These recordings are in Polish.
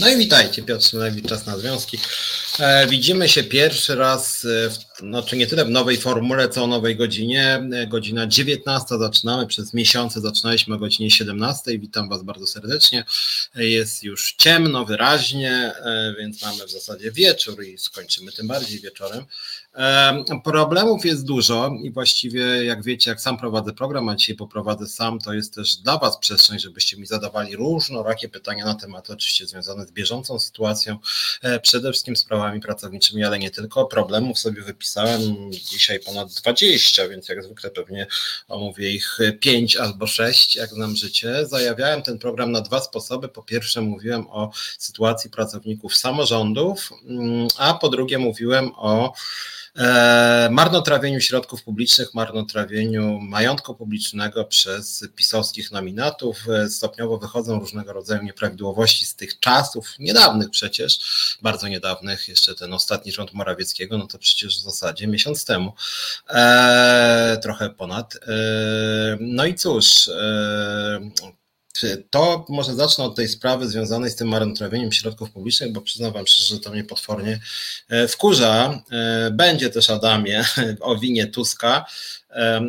No i witajcie, Piotr Szymlewicz, Czas na Związki. E, widzimy się pierwszy raz, e, w, znaczy nie tyle w nowej formule, co o nowej godzinie. E, godzina 19 zaczynamy, przez miesiące zaczynaliśmy o godzinie 17. Witam Was bardzo serdecznie. Jest już ciemno, wyraźnie, więc mamy w zasadzie wieczór i skończymy tym bardziej wieczorem. Problemów jest dużo i właściwie, jak wiecie, jak sam prowadzę program, a dzisiaj poprowadzę sam, to jest też dla Was przestrzeń, żebyście mi zadawali różnorakie pytania na tematy oczywiście związane z bieżącą sytuacją, e, przede wszystkim sprawami pracowniczymi, ale nie tylko. Problemów sobie wypisałem dzisiaj ponad 20, więc jak zwykle pewnie omówię ich 5 albo 6, jak znam życie. Zajawiałem ten program na dwa sposoby. Po pierwsze, mówiłem o sytuacji pracowników samorządów, mm, a po drugie, mówiłem o marnotrawieniu środków publicznych, marnotrawieniu majątku publicznego przez pisowskich nominatów. E, stopniowo wychodzą różnego rodzaju nieprawidłowości z tych czasów, niedawnych przecież, bardzo niedawnych, jeszcze ten ostatni rząd Morawieckiego, no to przecież w zasadzie miesiąc temu, e, trochę ponad. E, no i cóż, e, to może zacznę od tej sprawy związanej z tym marnotrawieniem środków publicznych, bo przyznam Wam szczerze, że to mnie potwornie e, wkurza. E, będzie też Adamie o winie Tuska. E,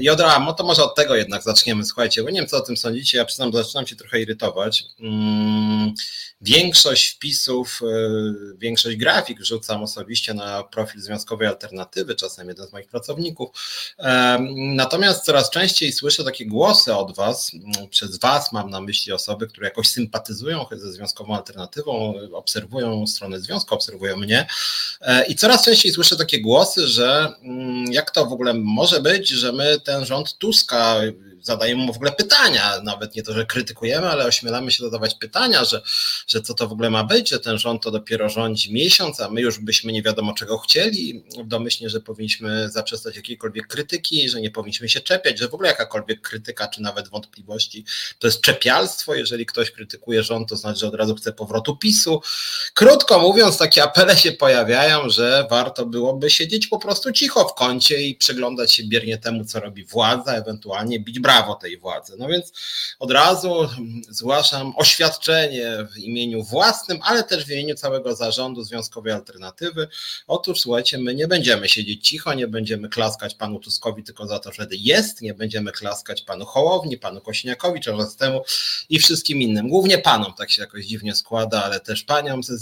Jodramo, to może od tego jednak zaczniemy, słuchajcie, bo nie wiem, co o tym sądzicie, ja przyznam, zaczynam się trochę irytować. Mm, większość wpisów, większość grafik wrzucam osobiście na profil Związkowej Alternatywy, czasem jeden z moich pracowników. Natomiast coraz częściej słyszę takie głosy od Was, mm, przez Was mam na myśli osoby, które jakoś sympatyzują ze Związkową Alternatywą, obserwują stronę związku, obserwują mnie i coraz częściej słyszę takie głosy, że mm, jak to w ogóle może być, że my ten rząd Tuska zadajemy mu w ogóle pytania, nawet nie to, że krytykujemy, ale ośmielamy się zadawać pytania, że, że co to w ogóle ma być, że ten rząd to dopiero rządzi miesiąc, a my już byśmy nie wiadomo czego chcieli, domyślnie, że powinniśmy zaprzestać jakiejkolwiek krytyki, że nie powinniśmy się czepiać, że w ogóle jakakolwiek krytyka, czy nawet wątpliwości, to jest czepialstwo, jeżeli ktoś krytykuje rząd, to znaczy, że od razu chce powrotu PiSu. Krótko mówiąc, takie apele się pojawiają, że warto byłoby siedzieć po prostu cicho w kącie i przyglądać się biernie temu, co robi władza, ewentualnie bić brawo tej władzy. No więc od razu zgłaszam oświadczenie w imieniu własnym, ale też w imieniu całego zarządu Związkowej Alternatywy. Otóż słuchajcie, my nie będziemy siedzieć cicho, nie będziemy klaskać panu Tuskowi tylko za to, że jest, nie będziemy klaskać panu Hołowni, panu Kośniakowi, Czarzastemu i wszystkim innym. Głównie panom tak się jakoś dziwnie składa, ale też paniom z,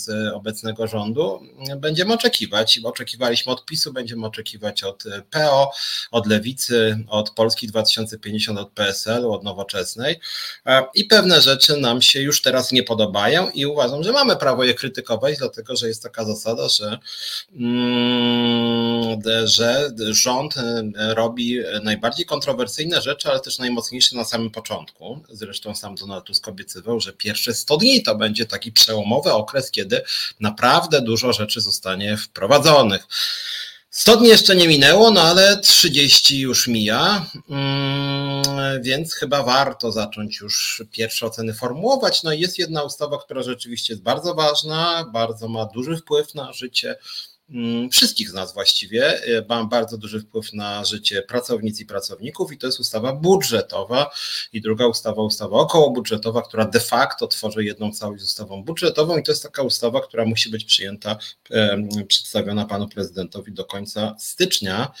z obecnego rządu. Będziemy oczekiwać, oczekiwaliśmy od PiSu, będziemy oczekiwać od PO, od Lewicy, od Polski 2050 50 od PSL-u, od nowoczesnej e, i pewne rzeczy nam się już teraz nie podobają i uważam, że mamy prawo je krytykować, dlatego że jest taka zasada, że, mm, że rząd e, robi najbardziej kontrowersyjne rzeczy, ale też najmocniejsze na samym początku. Zresztą sam Donald Tusk obiecywał, że pierwsze 100 dni to będzie taki przełomowy okres, kiedy naprawdę dużo rzeczy zostanie wprowadzonych. 100 dni jeszcze nie minęło, no ale 30 już mija, mm, więc chyba warto zacząć już pierwsze oceny formułować. No i jest jedna ustawa, która rzeczywiście jest bardzo ważna, bardzo ma duży wpływ na życie wszystkich z nas właściwie, e, ma bardzo duży wpływ na życie pracownic i pracowników i to jest ustawa budżetowa. I druga ustawa, ustawa okołobudżetowa, która de facto tworzy jedną całość z ustawą budżetową. I to jest taka ustawa, która musi być przyjęta, przedstawiona panu prezydentowi do końca stycznia,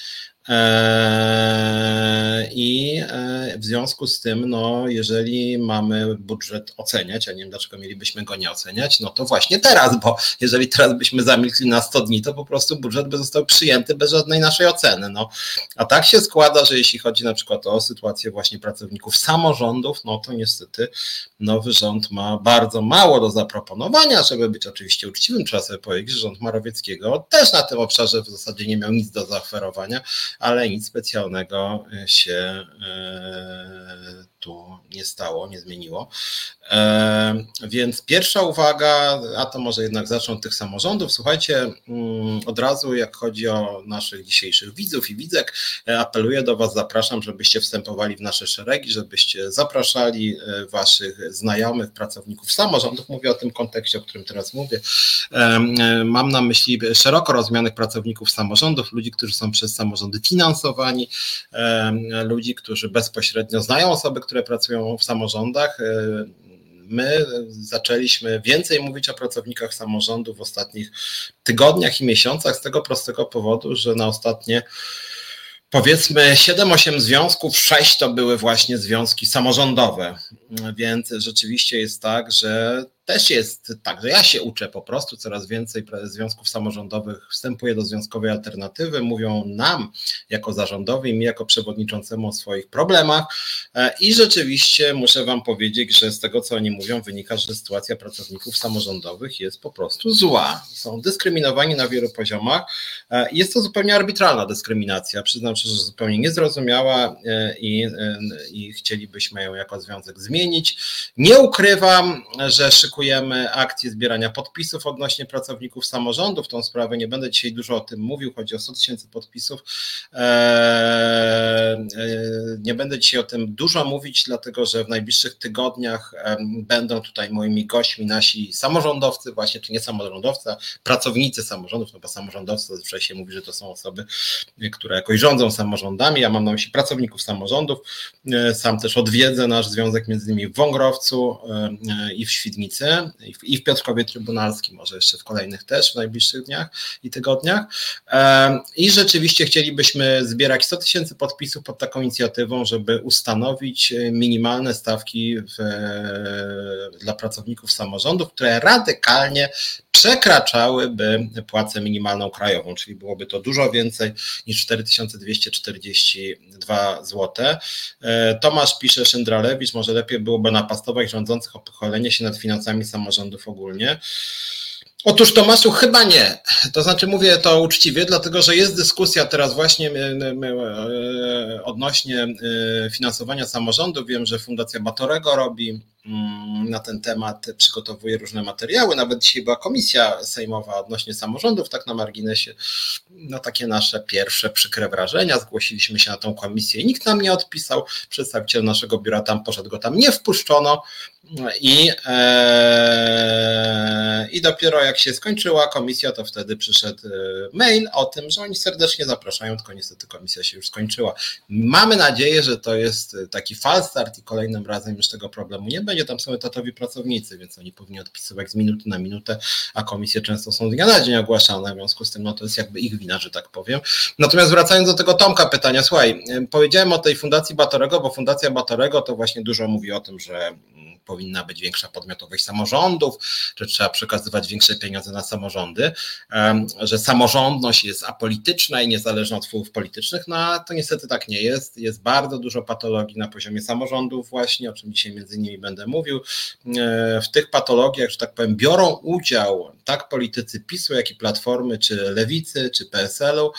I e, w związku z tym, no, jeżeli mamy budżet oceniać, a nie wiem dlaczego mielibyśmy go nie oceniać, no to właśnie teraz, bo jeżeli teraz byśmy zamilkli na 100 dni, to po prostu budżet by został przyjęty bez żadnej naszej oceny. No. A tak się składa, że jeśli chodzi na przykład o sytuację właśnie pracowników samorządów, no to niestety nowy rząd ma bardzo mało do zaproponowania, żeby być oczywiście uczciwym, trzeba sobie powiedzieć, że rząd Morawieckiego też na tym obszarze w zasadzie nie miał nic do zaoferowania, ale nic specjalnego się e, tu nie stało, nie zmieniło. E, więc pierwsza uwaga, a to może jednak zacznę od tych samorządów. Słuchajcie, mm, od razu jak chodzi o naszych dzisiejszych widzów i widzek, e, apeluję do Was, zapraszam, żebyście wstępowali w nasze szeregi, żebyście zapraszali Waszych znajomych, pracowników samorządów. Mówię o tym kontekście, o którym teraz mówię. Mam na myśli szeroko rozumianych pracowników samorządów, ludzi, którzy są przez samorządy finansowani, ludzi, którzy bezpośrednio znają osoby, które pracują w samorządach my zaczęliśmy więcej mówić o pracownikach samorządu w ostatnich tygodniach i miesiącach z tego prostego powodu, że na ostatnie powiedzmy 7-8 związków, 6 to były właśnie związki samorządowe. Więc rzeczywiście jest tak, że też jest tak, że ja się uczę po prostu, coraz więcej związków samorządowych wstępuje do związkowej alternatywy, mówią nam jako zarządowi, mi jako przewodniczącemu o swoich problemach e, i rzeczywiście muszę Wam powiedzieć, że z tego, co oni mówią, wynika, że sytuacja pracowników samorządowych jest po prostu zła. Są dyskryminowani na wielu poziomach. E, jest to zupełnie arbitralna dyskryminacja, przyznam szczerze, że zupełnie niezrozumiała e, i, i chcielibyśmy ją jako związek zmienić. Nie ukrywam, że szykuję szykujemy akcję zbierania podpisów odnośnie pracowników samorządów. Tą sprawę nie będę dzisiaj dużo o tym mówił, chodzi o 100 tysięcy podpisów. Eee, eee, nie będę dzisiaj o tym dużo mówić, dlatego że w najbliższych tygodniach będą tutaj moimi gośćmi nasi samorządowcy, właśnie, czy nie samorządowcy, a pracownicy samorządów, no bo samorządowcy zazwyczaj się mówi, że to są osoby, które jakoś rządzą samorządami. Ja mam na myśli pracowników samorządów. Eee, sam też odwiedzę nasz związek między innymi w Wągrowcu i w Świdnicy i w Piotrkowie Trybunalskim, może jeszcze w kolejnych też w najbliższych dniach i tygodniach. I rzeczywiście chcielibyśmy zbierać 100 tysięcy podpisów pod taką inicjatywą, żeby ustanowić minimalne stawki w, dla pracowników samorządów, które radykalnie przekraczałyby płacę minimalną krajową, czyli byłoby to dużo więcej niż 4242 zł. E, Tomasz pisze Szyndralewicz, może lepiej byłoby napastować rządzących o pochylenie się nad finansami samorządów ogólnie. Otóż Tomaszu, chyba nie. To znaczy mówię to uczciwie, dlatego że jest dyskusja teraz właśnie e, odnośnie e, finansowania samorządów. Wiem, że Fundacja Batorego robi mm, na ten temat, przygotowuje różne materiały. Nawet dzisiaj była komisja sejmowa odnośnie samorządów, tak na marginesie. No takie nasze pierwsze przykre wrażenia. Zgłosiliśmy się na tą komisję i nikt nam nie odpisał. Przedstawiciel naszego biura tam poszedł, go tam nie wpuszczono. I, e, I dopiero jak się skończyła komisja, to wtedy przyszedł e, mail o tym, że oni serdecznie zapraszają, tylko niestety komisja się już skończyła. Mamy nadzieję, że to jest taki fal start i kolejnym razem już tego problemu nie będzie. Tam są etatowi pracownicy, więc oni powinni odpisywać z minuty na minutę, a komisje często są z dnia na dzień ogłaszane, w związku z tym no, to jest jakby ich wina, że tak powiem. Natomiast wracając do tego Tomka pytania, słuchaj, powiedziałem o tej Fundacji Batorego, bo Fundacja Batorego to właśnie dużo mówi o tym, że powinna być większa podmiotowość samorządów, że trzeba przekazywać większe pieniądze na samorządy, że samorządność jest apolityczna i niezależna od wpływów politycznych, no to niestety tak nie jest. Jest bardzo dużo patologii na poziomie samorządów właśnie, o czym dzisiaj między innymi będę mówił. E, w tych patologiach, że tak powiem, biorą udział tak politycy PiSu, jak i Platformy, czy Lewicy, czy PSL-u.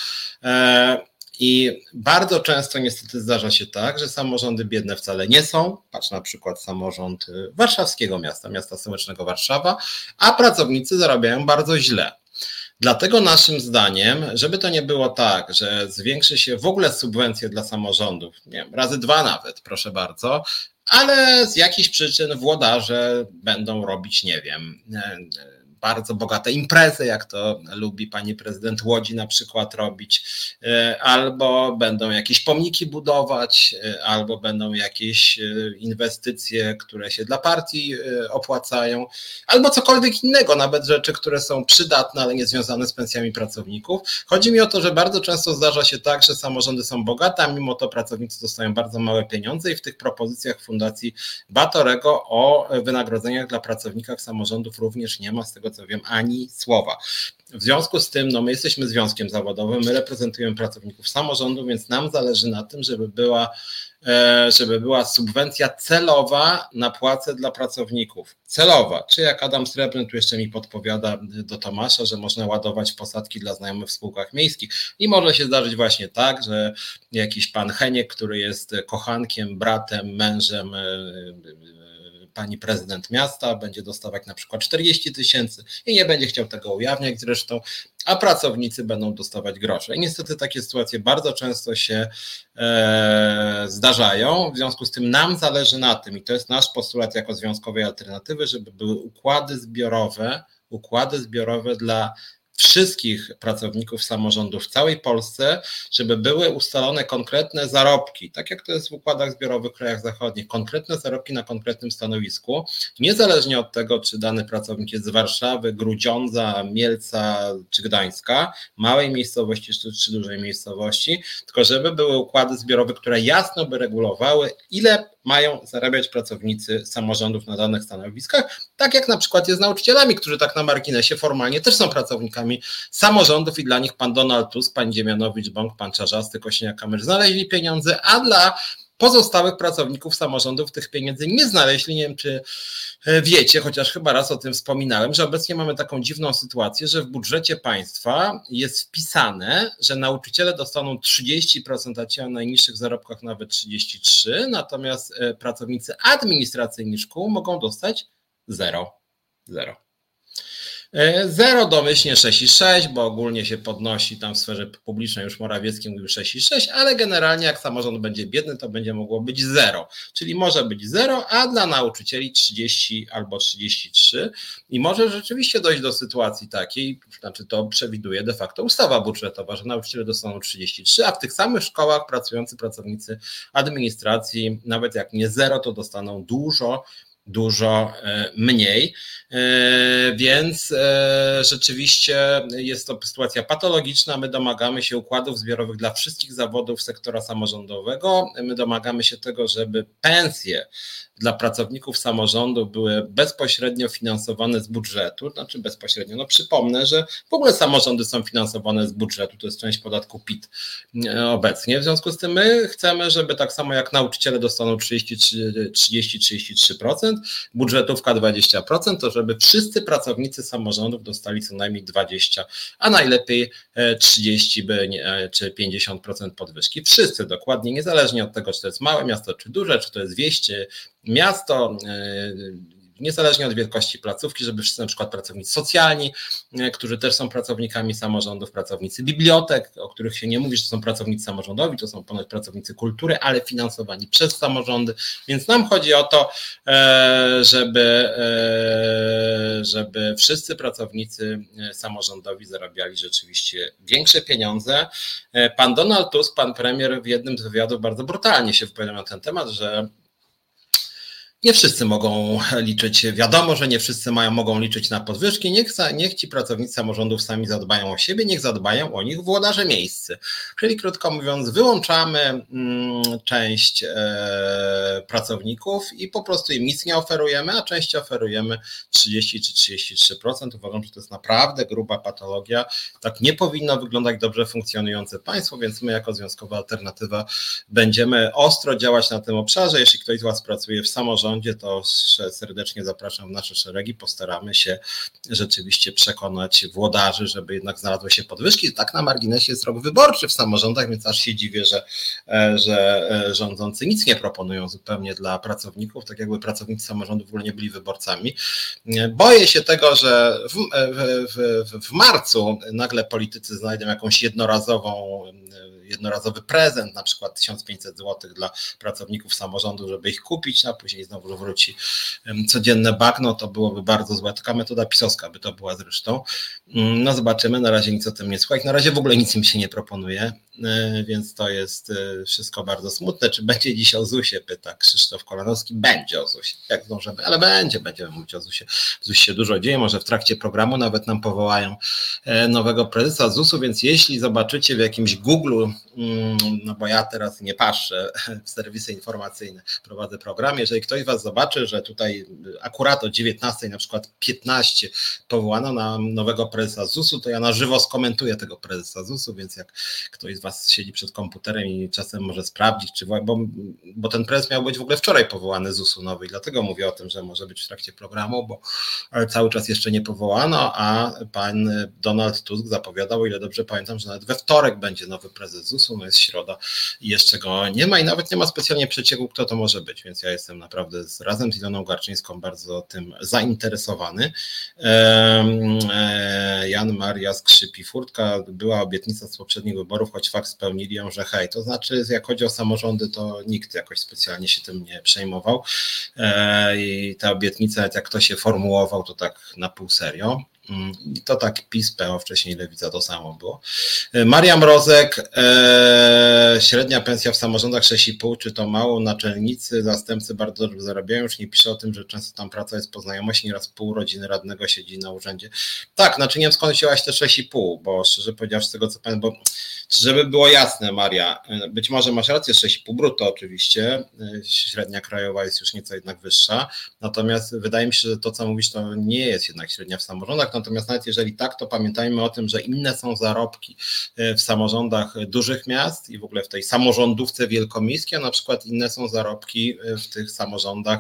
E, i bardzo często niestety zdarza się tak, że samorządy biedne wcale nie są. Patrz na przykład samorząd y, warszawskiego miasta, miasta stołecznego Warszawa, a pracownicy zarabiają bardzo źle. Dlatego naszym zdaniem, żeby to nie było tak, że zwiększy się w ogóle subwencje dla samorządów, nie wiem, razy dwa nawet, proszę bardzo, ale z jakichś przyczyn włodarze będą robić, nie wiem, bardzo bogate imprezy, jak to lubi pani prezydent Łodzi na przykład robić, e, albo będą jakieś pomniki budować, e, albo będą jakieś e, inwestycje, które się dla partii opłacają, albo cokolwiek innego, nawet rzeczy, które są przydatne, ale nie związane z pensjami pracowników. Chodzi mi o to, że bardzo często zdarza się tak, że samorządy są bogate, a mimo to pracownicy dostają bardzo małe pieniądze i w tych propozycjach Fundacji Batorego o wynagrodzeniach dla pracowników samorządów również nie ma z tego co wiem, ani słowa. W związku z tym, no my jesteśmy związkiem zawodowym, my reprezentujemy pracowników samorządu, więc nam zależy na tym, żeby była, e, żeby była subwencja celowa na płacę dla pracowników. Celowa, czy jak Adam Srebrny tu jeszcze mi podpowiada do Tomasza, że można ładować posadki dla znajomych w spółkach miejskich i może się zdarzyć właśnie tak, że jakiś pan Heniek, który jest kochankiem, bratem, mężem e, pani prezydent miasta będzie dostawać na przykład 40 tysięcy i nie będzie chciał tego ujawniać zresztą, a pracownicy będą dostawać grosze. I niestety takie sytuacje bardzo często się e, zdarzają, w związku z tym nam zależy na tym i to jest nasz postulat jako związkowej alternatywy, żeby były układy zbiorowe, układy zbiorowe dla wszystkich pracowników samorządów w całej Polsce, żeby były ustalone konkretne zarobki, tak jak to jest w układach zbiorowych w krajach zachodnich, konkretne zarobki na konkretnym stanowisku, niezależnie od tego, czy dany pracownik jest z Warszawy, Grudziądza, Mielca czy Gdańska, małej miejscowości czy, czy dużej miejscowości, tylko żeby były układy zbiorowe, które jasno by regulowały, ile mają zarabiać pracownicy samorządów na danych stanowiskach, tak jak na przykład jest z nauczycielami, którzy tak na marginesie formalnie też są pracownikami samorządów i dla nich pan Donald Tusk, pan Dziemianowicz, Bąk, pan Czarzasty, Kośniak-Kamysz znaleźli pieniądze, a dla pozostałych pracowników samorządów tych pieniędzy nie znaleźli. Nie wiem, czy e, wiecie, chociaż chyba raz o tym wspominałem, że obecnie mamy taką dziwną sytuację, że w budżecie państwa jest wpisane, że nauczyciele dostaną 30%, a ci o najniższych zarobkach nawet 33%, natomiast e, pracownicy administracyjni szkół mogą dostać 0. 0. E, zero domyślnie 6,6, bo ogólnie się podnosi tam w sferze publicznej, już Morawiecki mówił 6,6, ale generalnie jak samorząd będzie biedny, to będzie mogło być zero. Czyli może być zero, a dla nauczycieli 30 albo 33 i może rzeczywiście dojść do sytuacji takiej, znaczy to przewiduje de facto ustawa budżetowa, że nauczyciele dostaną 33, a w tych samych szkołach pracujący pracownicy administracji, nawet jak nie zero, to dostaną dużo dużo e, mniej. E, więc e, rzeczywiście jest to sytuacja patologiczna. My domagamy się układów zbiorowych dla wszystkich zawodów sektora samorządowego. My domagamy się tego, żeby pensje dla pracowników samorządu były bezpośrednio finansowane z budżetu, znaczy bezpośrednio, no przypomnę, że w ogóle samorządy są finansowane z budżetu, to jest część podatku PIT obecnie, w związku z tym my chcemy, żeby tak samo jak nauczyciele dostaną 30-33%, budżetówka 20%, to żeby wszyscy pracownicy samorządów dostali co najmniej 20, a najlepiej 30 e, by e, czy 50% podwyżki. Wszyscy dokładnie, niezależnie od tego, czy to jest małe miasto, czy duże, czy to jest wieście, miasto, e, niezależnie od wielkości placówki, żeby wszyscy na przykład pracownicy socjalni, e, którzy też są pracownikami samorządów, pracownicy bibliotek, o których się nie mówi, że to są pracownicy samorządowi, to są ponoć pracownicy kultury, ale finansowani przez samorządy, więc nam chodzi o to, e, żeby, żeby wszyscy pracownicy samorządowi zarabiali rzeczywiście większe pieniądze. Pan Donald Tusk, pan premier w jednym z wywiadów bardzo brutalnie się wypowiadał na ten temat, że nie wszyscy mogą liczyć, wiadomo, że nie wszyscy mają, mogą liczyć na podwyżki. Niech, niech ci pracownicy samorządów sami zadbają o siebie, niech zadbają o nich włodarze miejscy. Czyli krótko mówiąc, wyłączamy mm, część e, pracowników i po prostu im nic nie oferujemy, a część oferujemy 30 czy 33%. Uważam, że to jest naprawdę gruba patologia. Tak nie powinno wyglądać dobrze funkcjonujące państwo, więc my jako Związkowa Alternatywa będziemy ostro działać na tym obszarze. Jeśli ktoś z Was pracuje w samorządzie, to serdecznie zapraszam w nasze szeregi. Postaramy się rzeczywiście przekonać włodarzy, żeby jednak znalazły się podwyżki. Tak na marginesie jest rok wyborczy w samorządach, więc aż się dziwię, że, e, że e, rządzący nic nie proponują zupełnie dla pracowników, tak jakby pracownicy samorządu w ogóle nie byli wyborcami. Boję się tego, że w, w, w, w marcu nagle politycy znajdą jakąś jednorazową jednorazowy prezent, na przykład 1500 zł dla pracowników samorządu, żeby ich kupić, a później znowu wróci codzienne bagno, to byłoby bardzo złe. Taka metoda pisowska by to była zresztą. Mm, no zobaczymy, na razie nic o tym nie słuchać. Na razie w ogóle nic im się nie proponuje, więc to jest e, wszystko bardzo smutne. Czy będzie dziś o ZUSie, pyta Krzysztof Kolanowski. Będzie o ZUSie, jak zdążymy, ale będzie, będziemy mówić o ZUSie. W ZUSie się dużo dzieje, może w trakcie programu nawet nam powołają e, nowego prezesa ZUS-u, więc jeśli zobaczycie w jakimś Google, mm, no bo ja teraz nie patrzę w serwisy informacyjne, prowadzę program, jeżeli ktoś was zobaczy, że tutaj akurat o 19 na przykład 15 powołano na nowego prezesa ZUS-u, to ja na żywo skomentuję tego prezesa ZUS-u, więc jak ktoś z Was siedzi przed komputerem i czasem może sprawdzić, czy bo, bo ten prezes miał być w ogóle wczoraj powołany ZUS-u nowy i dlatego mówię o tym, że może być w trakcie programu, bo cały czas jeszcze nie powołano, a pan Donald Tusk zapowiadał, ile dobrze pamiętam, że nawet we wtorek będzie nowy prezes ZUS-u, no jest środa i jeszcze go nie ma i nawet nie ma specjalnie przecieku, kto to może być, więc ja jestem naprawdę z, razem z Iloną Garczyńską bardzo tym zainteresowany. Eee, Jan Maria Skrzypi. Furtka była obietnica z poprzednich wyborów, choć fakt spełnili ją, że hej, to znaczy jak chodzi o samorządy, to nikt jakoś specjalnie się tym nie przejmował e, i ta obietnica, jak to się formułował, to tak na pół serio. Mm, to tak PiS, PO, wcześniej Lewica to samo było. E, Maria Mrozek, e, średnia pensja w samorządach 6,5, czy to mało? Naczelnicy, zastępcy bardzo dobrze zarabiają, już nie pisze o tym, że często tam praca jest po znajomości, nieraz pół rodziny radnego siedzi na urzędzie. Tak, znaczy nie wiem skąd wzięłaś te 6,5, bo szczerze powiedziawszy z tego co pamiętam, bo żeby było jasne Maria, e, być może masz rację, 6,5 brutto oczywiście, e, średnia krajowa jest już nieco jednak wyższa, natomiast wydaje mi się, że to co mówisz to nie jest jednak średnia w samorządach, natomiast nawet jeżeli tak, to pamiętajmy o tym, że inne są zarobki e, w samorządach dużych miast i w ogóle w tej samorządówce wielkomiejskiej, a na przykład inne są zarobki w tych samorządach,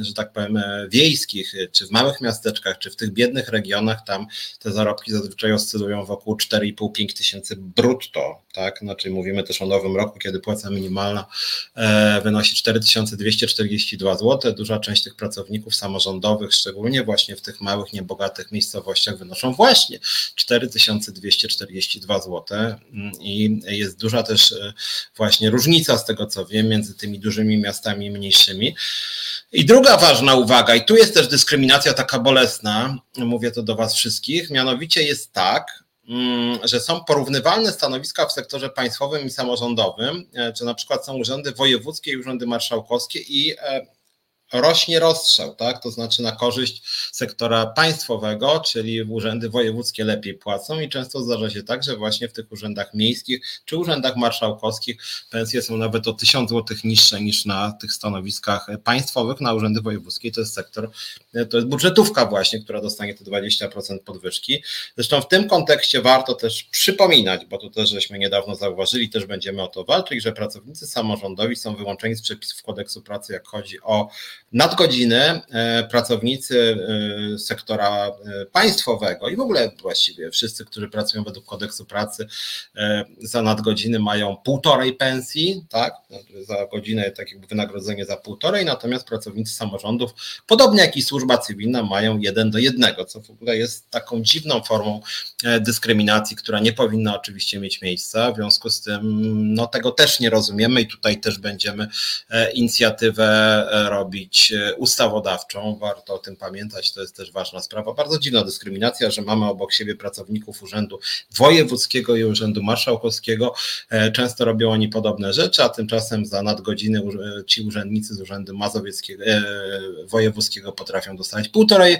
że tak powiem, wiejskich, czy w małych miasteczkach, czy w tych biednych regionach, tam te zarobki zazwyczaj oscylują wokół 4,5-5 tysięcy brutto, tak? Znaczy mówimy też o nowym roku, kiedy płaca minimalna e, wynosi 4242 zł. Duża część tych pracowników samorządowych, szczególnie właśnie w tych małych, niebogatych miejscowościach, wynoszą właśnie 4242 zł. I jest duża też e, właśnie różnica z tego, co wiem, między tymi dużymi miastami i mniejszymi. I druga ważna uwaga, i tu jest też dyskryminacja taka bolesna, mówię to do Was wszystkich, mianowicie jest tak, Mm, że są porównywalne stanowiska w sektorze państwowym i samorządowym, e, czy na przykład są urzędy wojewódzkie i urzędy marszałkowskie i e, rośnie rozstrzał, tak? to znaczy na korzyść sektora państwowego, czyli urzędy wojewódzkie lepiej płacą i często zdarza się tak, że właśnie w tych urzędach miejskich czy urzędach marszałkowskich pensje są nawet o 1000 zł niższe niż na tych stanowiskach państwowych, na urzędy wojewódzkie. To jest sektor, to jest budżetówka właśnie, która dostanie te 20% podwyżki. Zresztą w tym kontekście warto też przypominać, bo to też żeśmy niedawno zauważyli, też będziemy o to walczyć, że pracownicy samorządowi są wyłączeni z przepisów kodeksu pracy, jak chodzi o nadgodziny e, pracownicy e, sektora e, państwowego i w ogóle właściwie wszyscy, którzy pracują według kodeksu pracy za nadgodziny mają półtorej pensji, tak, za godzinę tak jakby wynagrodzenie za półtorej, natomiast pracownicy samorządów, podobnie jak i służba cywilna, mają jeden do jednego, co w ogóle jest taką dziwną formą dyskryminacji, która nie powinna oczywiście mieć miejsca, w związku z tym no, tego też nie rozumiemy i tutaj też będziemy inicjatywę robić E, ustawodawczą, warto o tym pamiętać, to jest też ważna sprawa. Bardzo dziwna dyskryminacja, że mamy obok siebie pracowników Urzędu Wojewódzkiego i Urzędu Marszałkowskiego. E, często robią oni podobne rzeczy, a tymczasem za nadgodziny ci urzędnicy z Urzędu Mazowieckiego, e, Wojewódzkiego potrafią dostać półtorej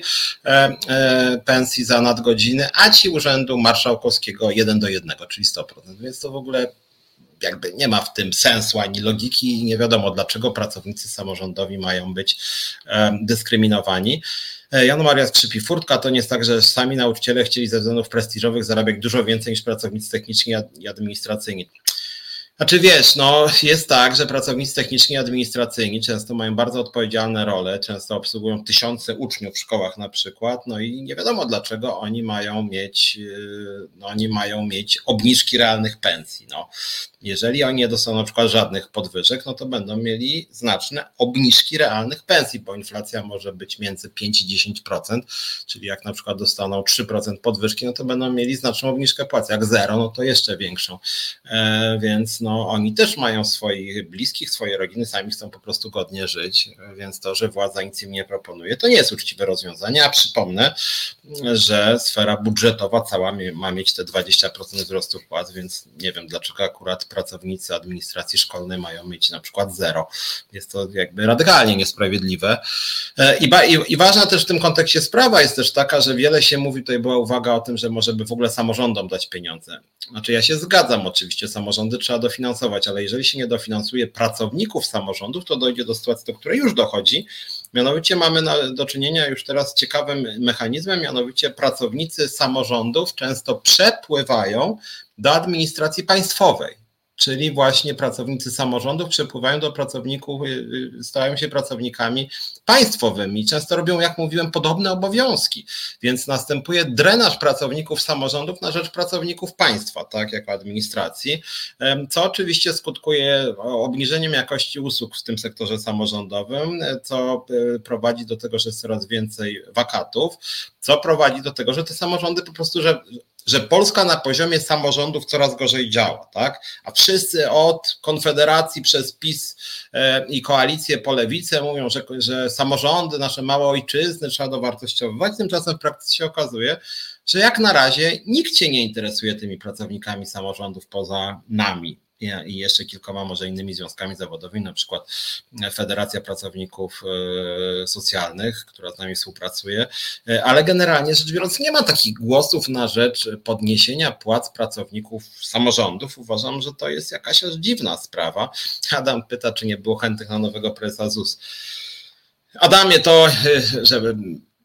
pensji za nadgodziny, a ci Urzędu Marszałkowskiego jeden do jednego, czyli 100%. Więc to w ogóle jakby nie ma w tym sensu ani logiki i nie wiadomo, dlaczego pracownicy samorządowi mają być dyskryminowani. E, Jan Maria skrzypi furtka, to nie jest tak, że sami nauczyciele chcieli ze względów prestiżowych zarabiać dużo więcej niż pracownicy techniczni i administracyjni. Znaczy wiesz, no jest tak, że pracownicy techniczni i administracyjni często mają bardzo odpowiedzialne role, często obsługują tysiące uczniów w szkołach na przykład, no i nie wiadomo dlaczego oni mają mieć, y, no oni mają mieć obniżki realnych pensji. No. Jeżeli oni nie dostaną na przykład żadnych podwyżek, no to będą mieli znaczne obniżki realnych pensji, bo inflacja może być między 5 i 10%, czyli jak na przykład dostaną 3% podwyżki, no to będą mieli znaczną obniżkę płacy. Jak zero, no to jeszcze większą. E, więc no oni też mają swoich bliskich, swoje rodziny, sami chcą po prostu godnie żyć, więc to, że władza nic im nie proponuje, to nie jest uczciwe rozwiązanie, a przypomnę, że sfera budżetowa cała ma mieć te 20% wzrostu płac, więc nie wiem dlaczego akurat pracownicy administracji szkolnej mają mieć na przykład zero. Jest to jakby radykalnie niesprawiedliwe. E, I, i, I ważna też w tym kontekście sprawa jest też taka, że wiele się mówi, tutaj była uwaga o tym, że może by w ogóle samorządom dać pieniądze. Znaczy ja się zgadzam oczywiście, samorządy trzeba dofinansować, ale jeżeli się nie dofinansuje pracowników samorządów, to dojdzie do sytuacji, do której już dochodzi, Mianowicie mamy do czynienia już teraz z ciekawym mechanizmem, mianowicie pracownicy samorządów często przepływają do administracji państwowej czyli właśnie pracownicy samorządów przepływają do pracowników, y, y, stają się pracownikami państwowymi. Często robią, jak mówiłem, podobne obowiązki, więc następuje drenaż pracowników samorządów na rzecz pracowników państwa, tak, jako administracji, co oczywiście skutkuje obniżeniem jakości usług w tym sektorze samorządowym, co y, prowadzi do tego, że jest coraz więcej wakatów, co prowadzi do tego, że te samorządy po prostu, że że Polska na poziomie samorządów coraz gorzej działa, tak? A wszyscy od Konfederacji przez PiS e, i koalicję po lewicę mówią, że, że samorządy, nasze małe ojczyzny trzeba dowartościowywać. Tymczasem w praktyce się okazuje, że jak na razie nikt się nie interesuje tymi pracownikami samorządów poza nami i jeszcze kilkoma może innymi związkami zawodowymi, na przykład Federacja Pracowników e, Socjalnych, która z nami współpracuje, e, ale generalnie rzecz biorąc nie ma takich głosów na rzecz podniesienia płac pracowników samorządów. Uważam, że to jest jakaś aż dziwna sprawa. Adam pyta, czy nie było chętnych na nowego prezesa ZUS. Adamie, to e, żeby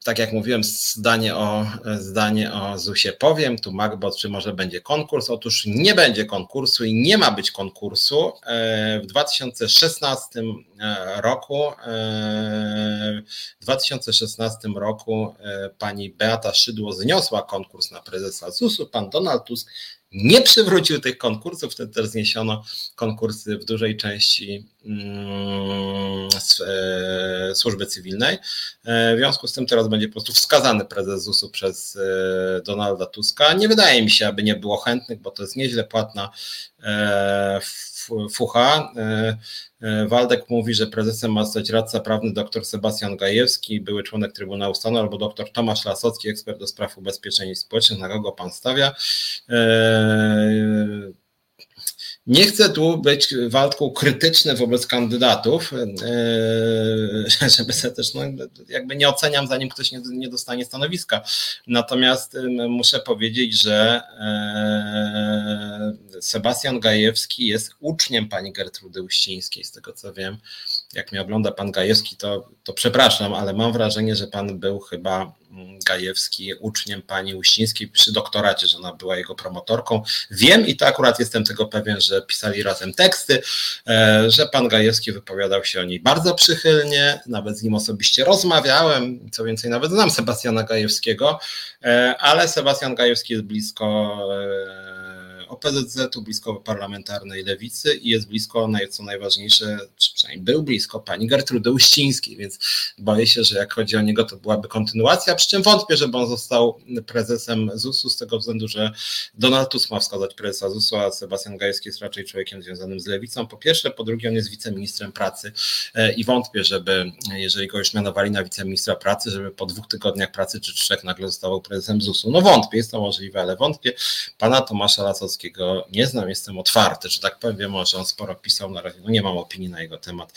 tak jak mówiłem, zdanie o, zdanie o ZUS-ie powiem. Tu Magbot, czy może będzie konkurs? Otóż nie będzie konkursu i nie ma być konkursu. E, w 2016 e, roku e, w 2016 roku pani Beata Szydło zniosła konkurs na prezesa ZUS-u. Pan Donald Tusk nie przywrócił tych konkursów, wtedy też zniesiono konkursy w dużej części mm, e, służby cywilnej. E, w związku z tym teraz będzie po prostu wskazany prezes ZUS-u przez e, Donalda Tuska. Nie wydaje mi się, aby nie było chętnych, bo to jest nieźle płatna fucha. Waldek mówi, że prezesem ma zostać radca prawny dr Sebastian Gajewski, były członek Trybunału Stanu, albo dr Tomasz Lasocki, ekspert do spraw ubezpieczeń społecznych. Na kogo pan stawia? Nie chcę tu być walką krytyczny wobec kandydatów, e, żeby się też, no, jakby nie oceniam, zanim ktoś nie, nie dostanie stanowiska. Natomiast muszę powiedzieć, że e, Sebastian Gajewski jest uczniem pani Gertrudy Uścińskiej, z tego co wiem. Jak mnie ogląda pan Gajewski, to, to przepraszam, ale mam wrażenie, że pan był chyba Gajewski uczniem pani Uścińskiej przy doktoracie, że ona była jego promotorką. Wiem i to akurat jestem tego pewien, że pisali razem teksty, e, że pan Gajewski wypowiadał się o niej bardzo przychylnie, nawet z nim osobiście rozmawiałem, co więcej, nawet znam Sebastiana Gajewskiego, e, ale Sebastian Gajewski jest blisko e, OPZZ-u, blisko parlamentarnej lewicy i jest blisko, co najważniejsze, czy przynajmniej był blisko pani Gertrudy Uścińskiej, więc boję się, że jak chodzi o niego, to byłaby kontynuacja, przy czym wątpię, żeby on został prezesem ZUS-u z tego względu, że Donald Tusk ma wskazać prezesa ZUS-u, a Sebastian Gajewski jest raczej człowiekiem związanym z lewicą. Po pierwsze, po drugie, on jest wiceministrem pracy e, i wątpię, żeby, jeżeli go już mianowali na wiceministra pracy, żeby po dwóch tygodniach pracy czy trzech nagle został prezesem ZUS-u. No wątpię, jest to możliwe, ale wątpię. Pana Tomasza Lasowskiego nie znam, jestem otwarty, że tak powiem, może on sporo pisał na razie, no nie mam opinii na jego temat.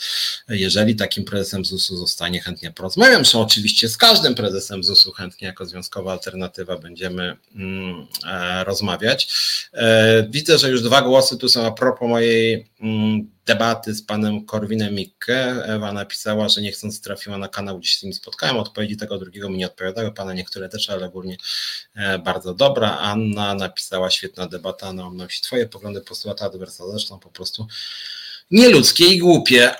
Jeżeli takim prezesem ZUS-u zostanie, chętnie porozmawiam. Zresztą oczywiście z każdym prezesem ZUS-u chętnie jako związkowa alternatywa będziemy mm, e, rozmawiać. E, widzę, że już dwa głosy tu są a propos mojej mm, debaty z panem Korwinem Mikke. Ewa napisała, że nie chcąc trafiła na kanał, gdzie się z nim spotkałem. Odpowiedzi tego drugiego mi nie odpowiadały, pana niektóre też, ale ogólnie e, bardzo dobra. Anna napisała świetna debata, ona wnosi twoje poglądy, postulaty adwersa, zresztą po prostu nieludzkie i głupie.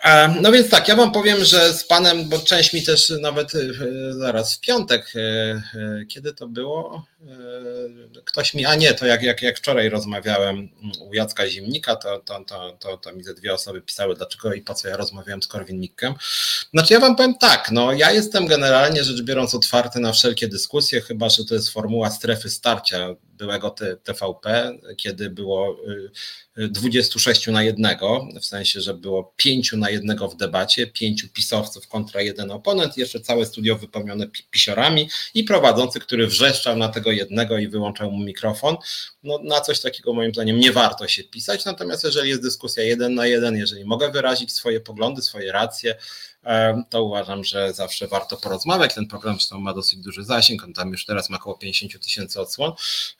No więc tak, ja wam powiem, że z panem, bo część mi też nawet e, zaraz w piątek, e, e, kiedy to było? Ktoś mi, a nie, to jak, jak, jak wczoraj rozmawiałem u Jacka Zimnika, to, to, to, to, to mi ze dwie osoby pisały, dlaczego i po co ja rozmawiałem z Korwin-Mikkem. Znaczy ja wam powiem tak, no ja jestem generalnie rzecz biorąc otwarty na wszelkie dyskusje, chyba, że to jest formuła strefy starcia byłego TVP, kiedy było 26 y, na jednego, w sensie, że było 5 na jednego w debacie, pięciu pisowców kontra jeden oponent, jeszcze całe studio wypełnione pisiorami i prowadzący, który wrzeszczał na tego jednego i wyłączał mu mikrofon. No, na coś takiego moim zdaniem nie warto się pisać, natomiast jeżeli jest dyskusja jeden na jeden, jeżeli mogę wyrazić swoje poglądy, swoje racje, to uważam, że zawsze warto porozmawiać. Ten program zresztą ma dosyć duży zasięg, on tam już teraz ma około 50 tysięcy odsłon.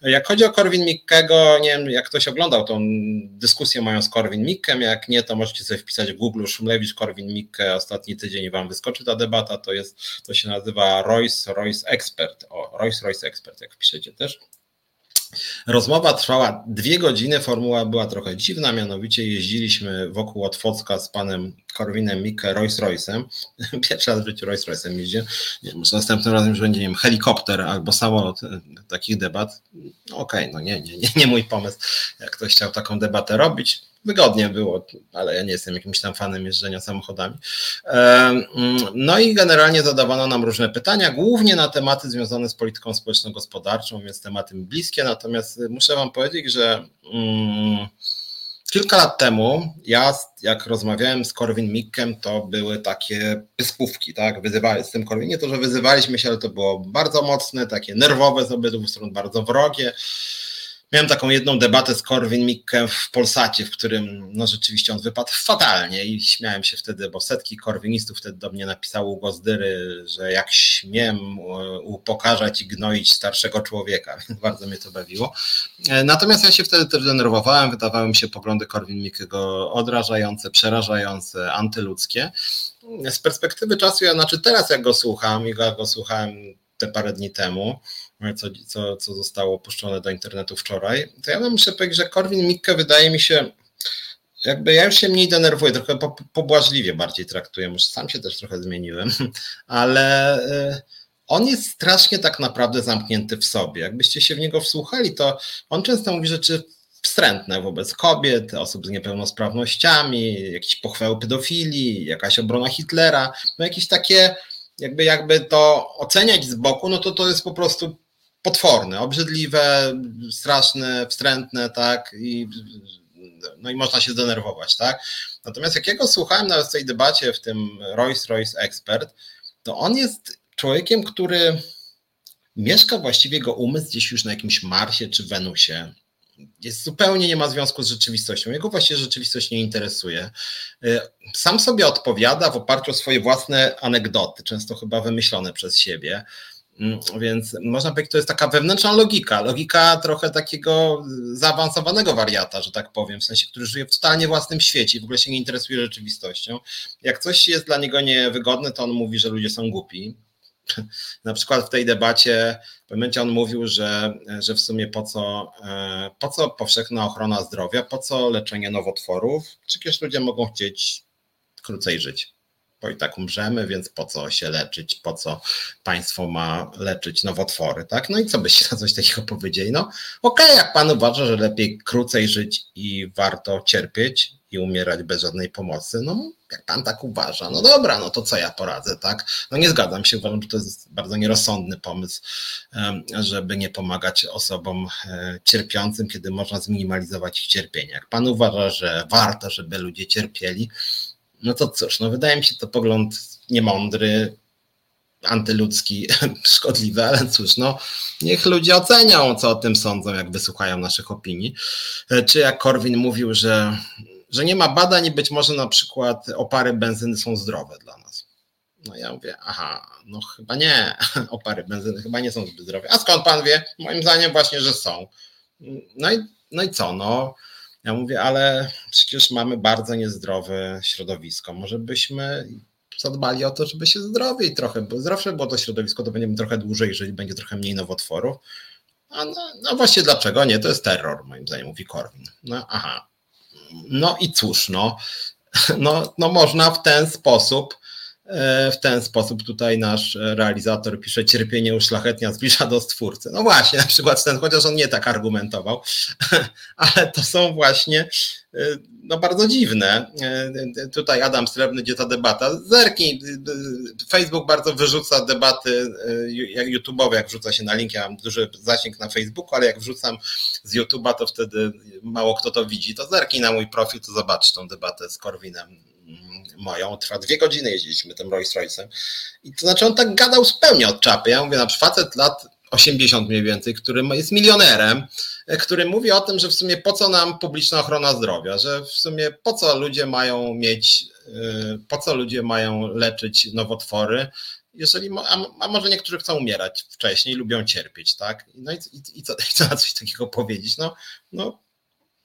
Jak chodzi o Korwin Mikkego, nie wiem, jak ktoś oglądał tą dyskusję moją z Korwin Mikkem, jak nie, to możecie sobie wpisać w Google Szumlewicz Korwin Mikke, ostatni tydzień i wam wyskoczy ta debata, to jest, to się nazywa Royce Royce Expert, o, Royce Royce Expert, jak wpiszecie też. Rozmowa trwała dwie godziny, formuła była trochę dziwna, mianowicie jeździliśmy wokół Otwocka z panem Korwinem Mikke Rolls Royce'em. Pierwszy raz w życiu Rolls Royce'em jeździł. Nie, może następnym razem już będzie nie wiem, helikopter albo samolot e, takich debat. No, Okej, okay, no nie, nie, nie, nie mój pomysł. Jak ktoś chciał taką debatę robić, wygodnie było, ale ja nie jestem jakimś tam fanem jeżdżenia samochodami. Mm, no i generalnie zadawano nam różne pytania, głównie na tematy związane z polityką społeczno-gospodarczą, więc tematy mi bliskie, natomiast muszę Wam powiedzieć, że mm, kilka lat temu, ja jak rozmawiałem z Korwin Mikkem, to były takie pyskówki, tak, wyzywali z tym Korwin, nie to, że wyzywaliśmy się, ale to było bardzo mocne, takie nerwowe z obydwu stron, bardzo wrogie, Miałem taką jedną debatę z Korwin Mikke w Polsacie, w którym no rzeczywiście on wypadł fatalnie i śmiałem się wtedy, bo setki korwinistów wtedy do mnie napisało Gozdyry, że jak śmiem e, upokarzać i gnoić starszego człowieka, więc bardzo mnie to bawiło. E, natomiast ja się wtedy też denerwowałem, wydawały mi się poglądy Korwin Mikkego odrażające, przerażające, antyludzkie. Z perspektywy czasu, ja znaczy teraz jak go słucham i go, go słuchałem te parę dni temu, co, co, co zostało puszczone do internetu wczoraj, to ja muszę powiedzieć, że Korwin Mikke wydaje mi się, jakby ja już się mniej denerwuję, trochę pobłażliwie bardziej traktuję, może sam się też trochę zmieniłem, ale y, on jest strasznie tak naprawdę zamknięty w sobie. Jakbyście się w niego wsłuchali, to on często mówi rzeczy wstrętne wobec kobiet, osób z niepełnosprawnościami, jakieś pochwały pedofilii, jakaś obrona Hitlera, no jakieś takie, jakby, jakby to oceniać z boku, no to to jest po prostu potworne, obrzydliwe, straszne, wstrętne, tak, i, no i można się zdenerwować, tak. Natomiast jak ja go słuchałem nawet w tej debacie, w tym Rolls-Royce Expert, to on jest człowiekiem, który mieszka właściwie jego umysł gdzieś już na jakimś Marsie czy Wenusie. Jest zupełnie nie ma związku z rzeczywistością. Jego właściwie rzeczywistość nie interesuje. Sam sobie odpowiada w oparciu o swoje własne anegdoty, często chyba wymyślone przez siebie. Mm, więc można powiedzieć, to jest taka wewnętrzna logika, logika trochę takiego zaawansowanego wariata, że tak powiem, w sensie, który żyje w totalnie własnym świecie i w ogóle się nie interesuje rzeczywistością. Jak coś jest dla niego niewygodne, to on mówi, że ludzie są głupi. Na przykład w tej debacie w momencie on mówił, że, że w sumie po co, e, po co powszechna ochrona zdrowia, po co leczenie nowotworów, przecież ludzie mogą chcieć krócej żyć bo i tak umrzemy, więc po co się leczyć, po co państwo ma leczyć nowotwory, tak? No i co byście na coś takiego powiedzieli? No okej, okay, jak pan uważa, że lepiej krócej żyć i warto cierpieć i umierać bez żadnej pomocy, no jak pan tak uważa, no dobra, no to co ja poradzę, tak? No nie zgadzam się, uważam, że to jest bardzo nierozsądny pomysł, żeby nie pomagać osobom e, cierpiącym, kiedy można zminimalizować ich cierpienie. Jak pan uważa, że warto, żeby ludzie cierpieli, no to cóż, no wydaje mi się to pogląd niemądry, antyludzki, szkodliwy, ale cóż, no niech ludzie ocenią, co o tym sądzą, jak wysłuchają naszych opinii. E, czy jak Korwin mówił, że, że nie ma badań i być może na przykład opary benzyny są zdrowe dla nas. No ja mówię, aha, no chyba nie, opary benzyny chyba nie są zbyt zdrowe. A skąd pan wie? Moim zdaniem właśnie, że są. No i, no i co, no ja mówię, ale przecież mamy bardzo niezdrowe środowisko. Może byśmy zadbali o to, żeby się zdrowiej trochę, bo zdrowsze było to środowisko, to będziemy trochę dłużej żyć, będzie trochę mniej nowotworów. A no, no właśnie dlaczego nie? To jest terror, moim zdaniem, mówi Korwin. No aha. No i cóż, no, no, no można w ten sposób w ten sposób tutaj nasz realizator pisze, cierpienie uszlachetnia zbliża do stwórcy. No właśnie, na przykład ten, chociaż on nie tak argumentował, ale to są właśnie e, no bardzo dziwne. E, tutaj Adam Srebrny, gdzie ta debata. Zerknij, Facebook bardzo wyrzuca debaty jak YouTube'owe, jak wrzuca się na link, ja mam duży zasięg na Facebooku, ale jak wrzucam z YouTube'a, to wtedy mało kto to widzi. To zerknij na mój profil, to zobacz tą debatę z Korwinem moją, trwa dwie godziny jeździliśmy tym Rolls Royce'em. I to znaczy on tak gadał zupełnie od czapy. Ja mówię, na przykład facet lat 80 mniej więcej, który jest milionerem, który mówi o tym, że w sumie po co nam publiczna ochrona zdrowia, że w sumie po co ludzie mają mieć, y, po co ludzie mają leczyć nowotwory, jeżeli, a, a może niektórzy chcą umierać wcześniej, lubią cierpieć, tak? No i, i, i, co, i co na coś takiego powiedzieć? No, no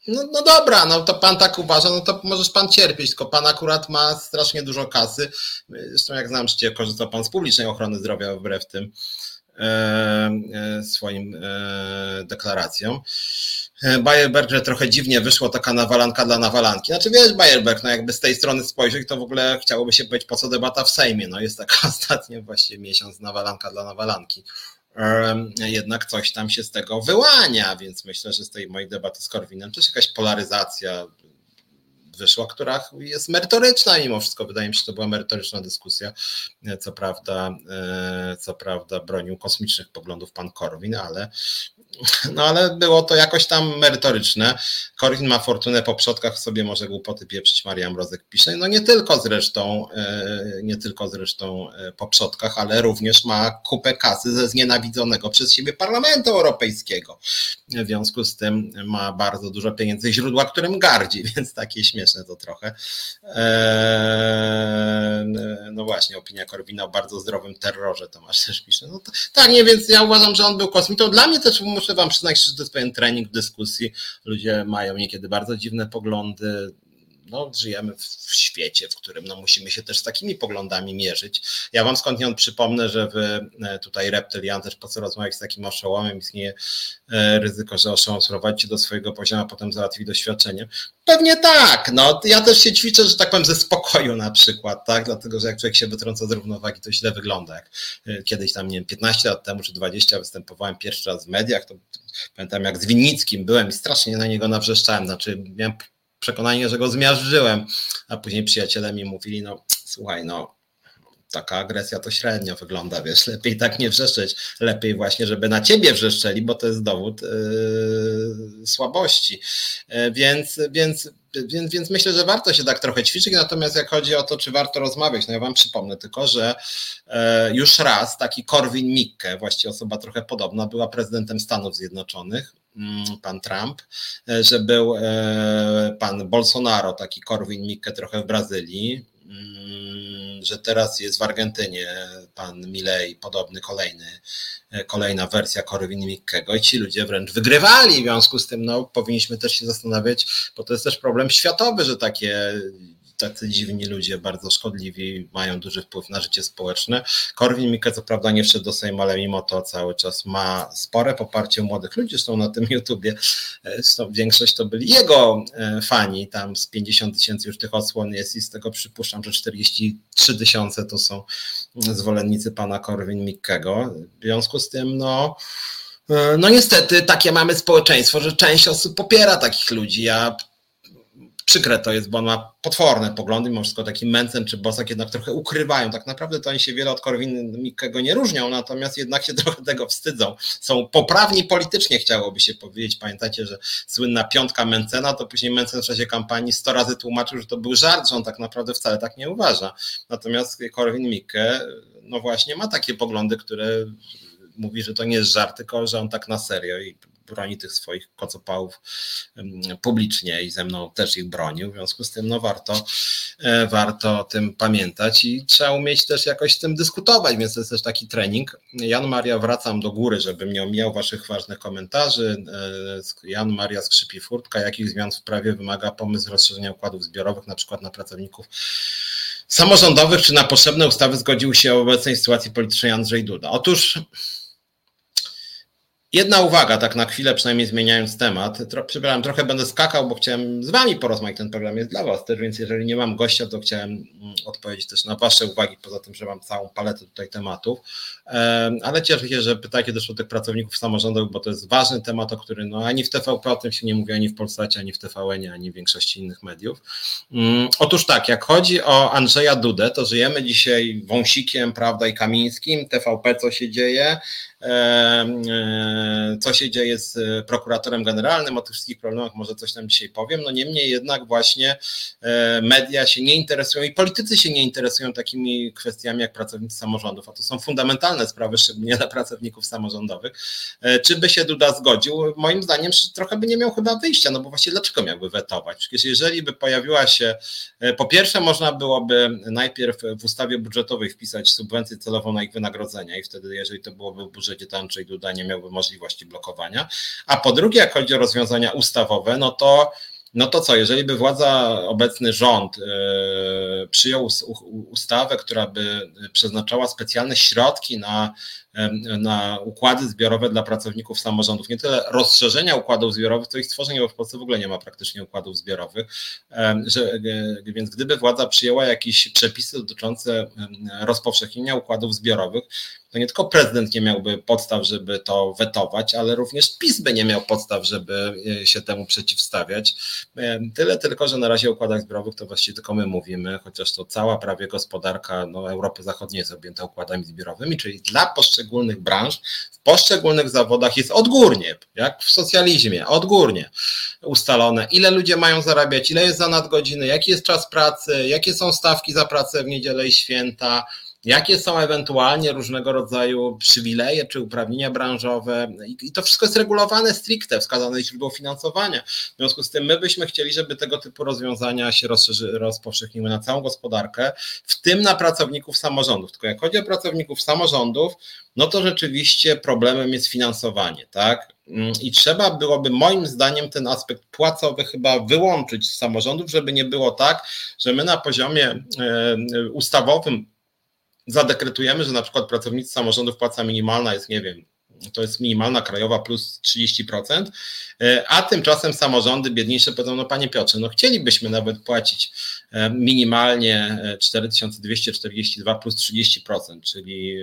no, no dobra, no to pan tak uważa, no to możesz pan cierpieć, tylko pan akurat ma strasznie dużo kasy. Zresztą jak znam życie, korzystał pan z publicznej ochrony zdrowia wbrew tym e, e, swoim e, deklaracjom. Bayerberg, że trochę dziwnie wyszło taka nawalanka dla nawalanki. Znaczy wiesz, Bayerberg, no jakby z tej strony spojrzeć, to w ogóle chciałoby się powiedzieć, po co debata w Sejmie. No jest taka ostatnia właściwie miesiąc nawalanka dla nawalanki jednak coś tam się z tego wyłania, więc myślę, że z tej mojej debaty z Korwinem też jakaś polaryzacja wyszła, która jest merytoryczna mimo wszystko. Wydaje mi się, że to była merytoryczna dyskusja. Co prawda, co prawda bronił kosmicznych poglądów pan Korwin, ale no ale było to jakoś tam merytoryczne. Korwin ma fortunę po przodkach, sobie może głupoty pieprzyć, Maria Mrozek pisze. No nie tylko zresztą, nie tylko zresztą po przodkach, ale również ma kupę kasy ze znienawidzonego przez siebie Parlamentu Europejskiego. W związku z tym ma bardzo dużo pieniędzy, źródła, którym gardzi, więc takie śmieszne to trochę. Eee, no właśnie, opinia Korwina o bardzo zdrowym terrorze, Tomasz też pisze. No to, tak, nie, więc ja uważam, że on był kosmitą. Dla mnie też muszę wam przyznać, że to jest pewien trening dyskusji. Ludzie mają niekiedy bardzo dziwne poglądy, no, żyjemy w, w, świecie, w którym no, musimy się też z takimi poglądami mierzyć. Ja wam skądinąd przypomnę, że wy e, tutaj reptylian też po co rozmawiać z takim oszołomem, istnieje e, ryzyko, że oszołom sprowadzicie do swojego poziomu, a potem załatwi doświadczenie. Pewnie tak, no ja też się ćwiczę, że tak powiem, ze spokoju na przykład, tak, dlatego, że jak człowiek się wytrąca z równowagi, to źle wygląda, jak e, kiedyś tam, nie wiem, 15 lat temu czy 20 występowałem pierwszy raz w mediach, to pamiętam jak z Winnickim byłem i strasznie na niego nawrzeszczałem, znaczy miałem przekonanie, że go zmiażdżyłem, a później przyjaciele mi mówili, no słuchaj, no taka agresja to średnio wygląda, wiesz, lepiej tak nie wrzeszczeć, lepiej właśnie, żeby na ciebie wrzeszczeli, bo to jest dowód yy, słabości, yy, więc, więc, więc, więc myślę, że warto się tak trochę ćwiczyć, natomiast jak chodzi o to, czy warto rozmawiać, no ja wam przypomnę tylko, że yy, już raz taki Korwin Mikke, właściwie osoba trochę podobna, była prezydentem Stanów Zjednoczonych, pan Trump, e, że był e, pan Bolsonaro, taki Korwin Mikke trochę w Brazylii, mm, że teraz jest w Argentynie pan Milei, podobny kolejny, e, kolejna wersja Korwin Mikkego i ci ludzie wręcz wygrywali, w związku z tym no, powinniśmy też się zastanawiać, bo to jest też problem światowy, że takie tacy dziwni ludzie, bardzo szkodliwi, mają duży wpływ na życie społeczne. Korwin Mikke co prawda nie wszedł do Sejmu, ale mimo to cały czas ma spore poparcie młodych ludzi, zresztą na tym YouTubie zresztą większość to byli jego e, fani, tam z 50 tysięcy już tych odsłon jest i z tego przypuszczam, że 43 tysiące to są zwolennicy pana Korwin Mikkego. W związku z tym, no, e, no niestety takie mamy społeczeństwo, że część osób popiera takich ludzi. Ja przykre to jest, bo on ma potworne poglądy, mimo wszystko taki Mencen czy Bosak jednak trochę ukrywają. Tak naprawdę to oni się wiele od Korwin-Mikkego nie różnią, natomiast jednak się trochę tego wstydzą. Są poprawni politycznie, chciałoby się powiedzieć. Pamiętacie, że słynna piątka Mencena, to później Mencen w czasie kampanii sto razy tłumaczył, że to był żart, że on tak naprawdę wcale tak nie uważa. Natomiast Korwin-Mikke, no właśnie ma takie poglądy, które mówi, że to nie jest żart, tylko że on tak na serio i broni tych swoich kocopałów publicznie i ze mną też ich bronił. W związku z tym no warto, e, warto o tym pamiętać i trzeba umieć też jakoś z tym dyskutować, więc to jest też taki trening. Jan Maria, wracam do góry, żebym nie omijał waszych ważnych komentarzy. E, Jan Maria skrzypi furtka. Jakich zmian w prawie wymaga pomysł rozszerzenia układów zbiorowych, na przykład na pracowników samorządowych, czy na potrzebne ustawy zgodził się w obecnej sytuacji politycznej Andrzej Duda? Otóż Jedna uwaga, tak na chwilę przynajmniej zmieniając temat. Tro, przepraszam, trochę będę skakał, bo chciałem z Wami porozmawiać. Ten program jest dla Was też, więc jeżeli nie mam gościa, to chciałem mm, odpowiedzieć też na Wasze uwagi, poza tym, że mam całą paletę tutaj tematów. Ale cieszę się, że pytacie też o tych pracowników samorządowych, bo to jest ważny temat, o którym no, ani w TVP o tym się nie mówi, ani w Polsacie, ani w TVN, ani w większości innych mediów. Mm, otóż tak, jak chodzi o Andrzeja Dudę, to żyjemy dzisiaj wąsikiem, prawda, i Kamińskim. TVP, co się dzieje? E, co się dzieje z prokuratorem generalnym, o tych wszystkich problemach może coś tam dzisiaj powiem. No niemniej jednak właśnie e, media się nie interesują i politycy się nie interesują takimi kwestiami jak pracownicy samorządów, a to są fundamentalne sprawy, szczególnie dla pracowników samorządowych. E, czy by się Duda zgodził? Moim zdaniem trochę by nie miał chyba wyjścia, no bo właśnie dlaczego miałby wetować? Przecież jeżeli by pojawiła się, po pierwsze można byłoby najpierw w ustawie budżetowej wpisać subwencję celową na ich wynagrodzenia i wtedy jeżeli to byłoby w budżecie to Andrzej Duda nie miałby możliwości blokowania. A po drugie, jak chodzi o rozwiązania ustawowe, no to no to co, jeżeli by władza, obecny rząd yy, przyjął ustawę, która by przeznaczała specjalne środki na na układy zbiorowe dla pracowników samorządów. Nie tyle rozszerzenia układów zbiorowych, to ich stworzenie, bo w Polsce w ogóle nie ma praktycznie układów zbiorowych. Że, więc gdyby władza przyjęła jakieś przepisy dotyczące rozpowszechnienia układów zbiorowych, to nie tylko prezydent nie miałby podstaw, żeby to wetować, ale również PiS by nie miał podstaw, żeby e, się temu przeciwstawiać. E, tyle tylko, że na razie o układach zbiorowych to właściwie tylko my mówimy, chociaż to cała prawie gospodarka no, Europy Zachodniej jest objęta układami zbiorowymi, czyli dla poszczególnych branż, w poszczególnych zawodach jest odgórnie, jak w socjalizmie, odgórnie ustalone, ile ludzie mają zarabiać, ile jest za nadgodziny, jaki jest czas pracy, jakie są stawki za pracę w niedzielę i święta, jakie są ewentualnie różnego rodzaju przywileje czy uprawnienia branżowe i to wszystko jest regulowane stricte, wskazane źródło finansowania. W związku z tym my byśmy chcieli, żeby tego typu rozwiązania się rozszerzy, rozpowszechniły na całą gospodarkę, w tym na pracowników samorządów. Tylko jak chodzi o pracowników samorządów, no to rzeczywiście problemem jest finansowanie, tak? I trzeba byłoby moim zdaniem ten aspekt płacowy chyba wyłączyć z samorządów, żeby nie było tak, że my na poziomie e, ustawowym zadekretujemy, że na przykład pracownicy samorządów płaca minimalna jest, nie wiem, to jest minimalna krajowa plus 30%, e, a tymczasem samorządy biedniejsze powiedzą, no panie Piotrze, no chcielibyśmy nawet płacić e, minimalnie 4242 e, plus 30%, czyli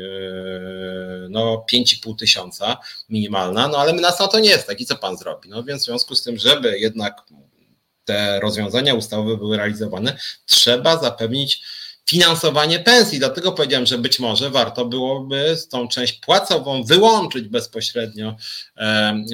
no 5,5 tysiąca minimalna, no ale nas na to nie jest tak i co pan zrobi? No więc w związku z tym, żeby jednak te rozwiązania ustawowe były realizowane, trzeba zapewnić finansowanie pensji. Dlatego powiedziałem, że być może warto byłoby tą część płacową wyłączyć bezpośrednio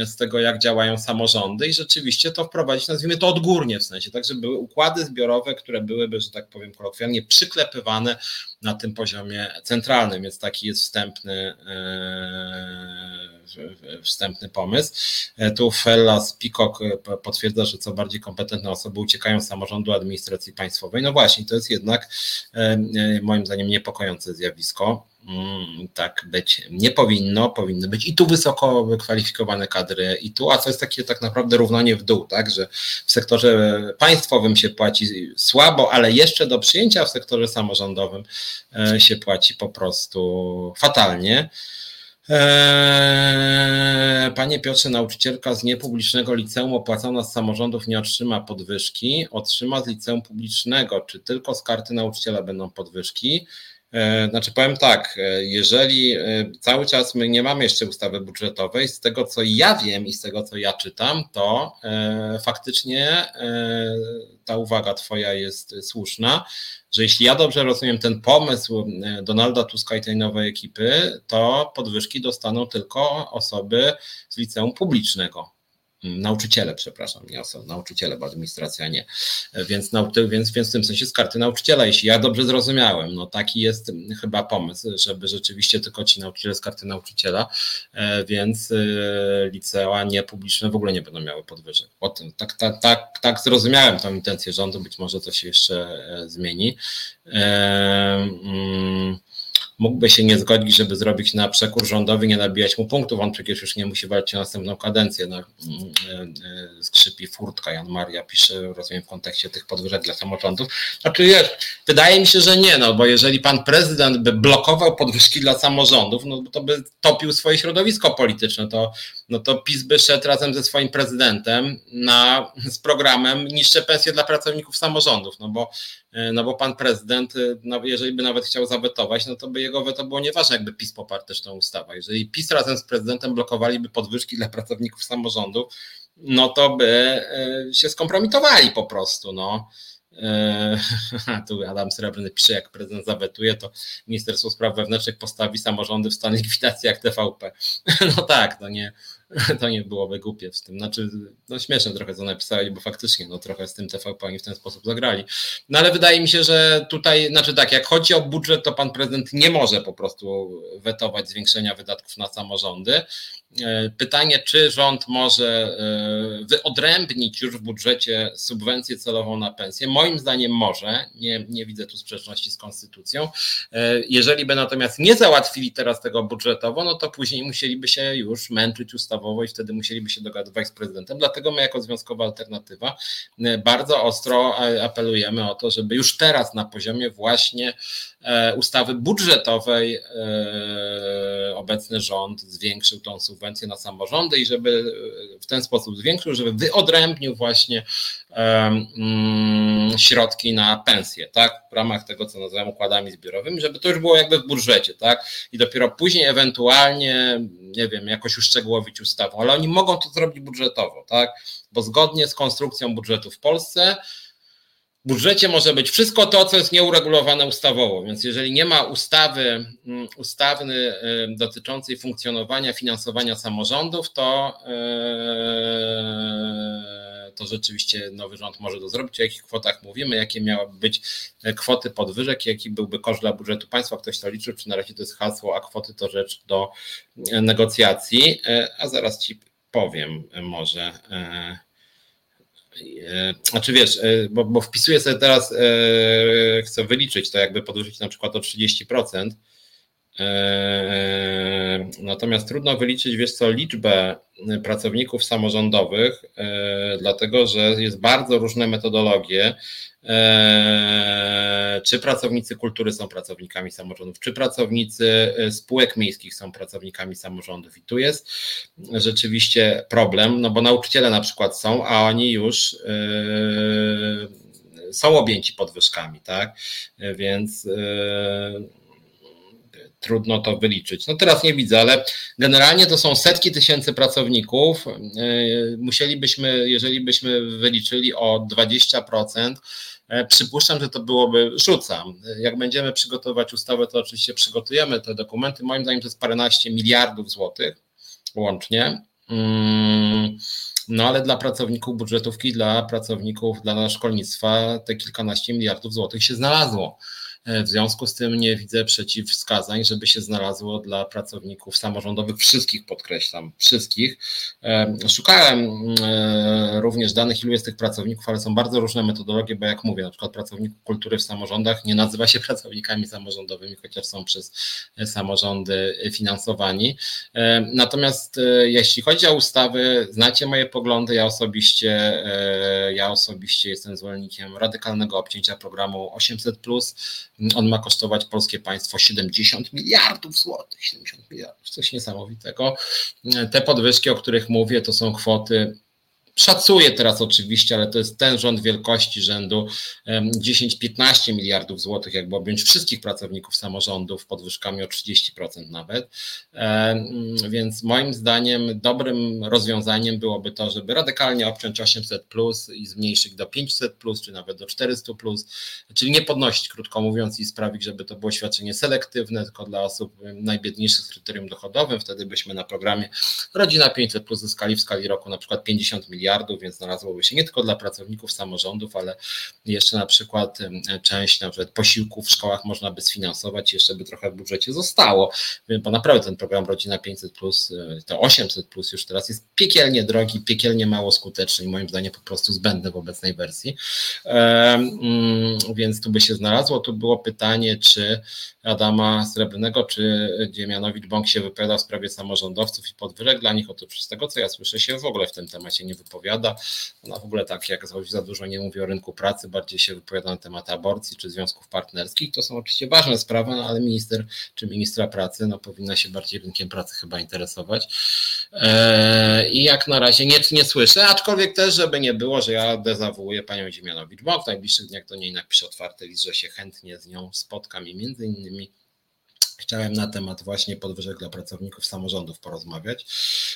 z tego, jak działają samorządy i rzeczywiście to wprowadzić, nazwijmy to odgórnie w sensie, tak, żeby były układy zbiorowe, które byłyby, że tak powiem kolokwialnie, przyklepywane na tym poziomie centralnym, więc taki jest wstępny, e, wstępny pomysł. E, tu Fellas Pikok e, potwierdza, że co bardziej kompetentne osoby uciekają z samorządu administracji państwowej. No właśnie, to jest jednak moim zdaniem niepokojące zjawisko. Mm, tak być nie powinno, powinny być i tu wysoko wykwalifikowane kadry, i tu, a co jest takie tak naprawdę równanie w dół, tak, że w sektorze państwowym się płaci słabo, ale jeszcze do przyjęcia w sektorze samorządowym e, się płaci po prostu fatalnie. E, panie Piotrze, nauczycielka z niepublicznego liceum opłacona z samorządów nie otrzyma podwyżki, otrzyma z liceum publicznego. Czy tylko z karty nauczyciela będą podwyżki? E, znaczy powiem tak, e, jeżeli e, cały czas my nie mamy jeszcze ustawy budżetowej, z tego co ja wiem i z tego co ja czytam, to faktycznie ta uwaga Twoja jest słuszna, że jeśli ja dobrze rozumiem ten pomysł Donalda Tuska i tej nowej ekipy, to podwyżki dostaną tylko osoby z liceum publicznego nauczyciele, przepraszam, nie osoby, nauczyciele, bo administracja nie. Więc, więc, więc w tym sensie z karty nauczyciela, jeśli ja dobrze zrozumiałem, no taki jest chyba pomysł, żeby rzeczywiście tylko ci nauczyciele z karty nauczyciela, e, więc e, licea niepubliczne w ogóle nie będą miały podwyżek. Tak, tak, tak, tak zrozumiałem tą intencję rządu, być może to się jeszcze e, zmieni. Mm, mógłby się nie zgodzić, żeby zrobić na przekór rządowy, nie nabijać mu punktów. On przecież już nie musi walczyć o następną kadencję. No, mm, e, e, skrzypi furtka, Jan Maria pisze, rozumiem, w kontekście tych podwyżek dla samorządów. Znaczy, wiesz, wydaje mi się, że nie, no bo jeżeli pan prezydent by blokował podwyżki dla samorządów, no to by topił swoje środowisko polityczne, to, no to PiS by szedł razem ze swoim prezydentem na, z programem niższe pensje dla pracowników samorządów, no bo no bo pan prezydent, e, no jeżeli by nawet chciał zawetować, no to by jego weto było nieważne, jakby PiS poparł też tę ustawę. Jeżeli PiS razem z prezydentem blokowaliby podwyżki dla pracowników samorządu, no to by e, się skompromitowali po prostu, no. Tu Adam Srebrny pisze, jak prezydent zawetuje, to Ministerstwo Spraw Wewnętrznych postawi samorządy w stan likwidacji jak TVP. No tak, no nie, to nie byłoby głupie w tym. Znaczy, no śmieszne trochę co napisali, bo faktycznie no trochę z tym TVP oni w ten sposób zagrali. No ale wydaje mi się, że tutaj, znaczy tak, jak chodzi o budżet, to pan prezydent nie może po prostu wetować zwiększenia wydatków na samorządy. E, pytanie, czy rząd może e, wyodrębnić już w budżecie subwencję celową na pensję? Moim zdaniem może, nie, nie widzę tu sprzeczności z konstytucją. E, jeżeli by natomiast nie załatwili teraz tego budżetowo, no to później musieliby się już męczyć ustawowo i wtedy musieliby się dogadywać z prezydentem. Dlatego my jako Związkowa Alternatywa bardzo ostro apelujemy o to, żeby już teraz na poziomie właśnie ustawy budżetowej obecny rząd zwiększył tą subwencję na samorządy i żeby w ten sposób zwiększył, żeby wyodrębnił właśnie mm, środki na pensje, tak, w ramach tego, co nazywam układami zbiorowymi, żeby to już było jakby w budżecie, tak, i dopiero później ewentualnie, nie wiem, jakoś uszczegółowić ustawą, ale oni mogą to zrobić budżetowo, tak, bo zgodnie z konstrukcją budżetu w Polsce budżecie może być wszystko to, co jest nieuregulowane ustawowo, więc jeżeli nie ma ustawy, mm, ustawy y, dotyczącej funkcjonowania, finansowania samorządów, to, y, to rzeczywiście nowy rząd może to zrobić. O jakich kwotach mówimy, jakie miałyby być kwoty podwyżek, jaki byłby koszt dla budżetu państwa, ktoś to liczył, czy na razie to jest hasło, a kwoty to rzecz do negocjacji, y, a zaraz Ci powiem może. E, znaczy wiesz, e, bo, bo wpisuję sobie teraz, e, chcę wyliczyć to, jakby podwyższyć na przykład o 30%. Natomiast trudno wyliczyć, wiesz co, liczbę pracowników samorządowych, dlatego że jest bardzo różne metodologie. Eee, czy pracownicy kultury są pracownikami samorządów, czy pracownicy e, spółek miejskich są pracownikami samorządów. I tu jest rzeczywiście problem, no bo nauczyciele na przykład są, a oni już e, są objęci podwyżkami, tak? Więc e, trudno to wyliczyć. No teraz nie widzę, ale generalnie to są setki tysięcy pracowników. Musielibyśmy, jeżeli byśmy wyliczyli o 20%, E, przypuszczam, że to byłoby, rzucam. Jak będziemy przygotować ustawę, to oczywiście przygotujemy te dokumenty. Moim zdaniem to jest paręnaście miliardów złotych łącznie. Mm, no ale dla pracowników budżetówki, dla pracowników, dla szkolnictwa te kilkanaście miliardów złotych się znalazło. E, w związku z tym nie widzę przeciwwskazań, żeby się znalazło dla pracowników samorządowych, wszystkich podkreślam, wszystkich. E, szukałem e, również danych, ilu jest tych pracowników, ale są bardzo różne metodologie, bo jak mówię, na przykład pracowników kultury w samorządach nie nazywa się pracownikami samorządowymi, chociaż są przez samorządy finansowani. Natomiast jeśli chodzi o ustawy, znacie moje poglądy, ja osobiście, ja osobiście jestem zwolennikiem radykalnego obcięcia programu 800 on ma kosztować polskie państwo 70 miliardów złotych, 70 miliardów, coś niesamowitego. Te podwyżki, o których mówię, to są kwoty Szacuję teraz oczywiście, ale to jest ten rząd wielkości rzędu 10-15 miliardów złotych, jakby objąć wszystkich pracowników samorządów podwyżkami o 30% nawet. Więc moim zdaniem dobrym rozwiązaniem byłoby to, żeby radykalnie obciąć 800 plus i zmniejszyć do 500 plus, czy nawet do 400 plus, czyli nie podnosić, krótko mówiąc, i sprawić, żeby to było świadczenie selektywne, tylko dla osób najbiedniejszych z kryterium dochodowym. Wtedy byśmy na programie Rodzina 500 plus zyskali w skali roku na przykład 50 miliardów miliardów, więc znalazłoby się nie tylko dla pracowników samorządów, ale jeszcze na przykład część na przykład posiłków w szkołach można by sfinansować, jeszcze by trochę w budżecie zostało, bo naprawdę ten program Rodzina 500 plus, e, to 800 plus już teraz jest piekielnie drogi, piekielnie mało skuteczny i moim zdaniem po prostu zbędny w obecnej wersji. Mm, więc tu by się znalazło. Tu było pytanie, czy Adama Srebrnego, czy Dziemianowicz Bąk się wypowiada w sprawie samorządowców i podwyżek dla nich. Otóż z tego, co ja słyszę, się w ogóle w tym temacie nie wypowiada. Ona w ogóle tak jak za dużo nie mówi o rynku pracy, bardziej się wypowiada na temat aborcji czy związków partnerskich. To są oczywiście ważne sprawy, no ale minister czy ministra pracy no, powinna się bardziej rynkiem pracy chyba interesować. Eee, I jak na razie nie, nie słyszę, aczkolwiek też, żeby nie było, że ja dezawuję panią Dziemianowicz, bo w najbliższych dniach do niej napiszę otwarty list, że się chętnie z nią spotkam i między innymi Chciałem na temat właśnie podwyżek dla pracowników samorządów porozmawiać.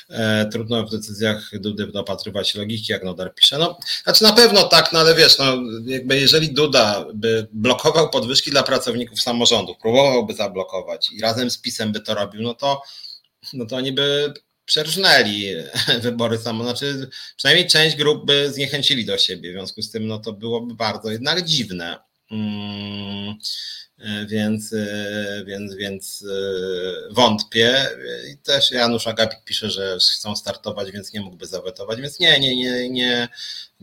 E, trudno w decyzjach Dudy dopatrywać logiki, jak Nodar pisze. No, znaczy na pewno tak, no ale wiesz, no, jakby jeżeli Duda by blokował podwyżki dla pracowników samorządów, próbowałby zablokować i razem z PiSem by to robił, no to, no to oni by przerżnęli wybory samo, znaczy przynajmniej część grup by zniechęcili do siebie, w związku z tym no to byłoby bardzo jednak dziwne. Hmm. E, więc, e, więc, więc e, wątpię. I też Janusz Agapit pisze, że chcą startować, więc nie mógłby zawetować, więc nie, nie, nie, nie,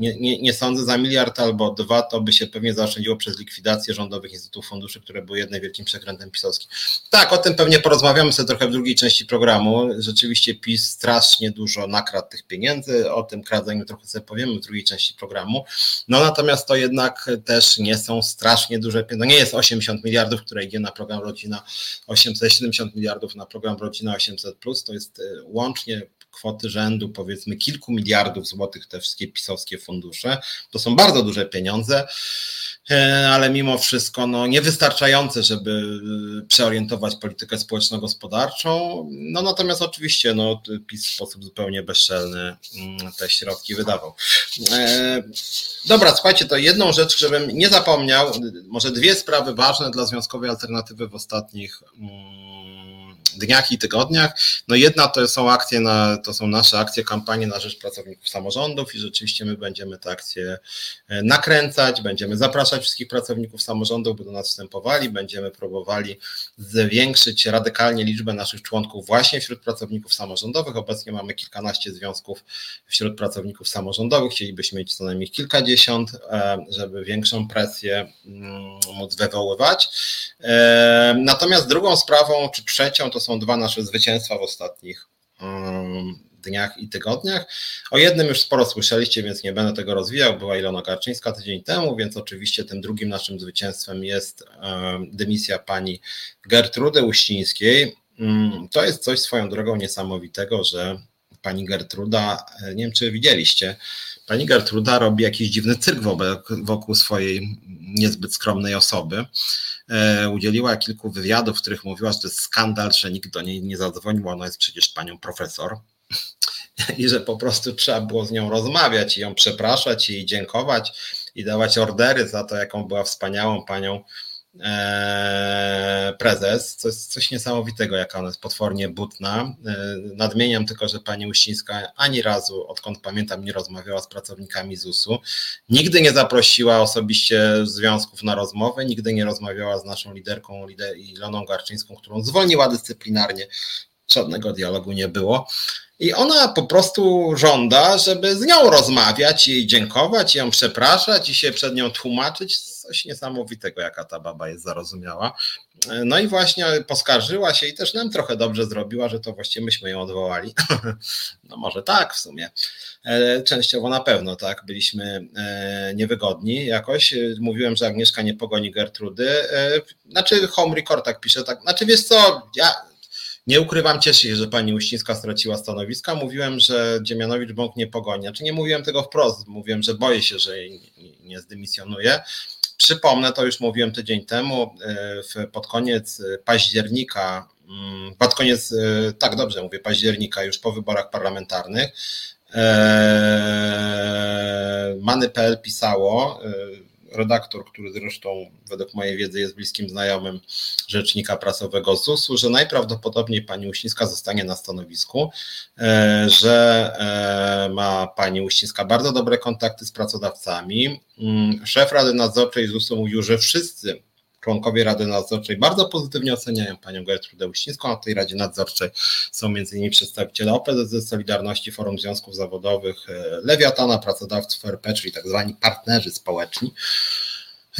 nie, nie, nie sądzę, za miliard albo dwa to by się pewnie zaoszczędziło przez likwidację rządowych instytutów funduszy, które były jednym wielkim przekrętem pisowskim. Tak, o tym pewnie porozmawiamy sobie trochę w drugiej części programu. Rzeczywiście PiS strasznie dużo nakradł tych pieniędzy, o tym kradzeniu trochę sobie powiemy w drugiej części programu. No natomiast to jednak też nie są strasznie duże pieniądze. No nie jest 80 miliardów, które idzie na program Rodzina 870 miliardów na program Rodzina 800, to jest e, łącznie kwoty rzędu powiedzmy kilku miliardów złotych te wszystkie pisowskie fundusze. To są bardzo duże pieniądze, e, ale mimo wszystko no, niewystarczające, żeby e, przeorientować politykę społeczno-gospodarczą. No natomiast oczywiście no, PiS w sposób zupełnie bezczelny mm, te środki wydawał. E, dobra, słuchajcie, to jedną rzecz, żebym nie zapomniał, może dwie sprawy ważne dla Związkowej Alternatywy w ostatnich mm, dniach i tygodniach. No jedna to są akcje, na, to są nasze akcje, kampanie na rzecz pracowników samorządów i rzeczywiście my będziemy te akcje e, nakręcać, będziemy zapraszać wszystkich pracowników samorządów, by do nas wstępowali, będziemy próbowali zwiększyć radykalnie liczbę naszych członków właśnie wśród pracowników samorządowych. Obecnie mamy kilkanaście związków wśród pracowników samorządowych, chcielibyśmy mieć co najmniej kilkadziesiąt, e, żeby większą presję mm, móc wywoływać. E, natomiast drugą sprawą, czy trzecią, to są dwa nasze zwycięstwa w ostatnich dniach i tygodniach. O jednym już sporo słyszeliście, więc nie będę tego rozwijał. Była Ilona Garczyńska tydzień temu, więc oczywiście tym drugim naszym zwycięstwem jest dymisja pani Gertrudy Uścińskiej. Um, to jest coś swoją drogą niesamowitego, że pani Gertruda, e, nie wiem czy widzieliście, pani Gertruda robi jakiś dziwny cyrk wokół swojej niezbyt skromnej osoby. E, udzieliła kilku wywiadów, w których mówiła, że to jest skandal, że nikt do niej nie zadzwonił, ona jest przecież panią profesor. I że po prostu trzeba było z nią rozmawiać i ją przepraszać i dziękować i dawać ordery za to, jaką była wspaniałą panią prezes, co jest coś niesamowitego, jaka ona jest potwornie butna. E, nadmieniam tylko, że pani Uścińska ani razu, odkąd pamiętam, nie rozmawiała z pracownikami ZUS-u. Nigdy nie zaprosiła osobiście związków na rozmowę, nigdy nie rozmawiała z naszą liderką Iloną Garczyńską, którą zwolniła dyscyplinarnie. Żadnego dialogu nie było. I ona po prostu żąda, żeby z nią rozmawiać, jej dziękować, ją przepraszać i się przed nią tłumaczyć. Coś niesamowitego, jaka ta baba jest zarozumiała. No i właśnie poskarżyła się i też nam trochę dobrze zrobiła, że to właściwie myśmy ją odwołali. No może tak w sumie. E, częściowo na pewno, tak. Byliśmy e, niewygodni jakoś. Mówiłem, że Agnieszka nie pogoni Gertrudy. E, znaczy, Home Record tak pisze, tak. Znaczy, wiesz co, ja nie ukrywam, cieszę się, że pani Uścińska straciła stanowiska. Mówiłem, że Dziemianowicz Bąk nie pogoni. Znaczy nie mówiłem tego wprost, mówiłem, że boję się, że nie zdymisjonuje. Przypomnę, to już mówiłem tydzień temu, e, pod koniec października, mm, pod koniec, e, tak dobrze mówię, października, już po wyborach parlamentarnych, e, Many.pl pisało, redaktor, który zresztą według mojej wiedzy jest bliskim znajomym rzecznika prasowego ZUS-u, że najprawdopodobniej pani Uścińska zostanie na stanowisku, e, że e, ma pani Uścińska bardzo dobre kontakty z pracodawcami. Mm, szef Rady Nadzorczej ZUS-u mówił, że wszyscy członkowie Rady Nadzorczej bardzo pozytywnie oceniają panią Gertrudę Uścińską. Na tej Radzie Nadzorczej są m.in. przedstawiciele OPZZ, Solidarności, Forum Związków Zawodowych, e, Lewiatana, pracodawców RP, czyli tak zwani partnerzy społeczni.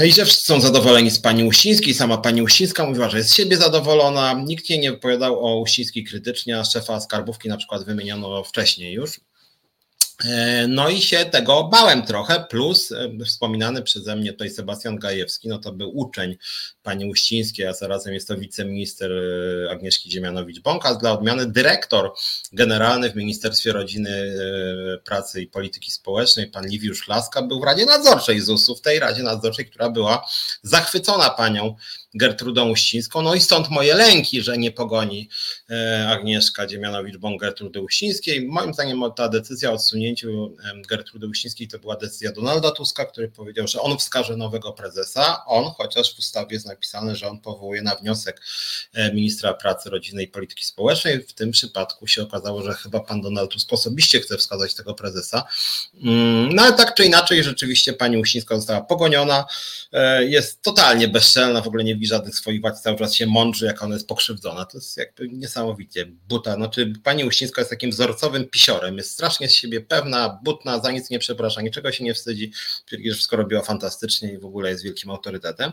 I że wszyscy są zadowoleni z pani Uścińskiej. Sama pani Uścińska mówiła, że jest z siebie zadowolona. Nikt jej nie wypowiadał o Uścińskiej krytycznie, a szefa skarbówki na przykład wymieniono wcześniej już. E, no i się tego bałem trochę, plus e, wspominany przeze mnie tutaj Sebastian Gajewski, no to był uczeń pani Uścińskiej, a zarazem jest to wiceminister e, Agnieszki Dziemianowicz-Bąk, dla odmiany dyrektor generalny w Ministerstwie Rodziny, Pracy i Polityki Społecznej, pan Liwiusz Laska, był w Radzie Nadzorczej ZUS-u, w tej Radzie Nadzorczej, która była zachwycona panią Gertrudą Uścińską. No i stąd moje lęki, że nie pogoni e, Agnieszka Dziemianowicz-Bąk Gertrudy Uścińskiej. Moim zdaniem ta decyzja o odsunięciu Gertrudy Uścińskiej to była decyzja Donalda Tuska, który powiedział, że on wskaże nowego prezesa. On, chociaż w ustawie jest napisane, że on powołuje na wniosek e, ministra pracy, rodziny i polityki społecznej. W tym przypadku się okazało, że chyba pan Donald Tusk osobiście chce wskazać tego prezesa. Mm, no ale tak czy inaczej, rzeczywiście pani Uścińska została pogoniona. E, jest totalnie bezczelna, w ogóle nie żadnych swoich władz, cały czas się mądrzy, jak ona jest pokrzywdzona. To jest jakby niesamowicie buta. Znaczy, pani Uścińska jest takim wzorcowym pisiorem, jest strasznie z siebie pewna, butna, za nic nie przeprasza, niczego się nie wstydzi, wszystko robiła fantastycznie i w ogóle jest wielkim autorytetem.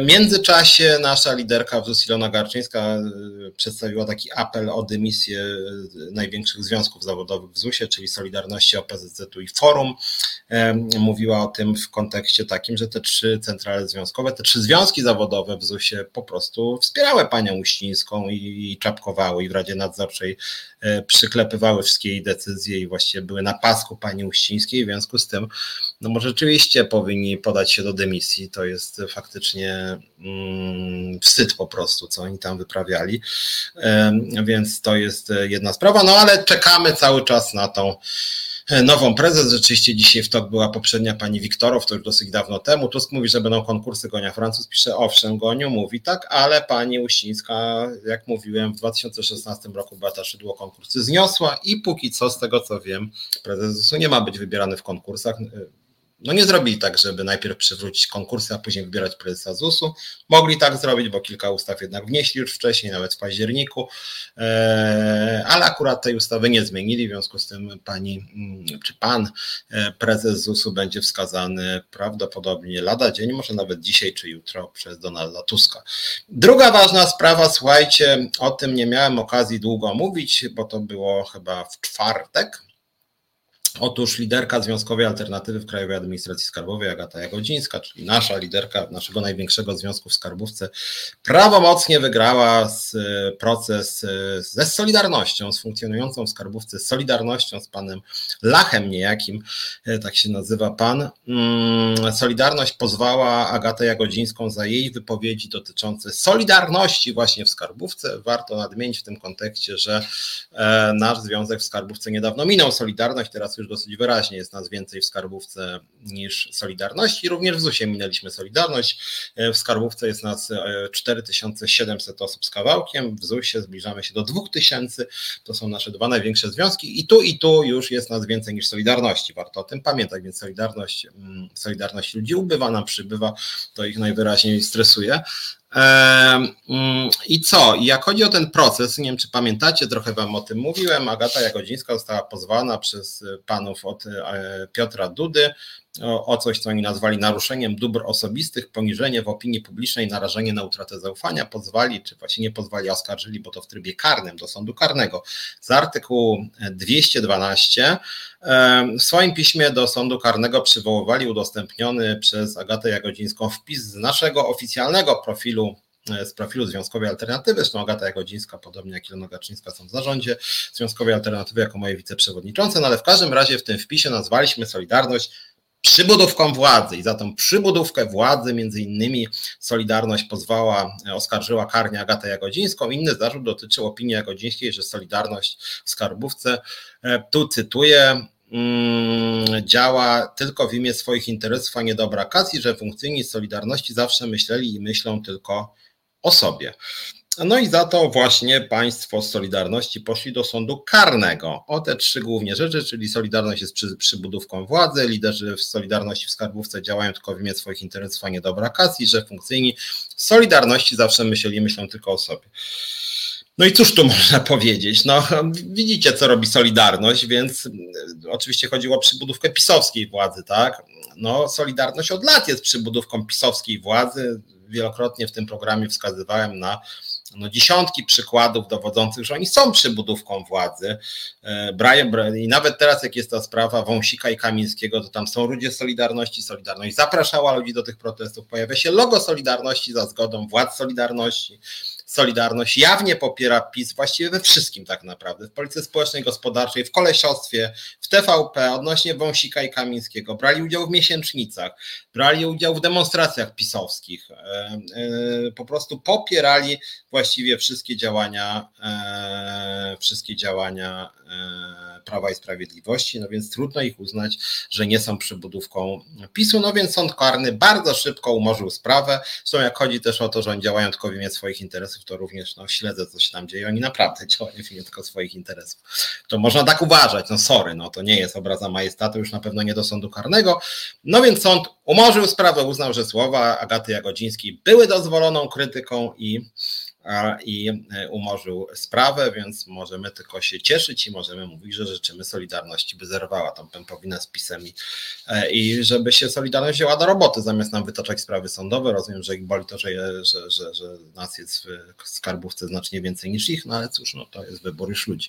W międzyczasie nasza liderka WZUS Ilona Garczyńska y, przedstawiła taki apel o dymisję y, największych związków zawodowych w ZUS-ie, czyli Solidarności OPZZ-u i Forum. Mówiła o tym w kontekście takim, że te trzy centrale związkowe, te trzy związki zawodowe w ZUS-ie po prostu wspierały panią Uścińską i czapkowały i w Radzie Nadzorczej e, przyklepywały wszystkie jej decyzje i właściwie były na pasku pani Uścińskiej, w związku z tym no może rzeczywiście powinni podać się do dymisji. To jest faktycznie mm, wstyd po prostu, co oni tam wyprawiali. Więc to jest jedna sprawa. No ale czekamy cały czas na tą nową prezes. Rzeczywiście dzisiaj w TOK była poprzednia pani Wiktorow, to już dosyć dawno temu. Tusk mówi, że będą konkursy Gonia Francuz. Pisze, owszem, Goniu mówi tak, ale pani Uścińska, jak mówiłem, w 2016 roku Beata Szydło konkursy zniosła i póki co, z tego co wiem, prezes nie ma być wybierany w konkursach no nie zrobili tak, żeby najpierw przywrócić konkursy, a później wybierać prezesa ZUS-u. Mogli tak zrobić, bo kilka ustaw jednak wnieśli już wcześniej, nawet w październiku, e, ale akurat tej ustawy nie zmienili, w związku z tym pani mm, czy pan e, prezes ZUS-u będzie wskazany prawdopodobnie lada dzień, może nawet dzisiaj czy jutro przez Donalda Tuska. Druga ważna sprawa, słuchajcie, o tym nie miałem okazji długo mówić, bo to było chyba w czwartek, Otóż liderka Związkowej Alternatywy w Krajowej Administracji Skarbowej, Agata Jagodzińska, czyli nasza liderka naszego największego związku w skarbówce, prawomocnie wygrała e, proces e, ze Solidarnością, z funkcjonującą w skarbówce Solidarnością, z panem Lachem niejakim, e, tak się nazywa pan. Mm, Solidarność pozwała Agatę Jagodzińską za jej wypowiedzi dotyczące Solidarności właśnie w skarbówce. Warto nadmienić w tym kontekście, że nasz związek w skarbówce niedawno minął Solidarność, teraz już już dosyć wyraźnie jest nas więcej w skarbówce niż Solidarności. Również w ZUS-ie minęliśmy Solidarność. E, w skarbówce jest nas 4700 e, osób z kawałkiem, w ZUS-ie zbliżamy się do 2000. To są nasze dwa największe związki i tu i tu już jest nas więcej niż Solidarności. Warto o tym pamiętać, więc Solidarność, mm, Solidarność ludzi ubywa, nam przybywa, to ich najwyraźniej stresuje. Mm, I co? Jak chodzi o ten proces, nie wiem czy pamiętacie, trochę wam o tym mówiłem, Agata Jagodzińska została pozwana przez panów od e, Piotra Dudy o, o coś, co oni nazwali naruszeniem dóbr osobistych, poniżenie w opinii publicznej, narażenie na utratę zaufania, pozwali, czy właśnie nie pozwali, oskarżyli, bo to w trybie karnym, do sądu karnego. Z artykułu 212 w swoim piśmie do sądu karnego przywoływali udostępniony przez Agatę Jagodzińską wpis z naszego oficjalnego profilu e, z profilu Związkowej Alternatywy, zresztą Agata Jagodzińska, podobnie jak Ilona Gaczyńska są w zarządzie Związkowej Alternatywy jako moje wiceprzewodniczące, no ale w każdym razie w tym wpisie nazwaliśmy Solidarność przybudówką władzy i za tą przybudówkę władzy między innymi Solidarność pozwała, oskarżyła karnie Agatę Jagodzińską. Inny zarzut dotyczył opinii Jagodzińskiej, że Solidarność w skarbówce, e, tu cytuję, mm, działa tylko w imię swoich interesów, a nie dobra okazji, że funkcyjni Solidarności zawsze myśleli i myślą tylko o sobie. No i za to właśnie państwo z Solidarności poszli do sądu karnego o te trzy głównie rzeczy, czyli Solidarność jest przy, przybudówką władzy, liderzy w Solidarności w Skarbówce działają tylko w imię swoich interesów, a nie dobra kasji, że funkcyjni Solidarności zawsze myśleli, myślą tylko o sobie. No i cóż tu można powiedzieć? No, widzicie, co robi Solidarność, więc oczywiście chodziło o przybudówkę pisowskiej władzy, tak? No, Solidarność od lat jest przybudówką pisowskiej władzy. Wielokrotnie w tym programie wskazywałem na no, dziesiątki przykładów dowodzących, że oni są przybudówką władzy. E, Brian, I nawet teraz, jak jest ta sprawa Wąsika i Kamińskiego, to tam są ludzie Solidarności. Solidarność zapraszała ludzi do tych protestów. Pojawia się logo Solidarności za zgodą władz Solidarności. Solidarność jawnie popiera PiS właściwie we wszystkim tak naprawdę, w polityce społecznej, gospodarczej, w kolesiostwie, w TVP, odnośnie Wąsika i Kamińskiego. Brali udział w miesięcznicach, brali udział w demonstracjach pisowskich, e, e, po prostu popierali właściwie wszystkie działania, e, wszystkie działania Prawa i Sprawiedliwości, no więc trudno ich uznać, że nie są przybudówką PiSu, no więc sąd karny bardzo szybko umorzył sprawę, zresztą jak chodzi też o to, że oni działają tylko w imię swoich interesów, to również no, śledzę, co się tam dzieje, oni naprawdę działają w imię tylko swoich interesów. To można tak uważać, no sorry, no to nie jest obraza majestatu, już na pewno nie do sądu karnego, no więc sąd umorzył sprawę, uznał, że słowa Agaty Jagodzińskiej były dozwoloną krytyką i i umorzył sprawę, więc możemy tylko się cieszyć i możemy mówić, że życzymy Solidarności, by zerwała tą pępowinę z pisem i, i żeby się Solidarność wzięła do roboty, zamiast nam wytaczać sprawy sądowe. Rozumiem, że ich boli to, że, że, że, że nas jest w skarbówce znacznie więcej niż ich, no ale cóż, no to jest wybór już ludzi.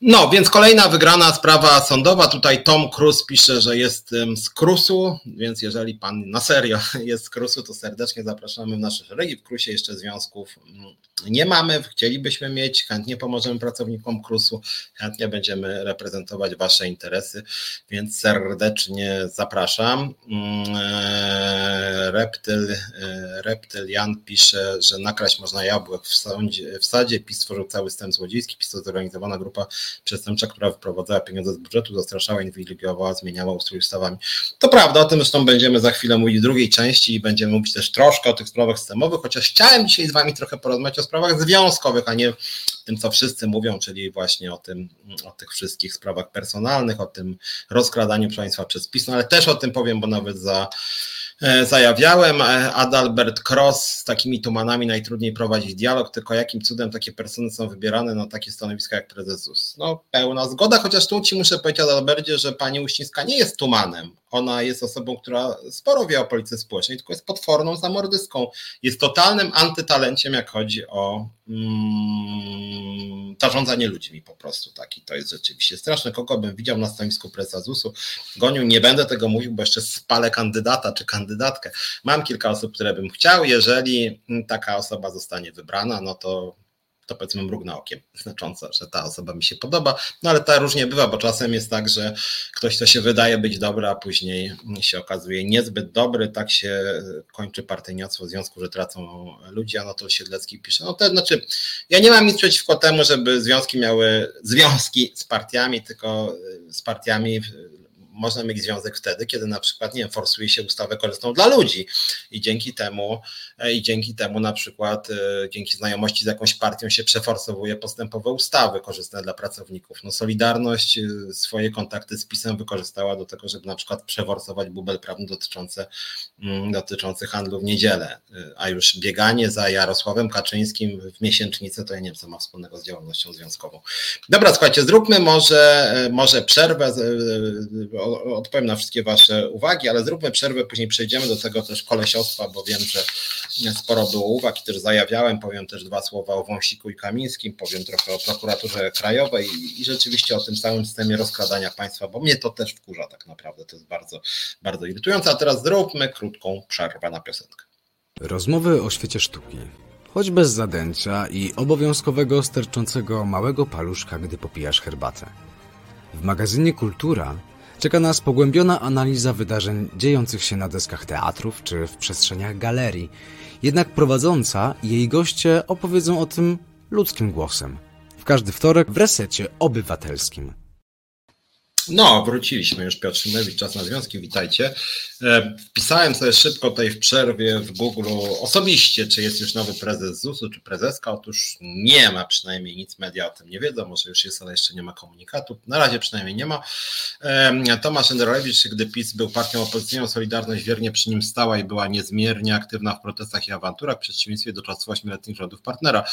No, więc kolejna wygrana sprawa sądowa. Tutaj Tom Cruise pisze, że jest z Krusu, więc jeżeli pan na serio jest z Krusu, to serdecznie zapraszamy w nasze szeregi. W Krusie jeszcze związków mm, nie mamy, chcielibyśmy mieć, chętnie pomożemy pracownikom Krusu, chętnie będziemy reprezentować wasze interesy, więc serdecznie zapraszam. Mm, e, Reptyl, e, Reptyl Jan pisze, że nakraść można jabłek w, sądzie, w sadzie, PiS stworzył cały system złodziejski, PiS to zorganizowana grupa przestępcza, która wyprowadzała pieniądze z budżetu, zastraszała, inwigilowała, zmieniała ustrój ustawami. To prawda, o tym zresztą będziemy za chwilę mówić w drugiej części i będziemy mówić też troszkę o tych sprawach systemowych, chociaż chciałem dzisiaj z Wami trochę porozmawiać o sprawach związkowych, a nie tym, co wszyscy mówią, czyli właśnie o tym, o tych wszystkich sprawach personalnych, o tym rozkradaniu państwa przez PiS, no ale też o tym powiem, bo nawet za E, zajawiałem. E, Adalbert Cross z takimi tumanami najtrudniej prowadzić dialog, tylko jakim cudem takie persony są wybierane na takie stanowiska jak prezes No pełna zgoda, chociaż tu ci muszę powiedzieć Adalbercie, że pani Uścińska nie jest tumanem. Ona jest osobą, która sporo wie o policji społecznej, tylko jest potworną zamordystką. Jest totalnym antytalenciem, jak chodzi o mm, zarządzanie ludźmi po prostu. Taki to jest rzeczywiście straszne. Kogo bym widział na stanowisku prezesa ZUS-u, gonił, nie będę tego mówił, bo jeszcze spalę kandydata czy kandydatkę. Mam kilka osób, które bym chciał. Jeżeli taka osoba zostanie wybrana, no to to powiedzmy mrugnę okiem, znacząco, że ta osoba mi się podoba, no ale to różnie bywa, bo czasem jest tak, że ktoś, kto się wydaje być dobry, a później się okazuje niezbyt dobry, tak się kończy partyjniactwo w związku, że tracą ludzi, a no to Siedlecki pisze, no to znaczy, ja nie mam nic przeciwko temu, żeby związki miały związki z partiami, tylko z partiami można mieć związek wtedy, kiedy na przykład, nie wiem, forsuje się ustawę korzystną dla ludzi i dzięki temu, e, i dzięki temu na przykład, e, dzięki znajomości z jakąś partią się przeforsowuje postępowe ustawy korzystne dla pracowników. No Solidarność e, swoje kontakty z PiSem wykorzystała do tego, żeby na przykład przeforsować bubel prawny dotyczący, mm, dotyczący handlu w niedzielę, a już bieganie za Jarosławem Kaczyńskim w miesięcznicę, to ja nie wiem, co ma wspólnego z działalnością związkową. Dobra, słuchajcie, zróbmy może, może przerwę, odpowiem na wszystkie Wasze uwagi, ale zróbmy przerwę, później przejdziemy do tego też kolesiostwa, bo wiem, że sporo było uwag i też zajawiałem, powiem też dwa słowa o Wąsiku i Kamińskim, powiem trochę o prokuraturze krajowej i, i rzeczywiście o tym całym systemie rozkładania państwa, bo mnie to też wkurza tak naprawdę, to jest bardzo, bardzo irytujące. A teraz zróbmy krótką przerwę na piosenkę. Rozmowy o świecie sztuki. Choć bez zadęcia i obowiązkowego sterczącego małego paluszka, gdy popijasz herbatę. W magazynie Kultura Czeka nas pogłębiona analiza wydarzeń dziejących się na deskach teatrów czy w przestrzeniach galerii. Jednak prowadząca i jej goście opowiedzą o tym ludzkim głosem. W każdy wtorek w resecie obywatelskim. No, wróciliśmy już. Piotr Szymlewicz, Czas na Związki, witajcie. E, wpisałem sobie szybko tutaj w przerwie w Google osobiście, czy jest już nowy prezes ZUS-u, czy prezeska. Otóż nie ma przynajmniej nic, media o tym nie wiedzą, może już jest, ale jeszcze nie ma komunikatu. Na razie przynajmniej nie ma. E, Tomasz Enderowicz, gdy PiS był partią opozycyjną, Solidarność wiernie przy nim stała i była niezmiernie aktywna w protestach i awanturach, w przeciwieństwie do czasów ośmioletnich rządów partnera.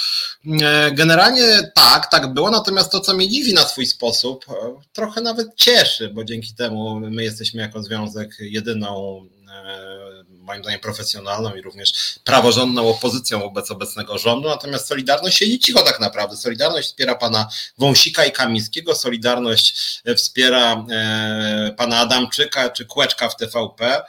E, generalnie tak, tak było, natomiast to, co mnie dziwi na swój sposób, trochę nawet cieszy, bo dzięki temu my jesteśmy jako związek jedyną e, moim zdaniem profesjonalną i również praworządną opozycją wobec obecnego rządu, natomiast Solidarność siedzi cicho tak naprawdę. Solidarność wspiera pana Wąsika i Kamińskiego, Solidarność wspiera e, pana Adamczyka czy Kłeczka w TVP,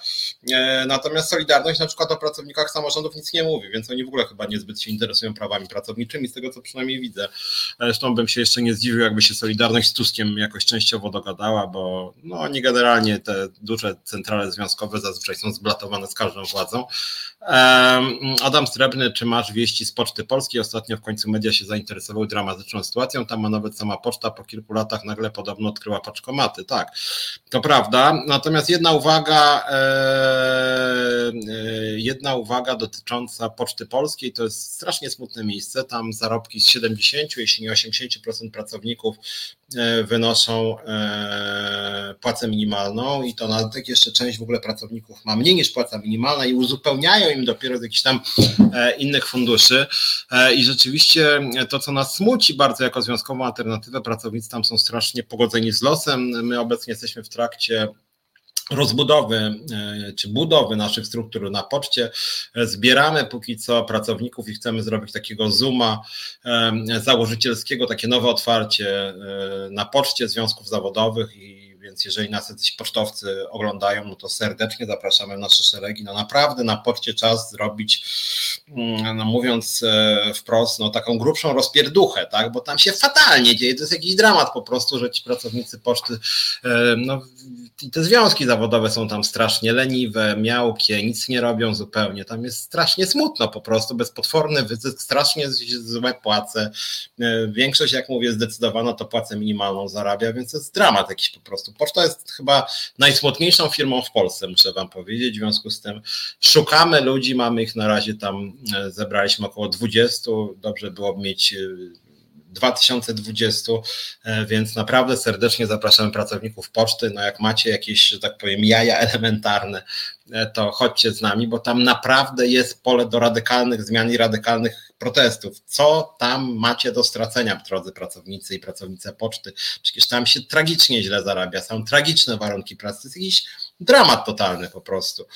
e, natomiast Solidarność na przykład o pracownikach samorządów nic nie mówi, więc oni w ogóle chyba niezbyt się interesują prawami pracowniczymi, z tego co przynajmniej widzę. Zresztą bym się jeszcze nie zdziwił, jakby się Solidarność z Tuskiem jakoś częściowo dogadała, bo no, oni generalnie te duże centrale związkowe zazwyczaj są zblatowane z każdym każdą władzą. Adam Srebrny, czy masz wieści z Poczty Polskiej? Ostatnio w końcu media się zainteresowały dramatyczną sytuacją. Tam a nawet sama poczta po kilku latach nagle podobno odkryła paczkomaty. Tak, to prawda. Natomiast jedna uwaga, e, e, jedna uwaga dotycząca Poczty Polskiej, to jest strasznie smutne miejsce. Tam zarobki z 70, jeśli nie 80% pracowników e, wynoszą płacę minimalną i to nawet jeszcze część w ogóle pracowników ma mniej niż płaca minimalna i uzupełniają dają im dopiero z jakichś tam innych funduszy i rzeczywiście to, co nas smuci bardzo jako związkową alternatywę, pracownicy tam są strasznie pogodzeni z losem. My obecnie jesteśmy w trakcie rozbudowy e, czy budowy naszych struktur na poczcie. E, zbieramy póki co pracowników i chcemy zrobić takiego zooma e, założycielskiego, takie nowe otwarcie na poczcie związków zawodowych i więc jeżeli nas jacyś pocztowcy oglądają, no to serdecznie zapraszamy w nasze szeregi. No naprawdę na poczcie czas zrobić, mm, no mówiąc e, wprost, no taką grubszą rozpierduchę, tak, bo tam się fatalnie dzieje, to jest jakiś dramat po prostu, że ci pracownicy poczty, e, no i te związki zawodowe są tam strasznie leniwe, miałkie, nic nie robią zupełnie, tam jest strasznie smutno po prostu, bezpotworny wyzysk, strasznie złe płace, e, większość, jak mówię, zdecydowana to płacę minimalną zarabia, więc to jest dramat jakiś po prostu Poczta jest chyba najsmutniejszą firmą w Polsce, muszę Wam powiedzieć. W związku z tym szukamy ludzi, mamy ich na razie tam, e, zebraliśmy około 20. Dobrze byłoby mieć 2020, e, e, więc naprawdę serdecznie zapraszamy pracowników poczty. No jak macie jakieś, że tak powiem, jaja elementarne, to chodźcie z nami, bo tam naprawdę jest pole do radykalnych zmian i radykalnych protestów. Co tam macie do stracenia, drodzy pracownicy i pracownice poczty? Przecież tam się tragicznie źle zarabia, są tragiczne warunki pracy, jest jakiś dramat totalny po prostu.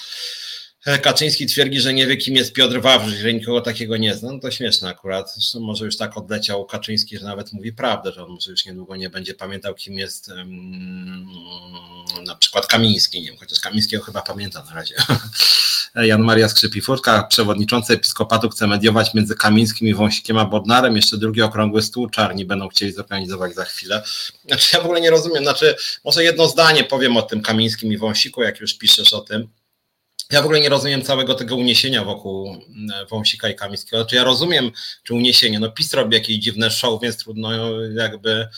Kaczyński twierdzi, że nie wie, kim jest Piotr Wawrzyk, że nikogo takiego nie zna. No to śmieszne akurat. Zresztą może już tak odleciał Kaczyński, że nawet mówi prawdę, że on może już niedługo nie będzie pamiętał, kim jest um, na przykład Kamiński. Nie wiem, chociaż Kamińskiego chyba pamięta na razie. Jan Maria Skrzypi-Furtka, przewodniczący episkopatu, chce mediować między Kamińskim i Wąsikiem a Bodnarem. Jeszcze drugi okrągły stół czarni będą chcieli zorganizować za chwilę. Znaczy ja w ogóle nie rozumiem, znaczy może jedno zdanie powiem o tym Kamińskim i Wąsiku, jak już piszesz o tym ja w ogóle nie rozumiem całego tego uniesienia wokół e, Wąsika i Kamińskiego. Znaczy ja rozumiem, czy uniesienie, no PiS robi jakieś dziwne show, więc trudno jakby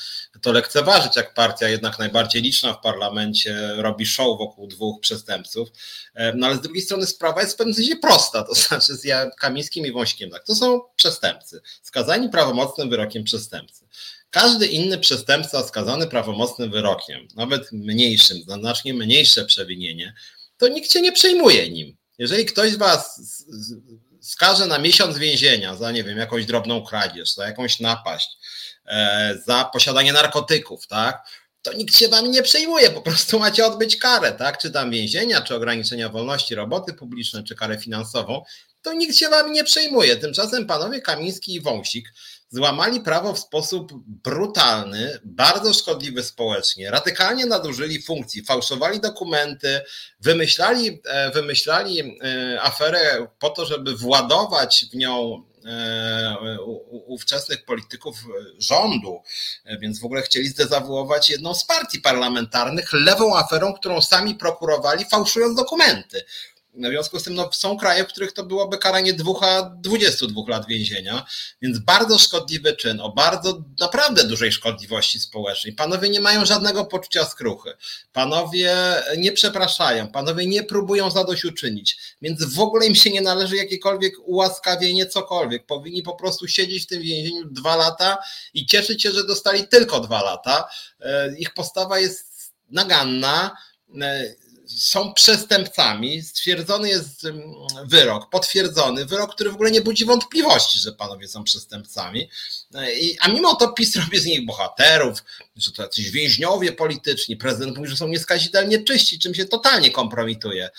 to lekceważyć, jak partia jednak najbardziej liczna w parlamencie robi show wokół dwóch przestępców. E, no ale z drugiej strony sprawa jest w pewnym sensie prosta, to znaczy z Kamińskim i Wąsikiem. Tak, to są przestępcy, skazani prawomocnym wyrokiem przestępcy. Każdy inny przestępca skazany prawomocnym wyrokiem, nawet mniejszym, znacznie mniejsze przewinienie, to nikt się nie przejmuje nim. Jeżeli ktoś z was skaże na miesiąc więzienia za, nie wiem, jakąś drobną kradzież, za jakąś napaść, e, za posiadanie narkotyków, tak, to nikt się wami nie przejmuje, po prostu macie odbyć karę, tak, czy tam więzienia, czy ograniczenia wolności, roboty publiczne, czy karę finansową, to nikt się wami nie przejmuje. Tymczasem panowie Kamiński i Wąsik złamali prawo w sposób brutalny, bardzo szkodliwy społecznie, radykalnie nadużyli funkcji, fałszowali dokumenty, wymyślali, e, wymyślali e, aferę po to, żeby władować w nią e, ówczesnych polityków rządu, więc w ogóle chcieli zdezawuować jedną z partii parlamentarnych lewą aferą, którą sami prokurowali, fałszując dokumenty. W związku z tym no, są kraje, w których to byłoby karanie dwóch a 22 lat więzienia, więc bardzo szkodliwy czyn, o bardzo naprawdę dużej szkodliwości społecznej. Panowie nie mają żadnego poczucia skruchy. Panowie nie przepraszają, panowie nie próbują zadośćuczynić, więc w ogóle im się nie należy jakiekolwiek ułaskawienie, cokolwiek. Powinni po prostu siedzieć w tym więzieniu dwa lata i cieszyć się, że dostali tylko dwa lata. E, ich postawa jest naganna e, są przestępcami, stwierdzony jest wyrok, potwierdzony, wyrok, który w ogóle nie budzi wątpliwości, że panowie są przestępcami, a mimo to PiS robi z nich bohaterów, że to jacyś więźniowie polityczni, prezydent mówi, że są nieskazitelnie czyści, czym się totalnie kompromituje.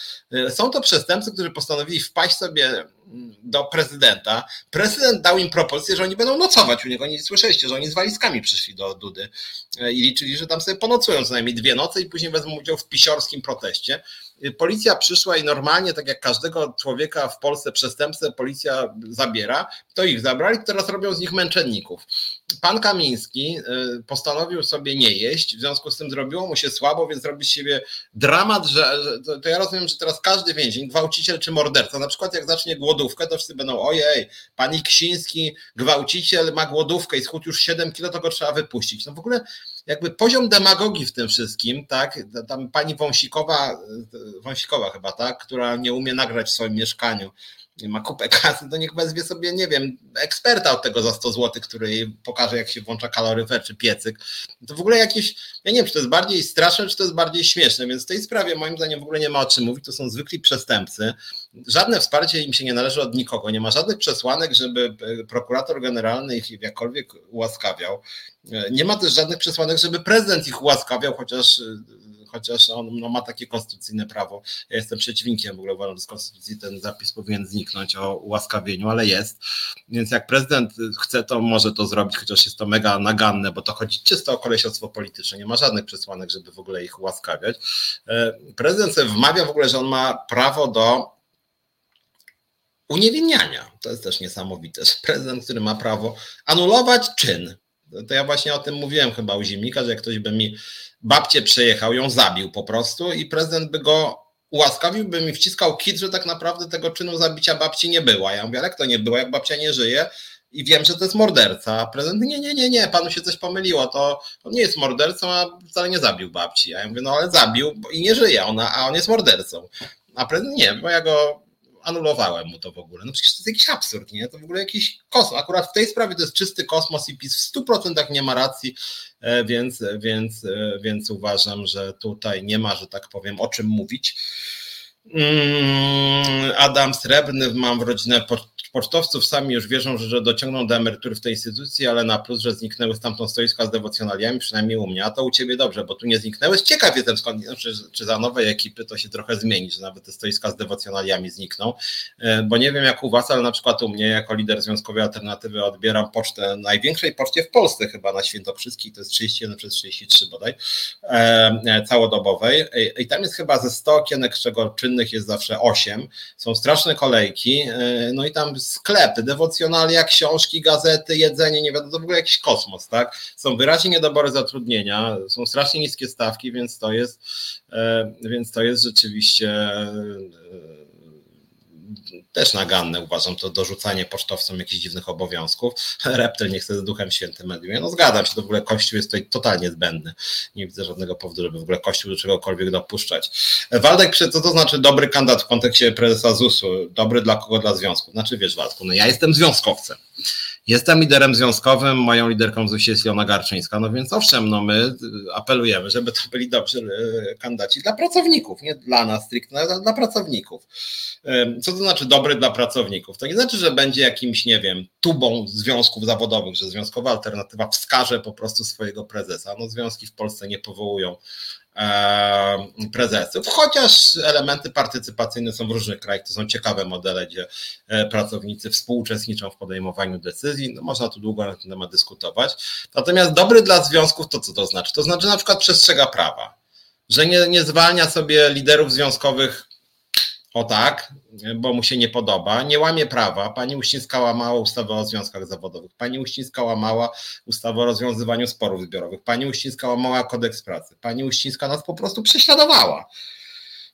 Są to przestępcy, którzy postanowili wpaść sobie do prezydenta. Prezydent dał im propozycję, że oni będą nocować u niego. Nie słyszeliście, że oni z walizkami przyszli do Dudy i liczyli, że tam sobie ponocują co najmniej dwie noce i później wezmą udział w pisiorskim proteście. Policja przyszła i normalnie, tak jak każdego człowieka w Polsce przestępcę policja zabiera, to ich zabrali, teraz robią z nich męczenników. Pan Kamiński y, postanowił sobie nie jeść, w związku z tym zrobiło mu się słabo, więc robi z siebie dramat, że to ja rozumiem, że teraz każdy więzień, gwałciciel czy morderca, na przykład jak zacznie głodówkę, to wszyscy będą, ojej, pani Ksiński, gwałciciel ma głodówkę i schudł już 7 kilo, to go trzeba wypuścić. No w ogóle jakby poziom demagogii w tym wszystkim, tak, tam pani Wąsikowa, Wąsikowa chyba, tak, która nie umie nagrać w swoim mieszkaniu, ma kupę kasy, to niech wezwie sobie, nie wiem, eksperta od tego za 100 zł, który jej pokaże, jak się włącza kaloryfer czy piecyk. To w ogóle jakieś, ja nie wiem, czy to jest bardziej straszne, czy to jest bardziej śmieszne, więc w tej sprawie moim zdaniem w ogóle nie ma o czym mówić, to są zwykli przestępcy. Żadne wsparcie im się nie należy od nikogo, nie ma żadnych przesłanek, żeby e, prokurator generalny ich jakkolwiek ułaskawiał. E, nie ma też żadnych przesłanek, żeby prezydent ich ułaskawiał, chociaż e, chociaż on no, ma takie konstytucyjne prawo. Ja jestem przeciwnikiem, w ogóle uważam, że z konstytucji ten zapis powinien zniknąć o ułaskawieniu, ale jest. Więc jak prezydent chce, to może to zrobić, chociaż jest to mega naganne, bo to chodzi czysto o kolesiostwo polityczne. Nie ma żadnych przesłanek, żeby w ogóle ich ułaskawiać. E, prezydent sobie wmawia w ogóle, że on ma prawo do uniewinniania. To jest też niesamowite. Prezydent, który ma prawo anulować czyn. To ja właśnie o tym mówiłem chyba u Zimnika, że jak ktoś by mi babcię przejechał, ją zabił po prostu i prezydent by go ułaskawił, by mi wciskał kit, że tak naprawdę tego czynu zabicia babci nie było. Ja mówię, jak to nie było, jak babcia nie żyje i wiem, że to jest morderca. A prezydent, nie, nie, nie, nie, panu się coś pomyliło, to on nie jest mordercą, a wcale nie zabił babci. A ja mówię, no ale zabił i nie żyje ona, a on jest mordercą. A prezydent nie, bo ja go anulowałem mu to w ogóle. No przecież to jest jakiś absurd, nie? To w ogóle jakiś kosmos. Akurat w tej sprawie to jest czysty kosmos i PiS w 100% nie ma racji, e, więc, więc, e, więc uważam, że tutaj nie ma, że tak powiem, o czym mówić. Mm, Adam Srebrny, mam w rodzinę Pocztowców sami już wierzą, że dociągną do emerytury w tej instytucji, ale na plus, że zniknęły stamtąd stoiska z dewocjonaliami, przynajmniej u mnie, a to u ciebie dobrze, bo tu nie zniknęły. Ciekaw jestem skąd, czy, czy za nowej ekipy to się trochę zmieni, że nawet te stoiska z dewocjonaliami znikną, e, bo nie wiem jak u was, ale na przykład u mnie jako lider Związkowej Alternatywy odbieram pocztę największej poczcie w Polsce chyba na Świętokrzyskiej, to jest 31 przez 33 bodaj, e, e, całodobowej. I tam jest chyba ze 100 okienek, z czego czynnych jest zawsze 8, są straszne kolejki, no i tam sklepy, dewocjonalia, książki, gazety, jedzenie, nie wiadomo, to w ogóle jakiś kosmos, tak? Są wyraźnie niedobory zatrudnienia, są strasznie niskie stawki, więc to jest, e, więc to jest rzeczywiście e, też naganne, uważam, to dorzucanie pocztowcom jakichś dziwnych obowiązków. Reptel nie chce z Duchem Świętym mediuje. No zgadzam się, to w ogóle Kościół jest tutaj totalnie zbędny. Nie widzę żadnego powodu, żeby w ogóle Kościół do czegokolwiek dopuszczać. Waldek, co to znaczy dobry kandydat w kontekście prezesa ZUS-u? Dobry dla kogo? Dla związków. Znaczy wiesz Waldku, no ja jestem związkowcem. Jestem liderem związkowym, moją liderką ZUS jest Jona Garczyńska, no więc owszem, no my apelujemy, żeby to byli dobrzy e, kandydaci dla pracowników, nie dla nas stricte, ale dla pracowników. Co to znaczy dobry dla pracowników? To nie znaczy, że będzie jakimś, nie wiem, tubą związków zawodowych, że związkowa alternatywa wskaże po prostu swojego prezesa. No związki w Polsce nie powołują prezesów, chociaż elementy partycypacyjne są w różnych krajach, to są ciekawe modele, gdzie e, pracownicy współuczestniczą w podejmowaniu decyzji, no można tu długo na ten temat dyskutować. Natomiast dobry dla związków to co to znaczy? To znaczy na przykład przestrzega prawa, że nie, nie zwalnia sobie liderów związkowych o tak, bo mu się nie podoba, nie łamie prawa. Pani Uścińska łamała ustawę o związkach zawodowych, pani Uścińska łamała ustawę o rozwiązywaniu sporów zbiorowych, pani Uścińska łamała kodeks pracy, pani Uścińska nas po prostu prześladowała.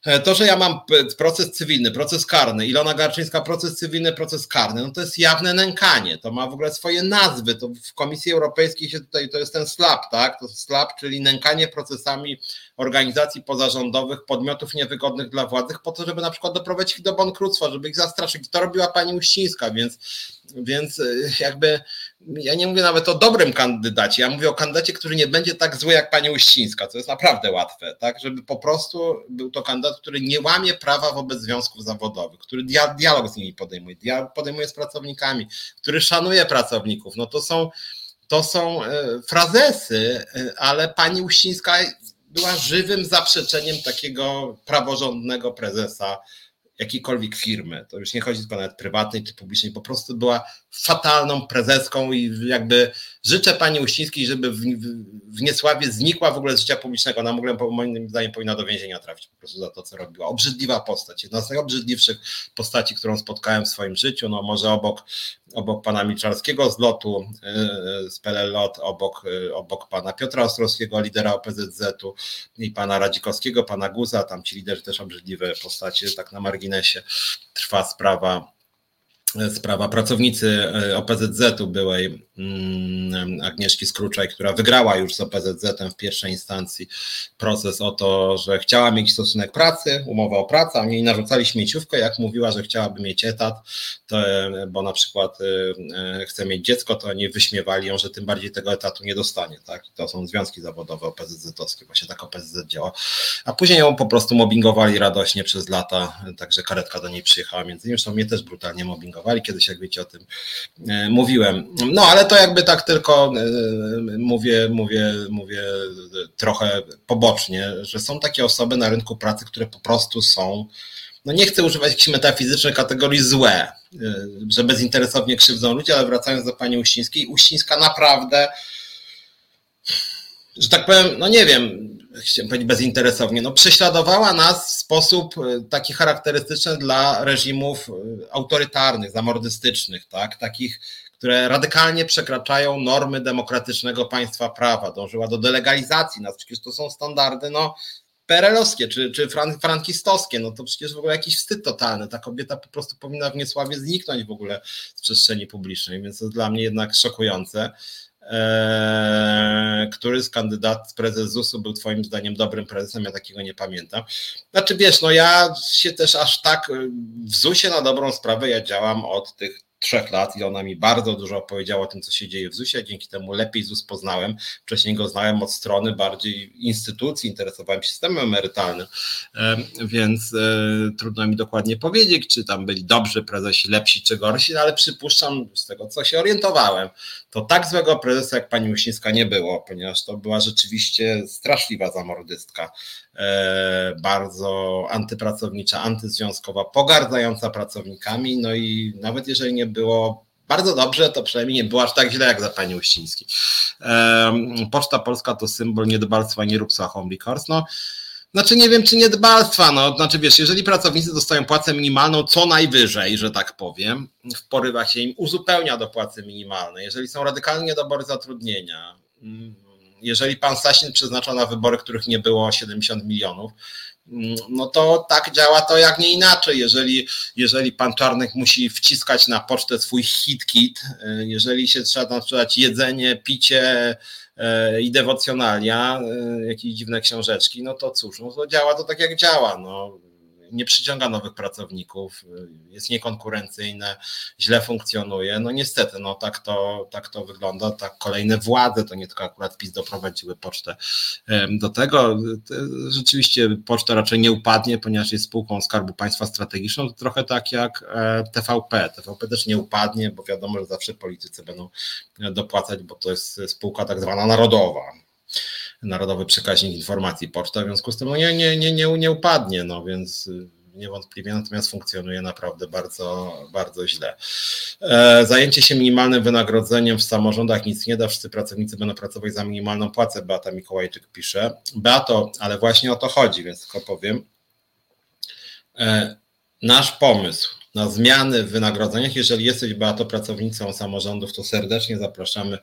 E, to, że ja mam proces cywilny, proces karny, Ilona Garczyńska proces cywilny, proces karny, no to jest jawne nękanie, to ma w ogóle swoje nazwy, to w Komisji Europejskiej się tutaj, to jest ten SLAP, tak, to SLAP, czyli nękanie procesami organizacji pozarządowych, podmiotów niewygodnych dla władzy, po to, żeby na przykład doprowadzić ich do bankructwa, żeby ich zastraszyć. To robiła pani Uścińska, więc, więc e, jakby ja nie mówię nawet o dobrym kandydacie, ja mówię o kandydacie, który nie będzie tak zły jak pani Uścińska, co jest naprawdę łatwe, tak, żeby po prostu był to kandydat, który nie łamie prawa wobec związków zawodowych, który dialog z nimi podejmuje, podejmuje z pracownikami, który szanuje pracowników, no to są to są e, frazesy, e, ale pani Uścińska była żywym zaprzeczeniem takiego praworządnego prezesa jakiejkolwiek firmy. To już nie chodzi tylko nawet prywatnej czy publicznej, po prostu była fatalną prezeską i jakby życzę pani Uścińskiej, żeby w, w Niesławie znikła w ogóle z życia publicznego. Ona w ogóle moim zdaniem powinna do więzienia trafić po prostu za to, co robiła. Obrzydliwa postać. Jedna z najobrzydliwszych postaci, którą spotkałem w swoim życiu. No może obok, obok pana Milczarskiego z lotu, yy, z PLLOT, obok, yy, obok pana Piotra Ostrowskiego, lidera OPZZ-u i pana Radzikowskiego, pana Guza, tam ci liderzy też obrzydliwe postacie, tak na marginesie trwa sprawa sprawa pracownicy e, OPZZ-u byłej mm, Agnieszki Skruczaj, która wygrała już z OPZZ-em w pierwszej instancji proces o to, że chciała mieć stosunek pracy, umowę o pracę, a oni narzucali śmieciówkę, jak mówiła, że chciałaby mieć etat, to, e, bo na przykład e, chce mieć dziecko, to oni wyśmiewali ją, że tym bardziej tego etatu nie dostanie, tak? To są związki zawodowe OPZZ-owskie, właśnie tak OPZZ działa, a później ją po prostu mobbingowali radośnie przez lata, także karetka do niej przyjechała między innymi, zresztą mnie też brutalnie mobbingowali kiedyś, jak wiecie, o tym e, mówiłem. No ale to jakby tak tylko e, mówię, mówię, mówię trochę pobocznie, że są takie osoby na rynku pracy, które po prostu są no nie chcę używać jakichś metafizycznych kategorii złe, e, że bezinteresownie krzywdzą ludzi, ale wracając do pani Uścińskiej, Uścińska naprawdę, że tak powiem, no nie wiem, chciałem powiedzieć bezinteresownie, no prześladowała nas w sposób e, taki charakterystyczny dla reżimów e, autorytarnych, zamordystycznych, tak, takich, które radykalnie przekraczają normy demokratycznego państwa prawa, dążyła do delegalizacji nas, przecież to są standardy, no, perelowskie czy, czy frankistowskie, no to przecież w ogóle jakiś wstyd totalny. Ta kobieta po prostu powinna w Niesławie zniknąć w ogóle z przestrzeni publicznej, więc to jest dla mnie jednak szokujące. Eee, który z kandydat prezes ZUS-u był twoim zdaniem dobrym prezesem, ja takiego nie pamiętam. Znaczy wiesz, no ja się też aż tak w ZUS-ie na dobrą sprawę ja działam od tych trzech lat i ona mi bardzo dużo opowiedziała o tym, co się dzieje w ZUS-ie. Dzięki temu lepiej ZUS poznałem. Wcześniej go znałem od strony bardziej instytucji, interesowałem się systemem emerytalnym, więc e, trudno mi dokładnie powiedzieć, czy tam byli dobrzy prezesi, lepsi czy gorsi, ale przypuszczam z tego, co się orientowałem, to tak złego prezesa jak pani Musińska nie było, ponieważ to była rzeczywiście straszliwa zamordystka, e, bardzo antypracownicza, antyzwiązkowa, pogardzająca pracownikami, no i nawet jeżeli nie było bardzo dobrze, to przynajmniej nie było aż tak źle jak za pani Uściński. E, Poczta Polska to symbol niedbalstwa, nierówstwa Home No, znaczy nie wiem, czy niedbalstwa, no, znaczy wiesz, jeżeli pracownicy dostają płacę minimalną co najwyżej, że tak powiem, w porywach się im uzupełnia do płacy minimalnej, jeżeli są radykalne niedobory zatrudnienia, mm, jeżeli pan Sasin przeznacza na wybory, których nie było 70 milionów, mm, no to tak działa to jak nie inaczej. Jeżeli, jeżeli pan Czarnek musi wciskać na pocztę swój hit kit, y, jeżeli się trzeba tam sprzedać jedzenie, picie, i dewocjonalia, e, jakieś dziwne książeczki, no to cóż, no to działa to tak jak działa. No nie przyciąga nowych pracowników, jest niekonkurencyjne, źle funkcjonuje. No niestety, no tak to, tak to wygląda. Tak kolejne władze, to nie tylko akurat PiS doprowadziły pocztę do tego. Rzeczywiście poczta raczej nie upadnie, ponieważ jest spółką Skarbu Państwa strategiczną, to trochę tak jak TVP. TVP też nie upadnie, bo wiadomo, że zawsze politycy będą dopłacać, bo to jest spółka tak zwana narodowa narodowy przekaźnik informacji poczta, w związku z tym no nie, nie, nie, nie, nie upadnie, no więc y, niewątpliwie, natomiast funkcjonuje naprawdę bardzo, bardzo źle. E, zajęcie się minimalnym wynagrodzeniem w samorządach nic nie da, wszyscy pracownicy będą pracować za minimalną płacę, Beata Mikołajczyk pisze. Beato, ale właśnie o to chodzi, więc tylko powiem. E, nasz pomysł na zmiany w wynagrodzeniach. Jeżeli jesteś Beato pracownicą samorządów, to serdecznie zapraszamy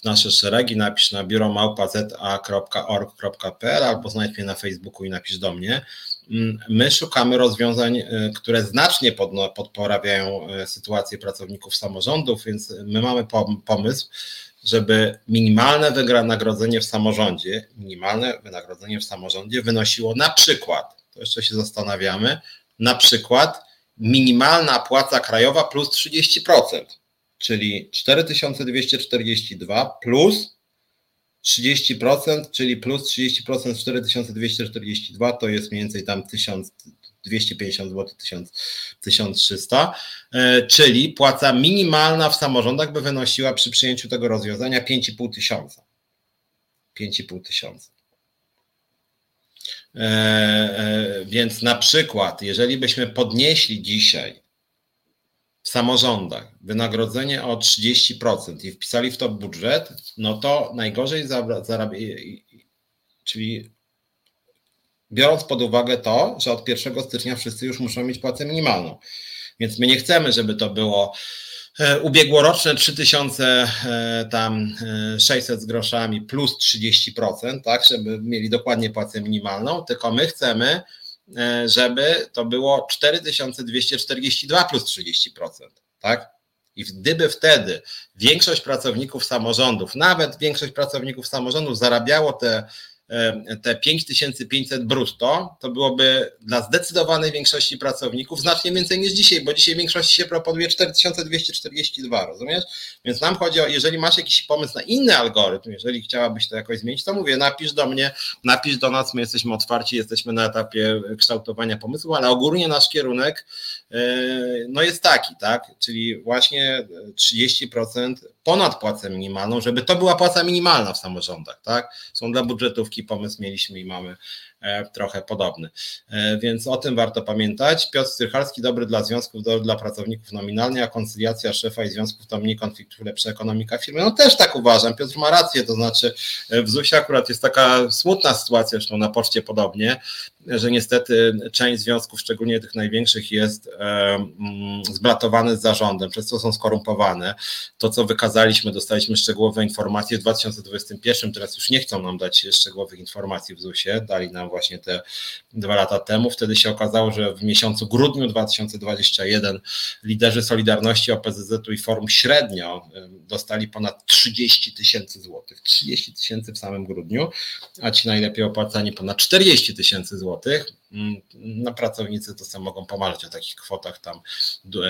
w nasze szeregi. Napisz na biuromałpa.za.org.pl albo znajdź mnie na Facebooku i napisz do mnie. Mm, my szukamy rozwiązań, y, które znacznie podporabiają y, sytuację pracowników samorządów, więc my mamy pomysł, żeby minimalne wynagrodzenie w samorządzie, minimalne wynagrodzenie w samorządzie wynosiło na przykład, to jeszcze się zastanawiamy, na przykład minimalna płaca krajowa plus 30%, czyli 4242 plus 30%, czyli plus 30% 4242 to jest mniej więcej tam 1250 zł, 1300, czyli płaca minimalna w samorządach by wynosiła przy przyjęciu tego rozwiązania 5500. 5500 więc na przykład, jeżeli byśmy podnieśli dzisiaj w samorządach wynagrodzenie o 30% i wpisali w to budżet, no to najgorzej zarabia, czyli biorąc pod uwagę to, że od 1 stycznia wszyscy już muszą mieć płacę minimalną. Więc my nie chcemy, żeby to było E, ubiegłoroczne 3000 e, tam 600 e, z groszami plus 30%, tak, żeby mieli dokładnie płacę minimalną, tylko my chcemy, żeby to było 4242 plus 30%. tak? I gdyby wtedy większość pracowników samorządów, nawet większość pracowników samorządów zarabiało te te 5500 brutto, to byłoby dla zdecydowanej większości pracowników znacznie więcej niż dzisiaj, bo dzisiaj większości się proponuje 4242, rozumiesz? Więc nam chodzi o, jeżeli masz jakiś pomysł na inny algorytm, jeżeli chciałabyś to jakoś zmienić, to mówię, napisz do mnie, napisz do nas, my jesteśmy otwarci, jesteśmy na etapie kształtowania pomysłu, ale ogólnie nasz kierunek e, no jest taki, tak? Czyli właśnie 30% ponad płacę minimalną, żeby to była płaca minimalna w samorządach, tak? Są dla budżetówki pomysł mieliśmy i mamy trochę podobny. E, więc o tym warto pamiętać. Piotr Strychalski, dobry dla związków, dobry dla pracowników nominalnie, a koncyliacja szefa i związków to mniej konfliktów, lepsza ekonomika firmy. No też tak uważam, Piotr ma rację, to znaczy e, w ZUS-ie akurat jest taka smutna sytuacja, zresztą na poczcie podobnie, że niestety część związków, szczególnie tych największych, jest mm, zblatowane z zarządem, przez co są skorumpowane. To, co wykazaliśmy, dostaliśmy szczegółowe informacje w 2021, teraz już nie chcą nam dać szczegółowych informacji w ZUS-ie, dali nam właśnie te dwa lata temu. Wtedy się okazało, że w miesiącu grudniu 2021 liderzy Solidarności OPZZ-u i Forum średnio dostali ponad 30 tysięcy złotych. 30 tysięcy w samym grudniu, a ci najlepiej opłacani ponad 40 tysięcy złotych. Mm, no, pracownicy to sobie mogą pomarzyć o takich kwotach. Tam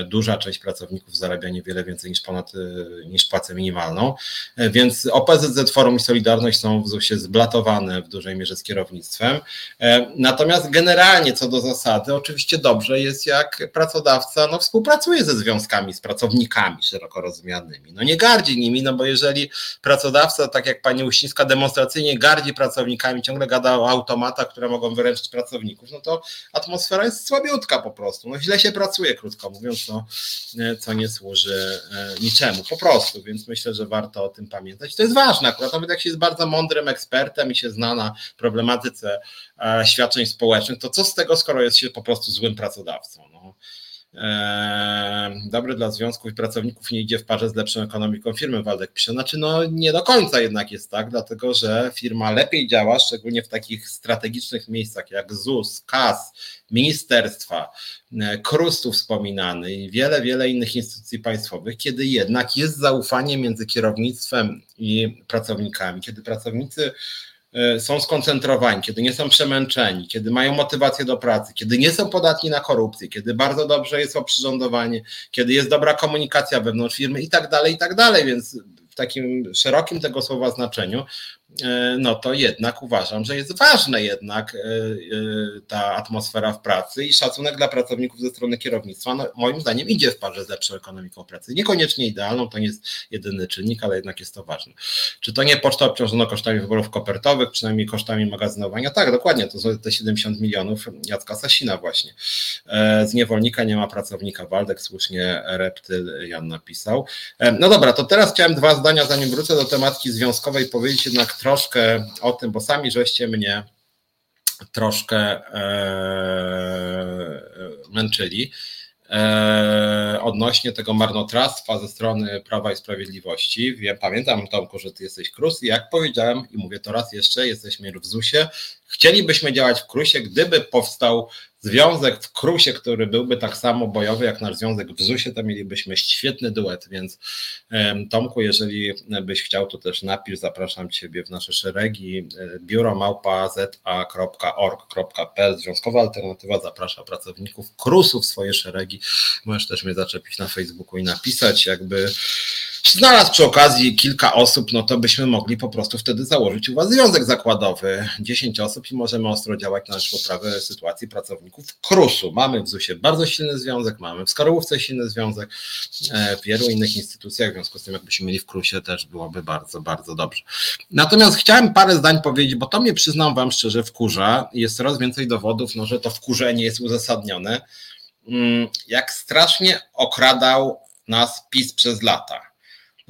duża część pracowników zarabia niewiele więcej niż ponad y, niż płacę minimalną. E, więc OPZZ Forum i Solidarność są w ZUS-ie zblatowane w dużej mierze z kierownictwem. E, natomiast generalnie co do zasady, oczywiście dobrze jest, jak pracodawca no, współpracuje ze związkami, z pracownikami szeroko rozumianymi. No nie gardzi nimi, no bo jeżeli pracodawca, tak jak pani Uścińska, demonstracyjnie gardzi pracownikami, ciągle gada o automatach, które mogą wyręczyć pracowników, no to atmosfera jest słabiutka po prostu. No źle się pracuje, krótko mówiąc, no, co nie służy e, niczemu, po prostu, więc myślę, że warto o tym pamiętać. To jest ważne akurat, nawet jak się jest bardzo mądrym ekspertem i się zna na problematyce e, świadczeń społecznych, to co z tego, skoro jest się po prostu złym pracodawcą? No. Dobry dla związków i pracowników nie idzie w parze z lepszą ekonomiką firmy, Waldek pisze. Znaczy, no nie do końca jednak jest tak, dlatego że firma lepiej działa, szczególnie w takich strategicznych miejscach jak ZUS, KAS, ministerstwa, e, KRUS tu wspominany i wiele, wiele innych instytucji państwowych, kiedy jednak jest zaufanie między kierownictwem i pracownikami, kiedy pracownicy są skoncentrowani, kiedy nie są przemęczeni, kiedy mają motywację do pracy, kiedy nie są podatni na korupcję, kiedy bardzo dobrze jest oprzyrządowanie, kiedy jest dobra komunikacja wewnątrz firmy i tak dalej, i tak dalej, więc w takim szerokim tego słowa znaczeniu E, no to jednak uważam, że jest ważna jednak e, e, ta atmosfera w pracy i szacunek dla pracowników ze strony kierownictwa, no, moim zdaniem idzie w parze z lepszą ekonomiką pracy. Niekoniecznie idealną, to nie jest jedyny czynnik, ale jednak jest to ważne. Czy to nie poczta obciążona kosztami wyborów kopertowych, przynajmniej kosztami magazynowania? Tak, dokładnie, to są te 70 milionów Jacka Sasina właśnie. Z niewolnika nie ma pracownika, Waldek słusznie Reptyl Jan napisał. No dobra, to teraz chciałem dwa zdania, zanim wrócę do tematki związkowej, powiedzieć jednak troszkę o tym, bo sami żeście mnie troszkę e, męczyli e, odnośnie tego marnotrawstwa ze strony Prawa i Sprawiedliwości. Wiem, pamiętam Tomku, że ty jesteś KRUS i jak powiedziałem i mówię to raz jeszcze, jesteśmy w ZUS-ie. Chcielibyśmy działać w KRUSie, gdyby powstał związek w Krusie, który byłby tak samo bojowy jak nasz związek w ZUSie, to mielibyśmy świetny duet, więc Tomku, jeżeli byś chciał, to też napisz, zapraszam Ciebie w nasze szeregi. E, biuro małpa za.org.pl Związkowa Alternatywa zaprasza pracowników Krusu w swoje szeregi. Możesz też mnie zaczepić na Facebooku i napisać, jakby znalazł przy okazji kilka osób, no to byśmy mogli po prostu wtedy założyć u Was związek zakładowy. 10 osób i możemy ostro działać na rzecz poprawy sytuacji pracowników KRUS-u. Mamy w ZUS-ie bardzo silny związek, mamy w Skarłówce silny związek, e, w wielu innych instytucjach, w związku z tym jakbyśmy mieli w KRUS-ie też byłoby bardzo, bardzo dobrze. Natomiast chciałem parę zdań powiedzieć, bo to mnie przyznam Wam szczerze wkurza. Jest coraz więcej dowodów, no, że to wkurzenie jest uzasadnione. Mm, jak strasznie okradał nas PiS przez lata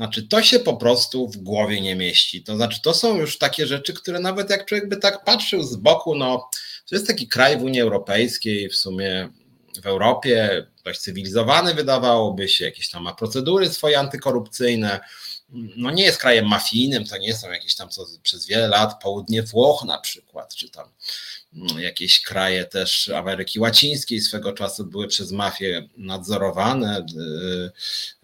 znaczy, to się po prostu w głowie nie mieści. To znaczy, to są już takie rzeczy, które nawet jak człowiek by tak patrzył z boku, no, to jest taki kraj w Unii Europejskiej, w sumie w Europie, dość cywilizowany wydawałoby się, jakieś tam ma procedury swoje antykorupcyjne, no nie jest krajem mafijnym, to nie są jakieś tam co przez wiele lat południe Włoch na przykład, czy tam mm, jakieś kraje też Ameryki Łacińskiej swego czasu były przez mafię nadzorowane. E,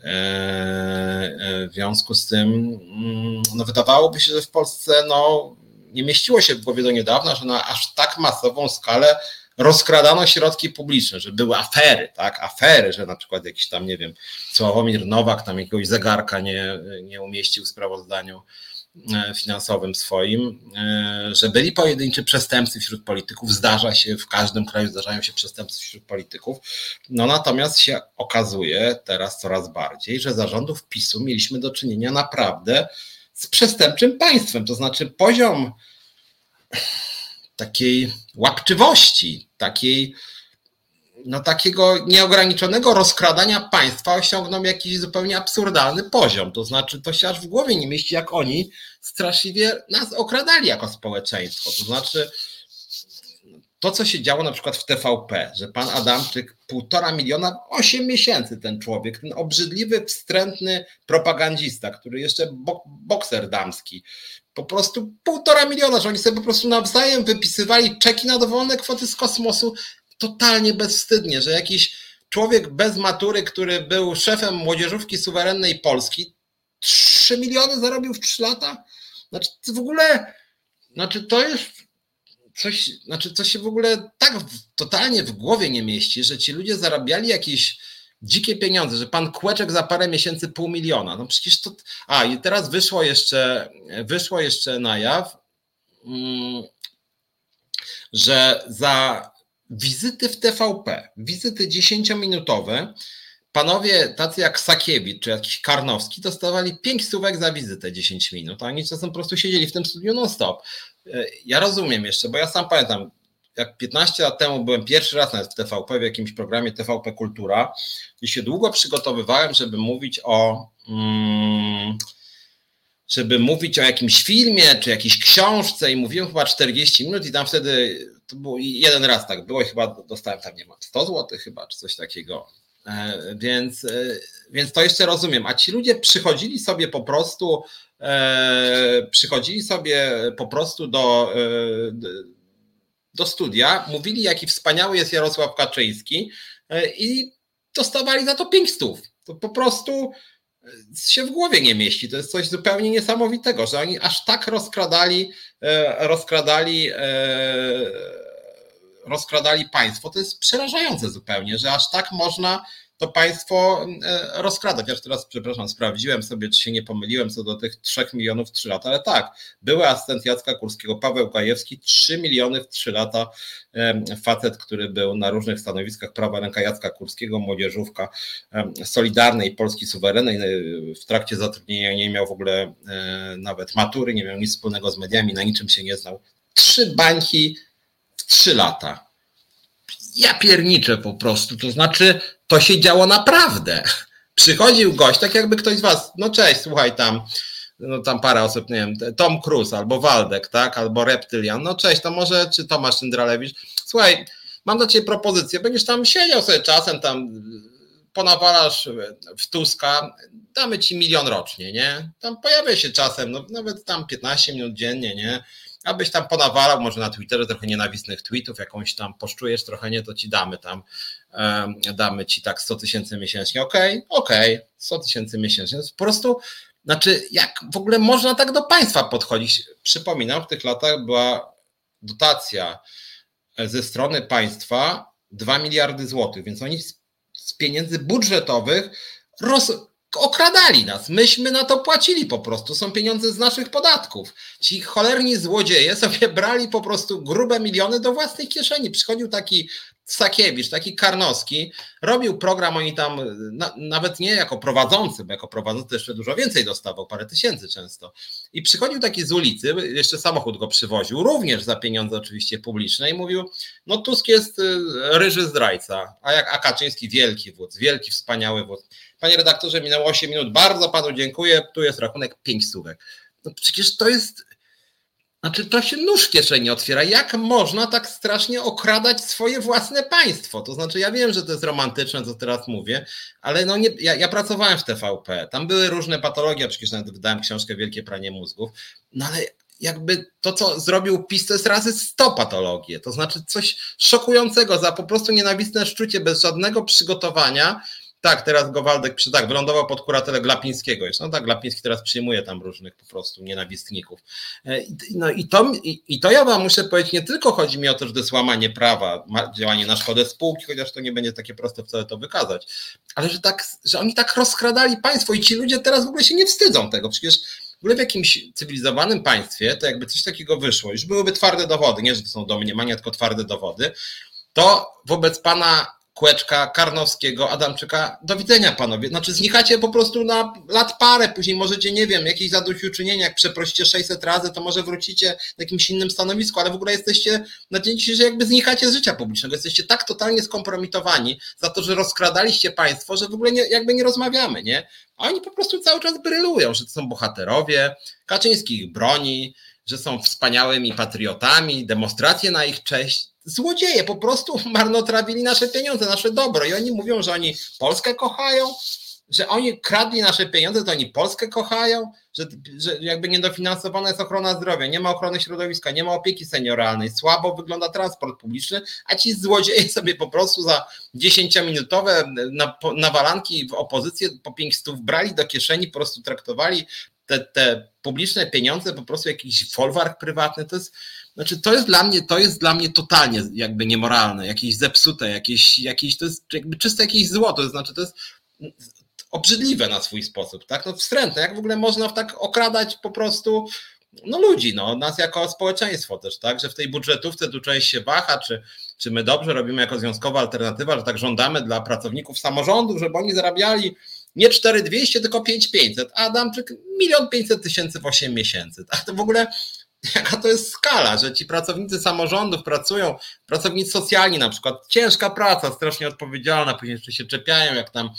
e, w związku z tym mm, no wydawałoby się, że w Polsce no, nie mieściło się w głowie do niedawna, że na aż tak masową skalę rozkradano środki publiczne, że były afery, tak, afery, że na przykład jakiś tam, nie wiem, Sławomir Nowak tam jakiegoś zegarka nie, nie umieścił w sprawozdaniu e, finansowym swoim, e, że byli pojedynczy przestępcy wśród polityków, zdarza się, w każdym kraju zdarzają się przestępcy wśród polityków, no natomiast się okazuje teraz coraz bardziej, że zarządów PiSu mieliśmy do czynienia naprawdę z przestępczym państwem, to znaczy poziom takiej łapczywości, takiej, no takiego nieograniczonego rozkradania państwa osiągnął jakiś zupełnie absurdalny poziom. To znaczy, to się aż w głowie nie mieści, jak oni straszliwie nas okradali jako społeczeństwo. To znaczy, to, co się działo na przykład w TVP, że pan Adamczyk półtora miliona, osiem miesięcy ten człowiek, ten obrzydliwy, wstrętny propagandista, który jeszcze bokser damski, po prostu półtora miliona, że oni sobie po prostu nawzajem wypisywali czeki na dowolne kwoty z kosmosu, totalnie bezwstydnie, że jakiś człowiek bez matury, który był szefem młodzieżówki suwerennej Polski, 3 miliony zarobił w 3 lata? Znaczy, w ogóle, znaczy to jest coś, znaczy to się w ogóle tak totalnie w głowie nie mieści, że ci ludzie zarabiali jakieś dzikie pieniądze, że pan Kłeczek za parę miesięcy pół miliona. No przecież to. A i teraz wyszło jeszcze, wyszło jeszcze na jaw, mm, że za wizyty w TVP, wizyty 10-minutowe, panowie tacy jak Sakiewicz czy jakiś Karnowski dostawali 5 słówek za wizytę 10 minut, a oni czasem po prostu siedzieli w tym studiu non-stop. Ja rozumiem jeszcze, bo ja sam pamiętam, jak 15 lat temu byłem pierwszy raz nawet w TVP, w jakimś programie TVP Kultura i się długo przygotowywałem, żeby mówić o mm, żeby mówić o jakimś filmie czy jakiejś książce i mówiłem chyba 40 minut i tam wtedy to było jeden raz tak było i chyba dostałem tam nie wiem 100 zł chyba czy coś takiego. E, więc, e, więc to jeszcze rozumiem. A ci ludzie przychodzili sobie po prostu, e, przychodzili sobie po prostu do, do studia, mówili, jaki wspaniały jest Jarosław Kaczyński e, i dostawali za to pięć stów. To po prostu e, się w głowie nie mieści. To jest coś zupełnie niesamowitego, że oni aż tak rozkradali, e, rozkradali, rozkradali państwo. To jest przerażające zupełnie, że aż tak można to państwo e, rozkradać. Ja już teraz, przepraszam, sprawdziłem sobie, czy się nie pomyliłem co do tych 3 milionów w 3 lata, ale tak, były asystent Jacka Kurskiego, Paweł Gajewski, 3 miliony w 3 lata, facet, który był na różnych stanowiskach, prawa ręka Jacka Kurskiego, młodzieżówka Solidarnej Polski Suwerennej, e, w trakcie zatrudnienia nie miał w ogóle e, nawet matury, nie miał nic wspólnego z mediami, na niczym się nie znał. Trzy bańki w 3 lata ja pierniczę po prostu. To znaczy, to się działo naprawdę. Przychodził gość, tak jakby ktoś z was, no cześć, słuchaj tam, no tam parę osób, nie wiem, Tom Cruise albo Waldek, tak, albo Reptylian, no cześć, to może, czy Tomasz Syndralewicz, słuchaj, mam do ciebie propozycję, będziesz tam siedział sobie czasem, tam ponawalasz w Tuska, damy ci milion rocznie, nie? Tam pojawia się czasem, no, nawet tam 15 minut dziennie, nie? Abyś tam ponawalał, może na Twitterze trochę nienawistnych tweetów, jakąś tam poszczujesz trochę nie, to ci damy tam, um, damy ci tak 100 tysięcy miesięcznie, okej, okay, okej, okay, 100 tysięcy miesięcznie, po prostu, znaczy jak w ogóle można tak do państwa podchodzić? Przypominam, w tych latach była dotacja ze strony państwa 2 miliardy złotych, więc oni z, z pieniędzy budżetowych roz, okradali nas. Myśmy na to płacili po prostu. Są pieniądze z naszych podatków. Ci cholerni złodzieje sobie brali po prostu grube miliony do własnej kieszeni. Przychodził taki Sakiewicz, taki Karnowski, robił program, oni tam na, nawet nie jako prowadzący, bo jako prowadzący jeszcze dużo więcej dostawał, parę tysięcy często. I przychodził taki z ulicy, jeszcze samochód go przywoził, również za pieniądze oczywiście publiczne i mówił, no Tusk jest y, ryży zdrajca, a jak a Kaczyński wielki wódz, wielki, wspaniały wódz. Panie redaktorze, minęło 8 minut. Bardzo panu dziękuję. Tu jest rachunek 5 stówek. No przecież to jest. Znaczy, to się nóż kieszeni otwiera. Jak można tak strasznie okradać swoje własne państwo? To znaczy, ja wiem, że to jest romantyczne, co teraz mówię, ale no nie, ja, ja pracowałem w TVP. Tam były różne patologie, przecież nawet wydałem książkę Wielkie Pranie Mózgów. No ale jakby to, co zrobił PiS, to jest razy 100 patologie. To znaczy coś szokującego za po prostu nienawistne szczucie bez żadnego przygotowania tak, teraz Gowaldek przy, tak, wylądował pod kuratelę Glapińskiego jeszcze. No tak, Glapiński teraz przyjmuje tam różnych po prostu nienawistników. E, no i to, i, i to ja wam muszę powiedzieć, nie tylko chodzi mi o to, że to jest łamanie prawa, działanie na szkodę spółki, chociaż to nie będzie takie proste wcale to wykazać, ale że, tak, że oni tak rozkradali państwo i ci ludzie teraz w ogóle się nie wstydzą tego. Przecież w ogóle w jakimś cywilizowanym państwie to jakby coś takiego wyszło, już byłyby twarde dowody, nie, że to są domniemania, tylko twarde dowody, to wobec pana Kłeczka, Karnowskiego, Adamczyka, do widzenia panowie. Znaczy znikacie po prostu na lat parę, później możecie, nie wiem, jakieś zadośćuczynienie, jak przeprosicie 600 razy, to może wrócicie na jakimś innym stanowisku, ale w ogóle jesteście na dzień dzisiejszy jakby znikacie z życia publicznego. Jesteście tak totalnie skompromitowani za to, że rozkradaliście państwo, że w ogóle nie, jakby nie rozmawiamy, nie? A oni po prostu cały czas brylują, że to są bohaterowie, Kaczyński ich broni, że są wspaniałymi patriotami, demonstracje na ich cześć złodzieje po prostu marnotrawili nasze pieniądze, nasze dobro. I oni mówią, że oni Polskę kochają, że oni kradli nasze pieniądze, to oni Polskę kochają, że, że jakby niedofinansowana jest ochrona zdrowia, nie ma ochrony środowiska, nie ma opieki senioralnej, słabo wygląda transport publiczny, a ci złodzieje sobie po prostu za 10-minutowe nawalanki w opozycję po 500 brali do kieszeni, po prostu traktowali te, te publiczne pieniądze po prostu jakiś folwark prywatny, to jest znaczy, to jest dla mnie, to jest dla mnie totalnie jakby niemoralne, jakieś zepsute, jakieś, jakieś to jest jakby czyste jakieś zło, to znaczy to jest obrzydliwe na swój sposób, tak? No wstrętne, jak w ogóle można tak okradać po prostu no ludzi, no, nas jako społeczeństwo też, tak, że w tej budżetówce tu część się waha, czy, czy my dobrze robimy jako związkowa alternatywa, że tak żądamy dla pracowników samorządów, żeby oni zarabiali nie 4200, tylko 5500, a Adamczyk 1 500 tysięcy w 8 miesięcy, tak, to w ogóle jaka to jest skala, że ci pracownicy samorządów pracują, pracownicy socjalni na przykład, ciężka praca, strasznie odpowiedzialna, później jeszcze się czepiają, jak tam,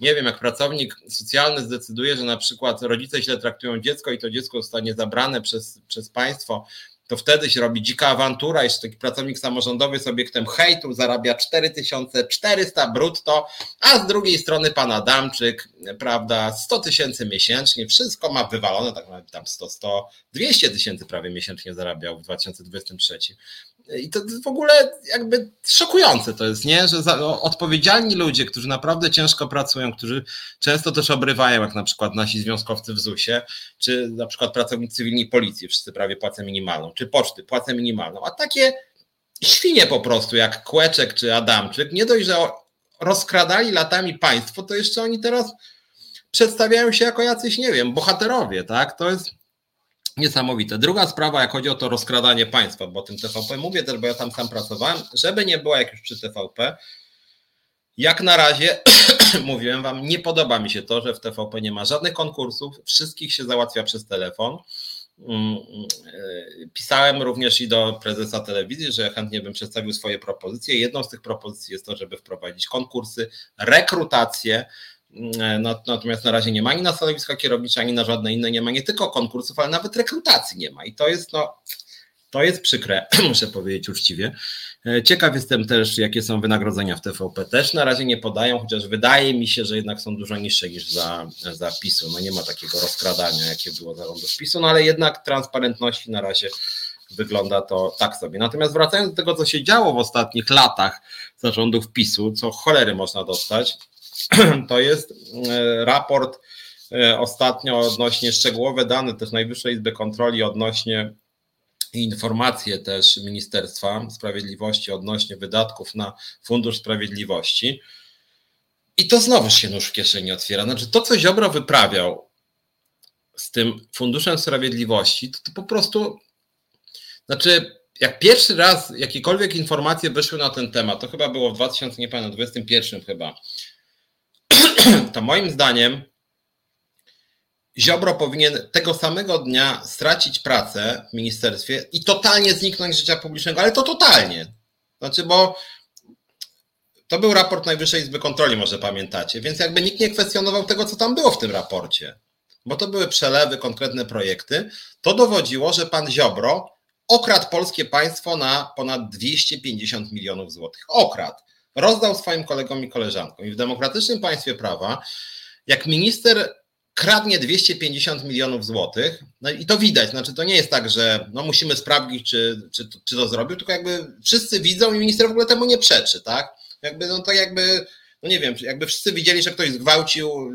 nie wiem, jak pracownik socjalny zdecyduje, że na przykład rodzice źle traktują dziecko i to dziecko zostanie zabrane przez, przez państwo, to wtedy się robi dzika awantura, jeszcze taki pracownik samorządowy jest obiektem hejtu, zarabia 4400 brutto, a z drugiej strony pan Adamczyk, prawda, 100 tysięcy miesięcznie, wszystko ma wywalone, tak tam 100, 100, 200 tysięcy prawie miesięcznie zarabiał w 2023. I to w ogóle jakby szokujące to jest, nie? Że no, odpowiedzialni ludzie, którzy naprawdę ciężko pracują, którzy często też obrywają, jak na przykład nasi związkowcy w ZUS-ie, czy na przykład pracownicy cywilni policji, wszyscy prawie płacę minimalną, czy poczty, płacę minimalną, a takie świnie po prostu, jak Kłeczek czy Adamczyk, nie dość, że rozkradali latami państwo, to jeszcze oni teraz przedstawiają się jako jacyś, nie wiem, bohaterowie, tak? To jest Niesamowite. Druga sprawa, jak chodzi o to rozkradanie państwa, bo o tym TVP mówię też, bo ja tam sam pracowałem, żeby nie było jak już przy TVP, jak na razie, mówiłem Wam, nie podoba mi się to, że w TVP nie ma żadnych konkursów, wszystkich się załatwia przez telefon. Mm, mm, e, pisałem również i do prezesa telewizji, że chętnie bym przedstawił swoje propozycje. Jedną z tych propozycji jest to, żeby wprowadzić konkursy, rekrutację, natomiast na razie nie ma ani na stanowiska kierownicze, ani na żadne inne nie ma nie tylko konkursów, ale nawet rekrutacji nie ma. I to jest, no, to jest przykre, muszę powiedzieć uczciwie. E, ciekaw jestem też, jakie są wynagrodzenia w TVP. Też na razie nie podają, chociaż wydaje mi się, że jednak są dużo niższe niż za, za PiSu. No nie ma takiego rozkradania, jakie było zarządów PiSu, no ale jednak transparentności na razie wygląda to tak sobie. Natomiast wracając do tego, co się działo w ostatnich latach zarządów PiSu, co cholery można dostać, to jest e, raport e, ostatnio odnośnie szczegółowe dane też Najwyższej Izby Kontroli odnośnie informacje też Ministerstwa Sprawiedliwości odnośnie wydatków na Fundusz Sprawiedliwości. I to znowu się nóż w kieszeni otwiera. Znaczy to, co Ziobro wyprawiał z tym Funduszem Sprawiedliwości, to, to po prostu, znaczy jak pierwszy raz jakiekolwiek informacje wyszły na ten temat, to chyba było w 2021 chyba, to moim zdaniem Ziobro powinien tego samego dnia stracić pracę w ministerstwie i totalnie zniknąć z życia publicznego, ale to totalnie. Znaczy, bo to był raport Najwyższej Izby Kontroli, może pamiętacie, więc jakby nikt nie kwestionował tego, co tam było w tym raporcie. bo to były przelewy, konkretne projekty, to dowodziło, że pan Ziobro okradł polskie państwo na ponad 250 milionów złotych. Okradł. Rozdał swoim kolegom i koleżankom. I w demokratycznym państwie prawa, jak minister kradnie 250 milionów złotych, no i to widać, znaczy to nie jest tak, że no musimy sprawdzić, czy, czy, czy to zrobił, tylko jakby wszyscy widzą i minister w ogóle temu nie przeczy, tak? Jakby, no to jakby, no nie wiem, jakby wszyscy widzieli, że ktoś zgwałcił,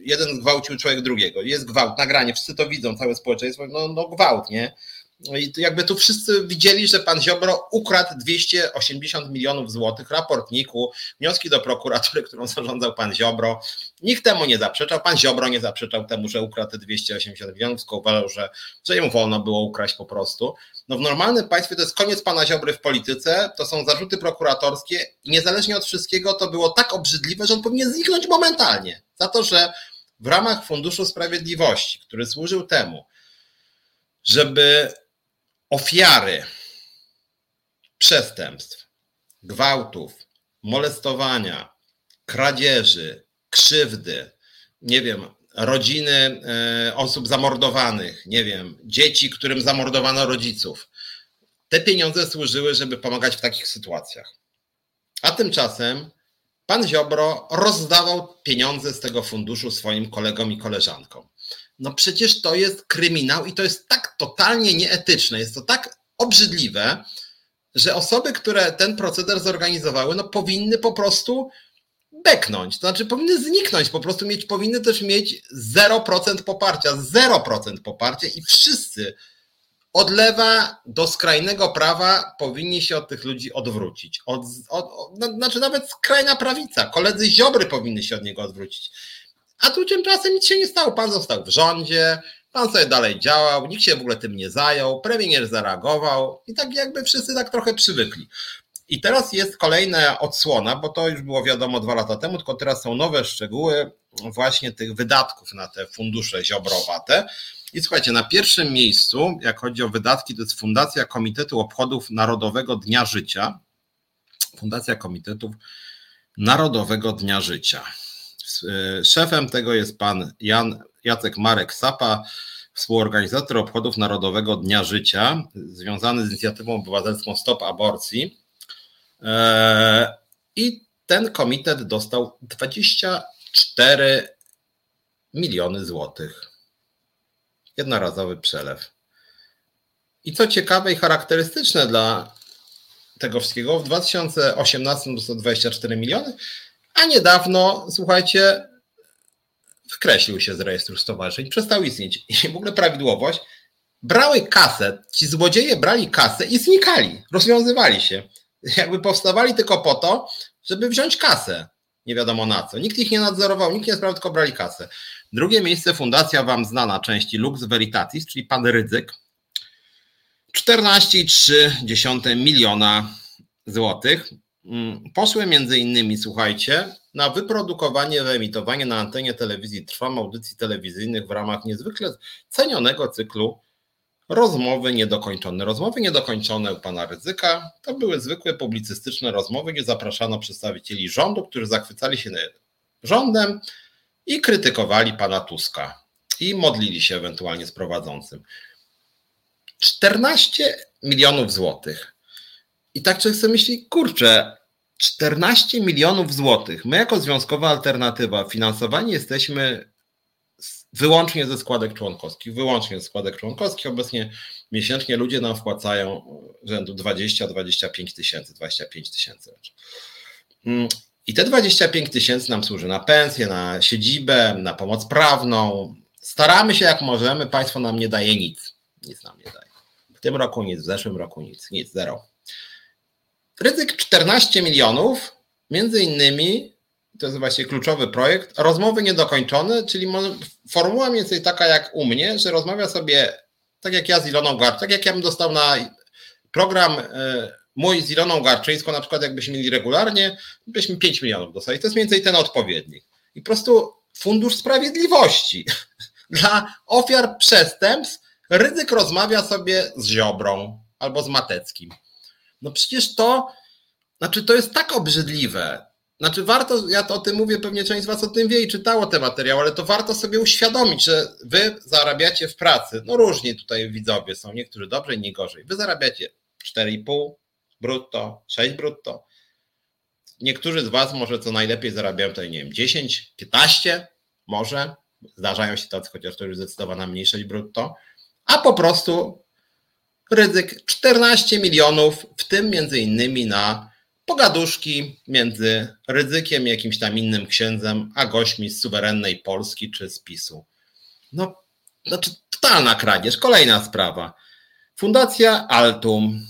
jeden zgwałcił człowiek drugiego, jest gwałt, nagranie, wszyscy to widzą, całe społeczeństwo, no, no gwałt, nie? No I jakby tu wszyscy widzieli, że pan Ziobro ukradł 280 milionów złotych, raportniku, wnioski do prokuratury, którą zarządzał pan Ziobro. Nikt temu nie zaprzeczał, pan Ziobro nie zaprzeczał temu, że ukradł te 280 milionów, tylko uważał, że, że jemu wolno było ukraść po prostu. No w normalnym państwie to jest koniec pana Ziobry w polityce, to są zarzuty prokuratorskie i niezależnie od wszystkiego to było tak obrzydliwe, że on powinien zniknąć momentalnie. Za to, że w ramach Funduszu Sprawiedliwości, który służył temu, żeby ofiary przestępstw, gwałtów, molestowania, kradzieży, krzywdy, nie wiem, rodziny e, osób zamordowanych, nie wiem, dzieci, którym zamordowano rodziców. Te pieniądze służyły, żeby pomagać w takich sytuacjach. A tymczasem pan Ziobro rozdawał pieniądze z tego funduszu swoim kolegom i koleżankom. No przecież to jest kryminał i to jest tak totalnie nieetyczne, jest to tak obrzydliwe, że osoby, które ten proceder zorganizowały, no powinny po prostu beknąć, to znaczy powinny zniknąć, po prostu mieć, powinny też mieć 0% poparcia, 0% poparcia i wszyscy od lewa do skrajnego prawa powinni się od tych ludzi odwrócić. Od, od, od, no, znaczy nawet skrajna prawica, koledzy Ziobry powinny się od niego odwrócić. A tu tymczasem nic się nie stało. Pan został w rządzie, pan sobie dalej działał, nikt się w ogóle tym nie zajął, premier zareagował i tak jakby wszyscy tak trochę przywykli. I teraz jest kolejna odsłona, bo to już było wiadomo dwa lata temu, tylko teraz są nowe szczegóły właśnie tych wydatków na te fundusze ziobrowate. I słuchajcie, na pierwszym miejscu, jak chodzi o wydatki, to jest Fundacja Komitetu Obchodów Narodowego Dnia Życia. Fundacja Komitetów Narodowego Dnia Życia. Szefem tego jest pan Jan Jacek Marek Sapa, współorganizator obchodów Narodowego Dnia Życia, związany z inicjatywą obywatelską Stop Aborcji. E, I ten komitet dostał 24 miliony złotych. Jednorazowy przelew. I co ciekawe i charakterystyczne dla tego wszystkiego, w 2018 dostał 24 miliony, a niedawno, słuchajcie, wkreślił się z rejestru stowarzyszeń, przestał istnieć. I w ogóle prawidłowość, brały kasę, ci złodzieje brali kasę i znikali, rozwiązywali się. Jakby powstawali tylko po to, żeby wziąć kasę. Nie wiadomo na co. Nikt ich nie nadzorował, nikt nie sprawdził, tylko brali kasę. Drugie miejsce, fundacja wam znana części Lux Veritatis, czyli pan Rydzyk. 14,3 miliona złotych. Mm, poszły między innymi, słuchajcie, na wyprodukowanie, wyemitowanie na antenie telewizji Trwam audycji telewizyjnych w ramach niezwykle cenionego cyklu Rozmowy niedokończone. Rozmowy niedokończone u pana Ryzyka to były zwykłe publicystyczne rozmowy, gdzie zapraszano przedstawicieli rządu, którzy zachwycali się rządem i krytykowali pana Tuska i modlili się ewentualnie z prowadzącym. 14 milionów złotych. I tak człowiek sobie myśli, kurczę, 14 milionów złotych. My jako związkowa alternatywa finansowani jesteśmy wyłącznie ze składek członkowskich, wyłącznie ze składek członkowskich. Obecnie miesięcznie ludzie nam wpłacają rzędu 20-25 tysięcy, 25 tysięcy. Mm, I te 25 tysięcy nam służy na pensję, na siedzibę, na pomoc prawną. Staramy się jak możemy, państwo nam nie daje nic. Nic nam nie daje. W tym roku nic, w zeszłym roku nic, nic, zero. Ryzyk 14 milionów, między innymi, to jest właśnie kluczowy projekt, rozmowy niedokończone, czyli formuła mniej więcej taka jak u mnie, że rozmawia sobie, tak jak ja z Iloną Garczyńską, tak jak ja bym dostał na program e, mój z Iloną Garczyńską, na przykład jakbyśmy mieli regularnie, byśmy 5 milionów dostali. To jest mniej więcej ten odpowiednik. I po prostu Fundusz Sprawiedliwości dla ofiar przestępstw ryzyk rozmawia sobie z Ziobrą albo z Mateckim. No przecież to, znaczy to jest tak obrzydliwe. znaczy warto, ja to o tym mówię, pewnie część z Was o tym wie i czytało te materiały, ale to warto sobie uświadomić, że Wy zarabiacie w pracy, no różni tutaj widzowie są, niektórzy dobrze, nie gorzej. Wy zarabiacie 4,5 brutto, 6 brutto. Niektórzy z Was może co najlepiej zarabiają tutaj, nie wiem, 10, 15, może. Zdarzają się tacy, chociaż to już zdecydowana mniejszość brutto. A po prostu ryzyk 14 milionów, w tym między innymi na pogaduszki między ryzykiem jakimś tam innym księdzem, a gośćmi z suwerennej Polski czy z PiSu. No, znaczy totalna kradzież. Kolejna sprawa. Fundacja Altum,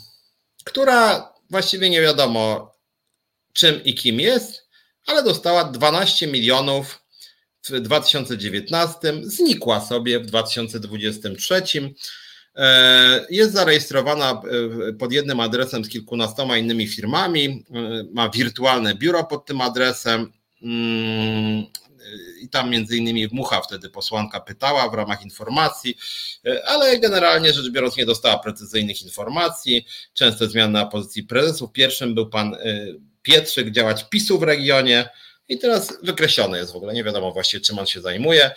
która właściwie nie wiadomo czym i kim jest, ale dostała 12 milionów w 2019, znikła sobie w 2023. E, jest zarejestrowana e, pod jednym adresem z kilkunastoma innymi firmami. E, ma wirtualne biuro pod tym adresem. Mm, I tam między innymi Mucha wtedy posłanka pytała w ramach informacji, ale generalnie rzecz biorąc nie dostała precyzyjnych informacji. Często zmiany na pozycji prezesów. Pierwszym był pan Pietrzyk, działacz PiSu w regionie. I teraz wykreślone jest w ogóle, nie wiadomo właściwie czym on się zajmuje.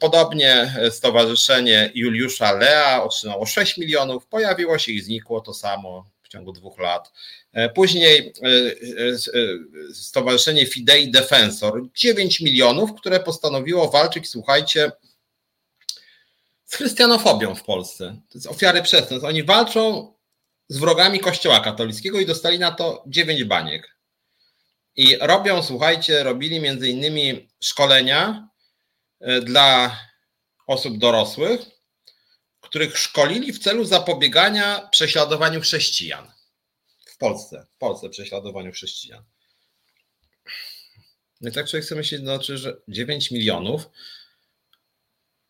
Podobnie Stowarzyszenie Juliusza Lea otrzymało 6 milionów, pojawiło się i znikło to samo w ciągu dwóch lat. Później e, e, Stowarzyszenie Fidei Defensor 9 milionów, które postanowiło walczyć, słuchajcie, z chrystianofobią w Polsce. To jest ofiary przestępstw. Oni walczą z wrogami Kościoła katolickiego i dostali na to 9 baniek. I robią, słuchajcie, robili między innymi szkolenia e, dla osób dorosłych, których szkolili w celu zapobiegania prześladowaniu chrześcijan w Polsce, w Polsce prześladowaniu chrześcijan. No i tak człowiek sobie myśli, znaczy, że 9 milionów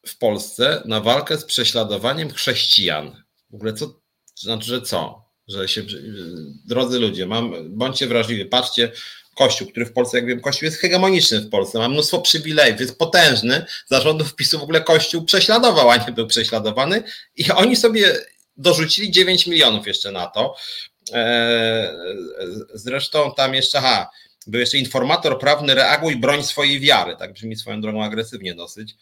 w Polsce na walkę z prześladowaniem chrześcijan. W ogóle co, znaczy, że co? Że się, drodzy ludzie, mam, bądźcie wrażliwi, patrzcie, Kościół, który w Polsce, jak wiem, Kościół jest hegemoniczny w Polsce, ma mnóstwo przywilejów, jest potężny. Zarządów PiSu w ogóle Kościół prześladował, a nie był prześladowany. I oni sobie dorzucili 9 milionów jeszcze na to. E, zresztą tam jeszcze, ha, był jeszcze informator prawny, reaguj, broń swojej wiary. Tak brzmi swoją drogą agresywnie dosyć.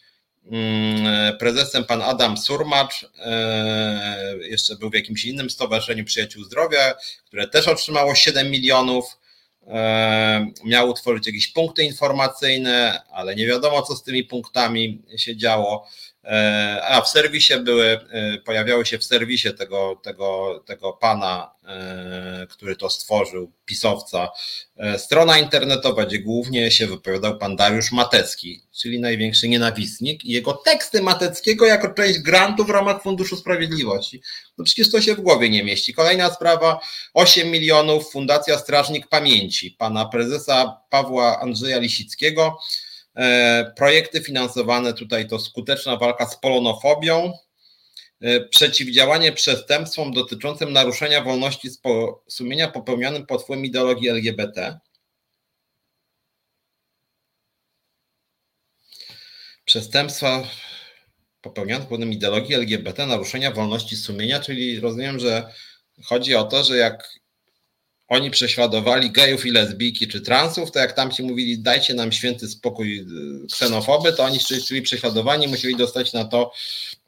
Mm, prezesem pan Adam Surmacz, e, jeszcze był w jakimś innym stowarzyszeniu Przyjaciół Zdrowia, które też otrzymało 7 milionów. Miał utworzyć jakieś punkty informacyjne, ale nie wiadomo, co z tymi punktami się działo. E, a w serwisie były, e, pojawiały się w serwisie tego, tego, tego pana, e, który to stworzył, pisowca, strona internetowa, gdzie głównie się wypowiadał pan Dariusz Matecki, czyli największy nienawistnik i jego teksty Mateckiego jako część grantu w ramach Funduszu Sprawiedliwości. No przecież to się w głowie nie mieści. Kolejna sprawa, 8 milionów Fundacja Strażnik Pamięci, pana prezesa Pawła Andrzeja Lisickiego, projekty finansowane tutaj to skuteczna walka z polonofobią, e, przeciwdziałanie przestępstwom dotyczącym naruszenia wolności sumienia popełnionym pod wpływem ideologii LGBT. Przestępstwa popełnione pod wpływem ideologii LGBT, naruszenia wolności sumienia, czyli rozumiem, że chodzi o to, że jak oni prześladowali gejów i lesbijki czy transów, to jak tam ci mówili, dajcie nam święty spokój y, ksenofoby, to oni czyli prześladowani musieli dostać na to,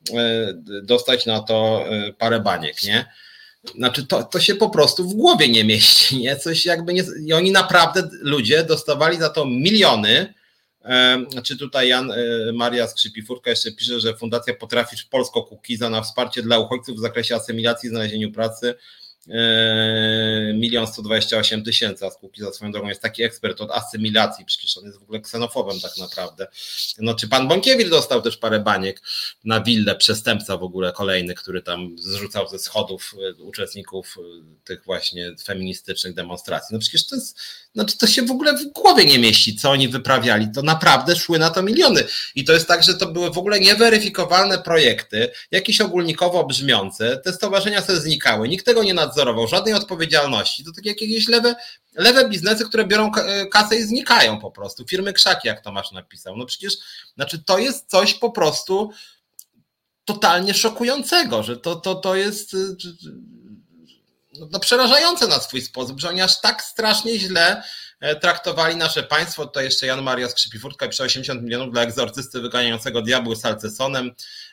y, dostać na to y, parę baniek, nie? Znaczy, to, to się po prostu w głowie nie mieści, nie? Coś jakby nie. I oni naprawdę, ludzie, dostawali za to miliony. Znaczy tutaj Jan Maria Skrzypifurka jeszcze pisze, że Fundacja Potrafisz Polsko Kukiza na wsparcie dla uchodźców w zakresie asymilacji i znalezieniu pracy milion 128 tysięcy, a Skółki za swoją drogą jest taki ekspert od asymilacji, przecież on jest w ogóle ksenofobem tak naprawdę. No czy pan Bąkiewicz dostał też parę baniek na willę, przestępca w ogóle kolejny, który tam zrzucał ze schodów yy, uczestników yy, tych właśnie feministycznych demonstracji. No przecież to jest, znaczy to się w ogóle w głowie nie mieści, co oni wyprawiali. To naprawdę szły na to miliony. I to jest tak, że to były w ogóle nieweryfikowalne projekty, jakieś ogólnikowo brzmiące, te stowarzyszenia sobie znikały, nikt tego nie nadzorował, żadnej odpowiedzialności. To takie jakieś lewe, lewe biznesy, które biorą kasę i znikają po prostu. Firmy krzaki, jak Tomasz napisał. No przecież, znaczy to jest coś po prostu totalnie szokującego, że to, to, to jest no, przerażające na swój sposób, że oni aż tak strasznie źle e, traktowali nasze państwo. To jeszcze Jan Maria Skrzypifurtka pisze 80 milionów dla egzorcysty wyganiającego diabły Salcesonem.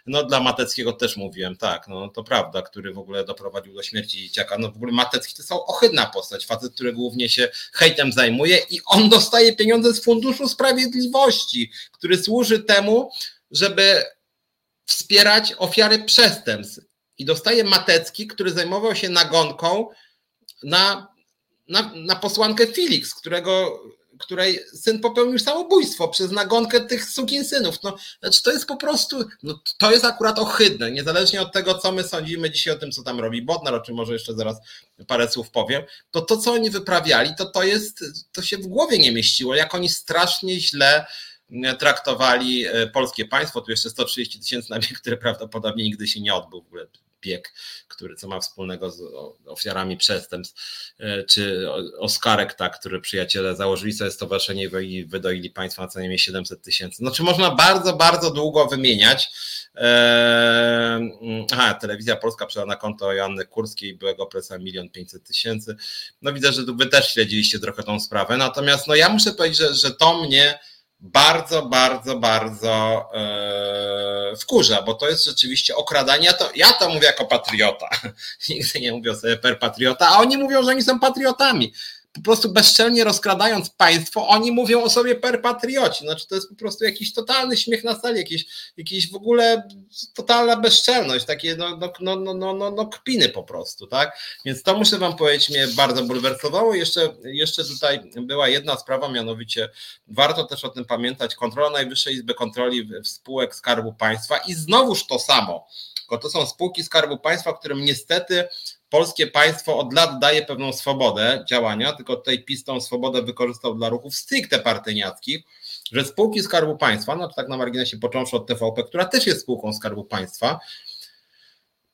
No dla Mateckiego też mówiłem, tak, no to prawda, który w ogóle doprowadził do śmierci dzieciaka. No w ogóle Matecki to są ohydna postać, facet, który głównie się hejtem zajmuje i on dostaje pieniądze z Funduszu Sprawiedliwości, który służy temu, żeby wspierać ofiary przestępstw. I dostaje Matecki, który zajmował się nagonką na, na, na posłankę Felix, którego, której syn popełnił samobójstwo przez nagonkę tych synów. No, znaczy to jest po prostu, no, to jest akurat ohydne, niezależnie od tego, co my sądzimy dzisiaj o tym, co tam robi Bodnar, o czym może jeszcze zaraz parę słów powiem, to to, co oni wyprawiali, to to jest, to się w głowie nie mieściło, jak oni strasznie źle traktowali e, polskie państwo, tu jeszcze 130 tysięcy na bieg, który prawdopodobnie nigdy się nie odbył w ogóle bieg, który co ma wspólnego z ofiarami przestępstw, e, czy Oskarek, tak, który przyjaciele założyli sobie stowarzyszenie i wydoili państwo na co najmniej 700 tysięcy. No czy można bardzo, bardzo długo wymieniać. E, aha, telewizja polska przejęła na konto Joanny Kurskiej, byłego presa milion pięćset tysięcy. No widzę, że wy też śledziliście trochę tą sprawę, natomiast no ja muszę powiedzieć, że, że to mnie bardzo, bardzo, bardzo e, wkurza, bo to jest rzeczywiście okradanie. Ja to, ja to mówię jako patriota. Nigdy nie mówię sobie per patriota, a oni mówią, że oni są patriotami po prostu bezczelnie rozkradając państwo, oni mówią o sobie perpatrioci. Znaczy to jest po prostu jakiś totalny śmiech na sali, jakiś, jakiś w ogóle totalna bezczelność, takie no, no, no, no, no, no, no kpiny po prostu, tak? Więc to muszę wam powiedzieć, mnie bardzo bulwersowało. Jeszcze, jeszcze tutaj była jedna sprawa, mianowicie warto też o tym pamiętać, kontrola Najwyższej Izby Kontroli spółek Skarbu Państwa i znowuż to samo, tylko to są spółki Skarbu Państwa, którym niestety polskie państwo od lat daje pewną swobodę działania, tylko tutaj PiS tą swobodę wykorzystał dla ruchów stricte partyniackich, że spółki Skarbu Państwa, no to tak na marginesie począwszy od TVP, która też jest spółką Skarbu Państwa,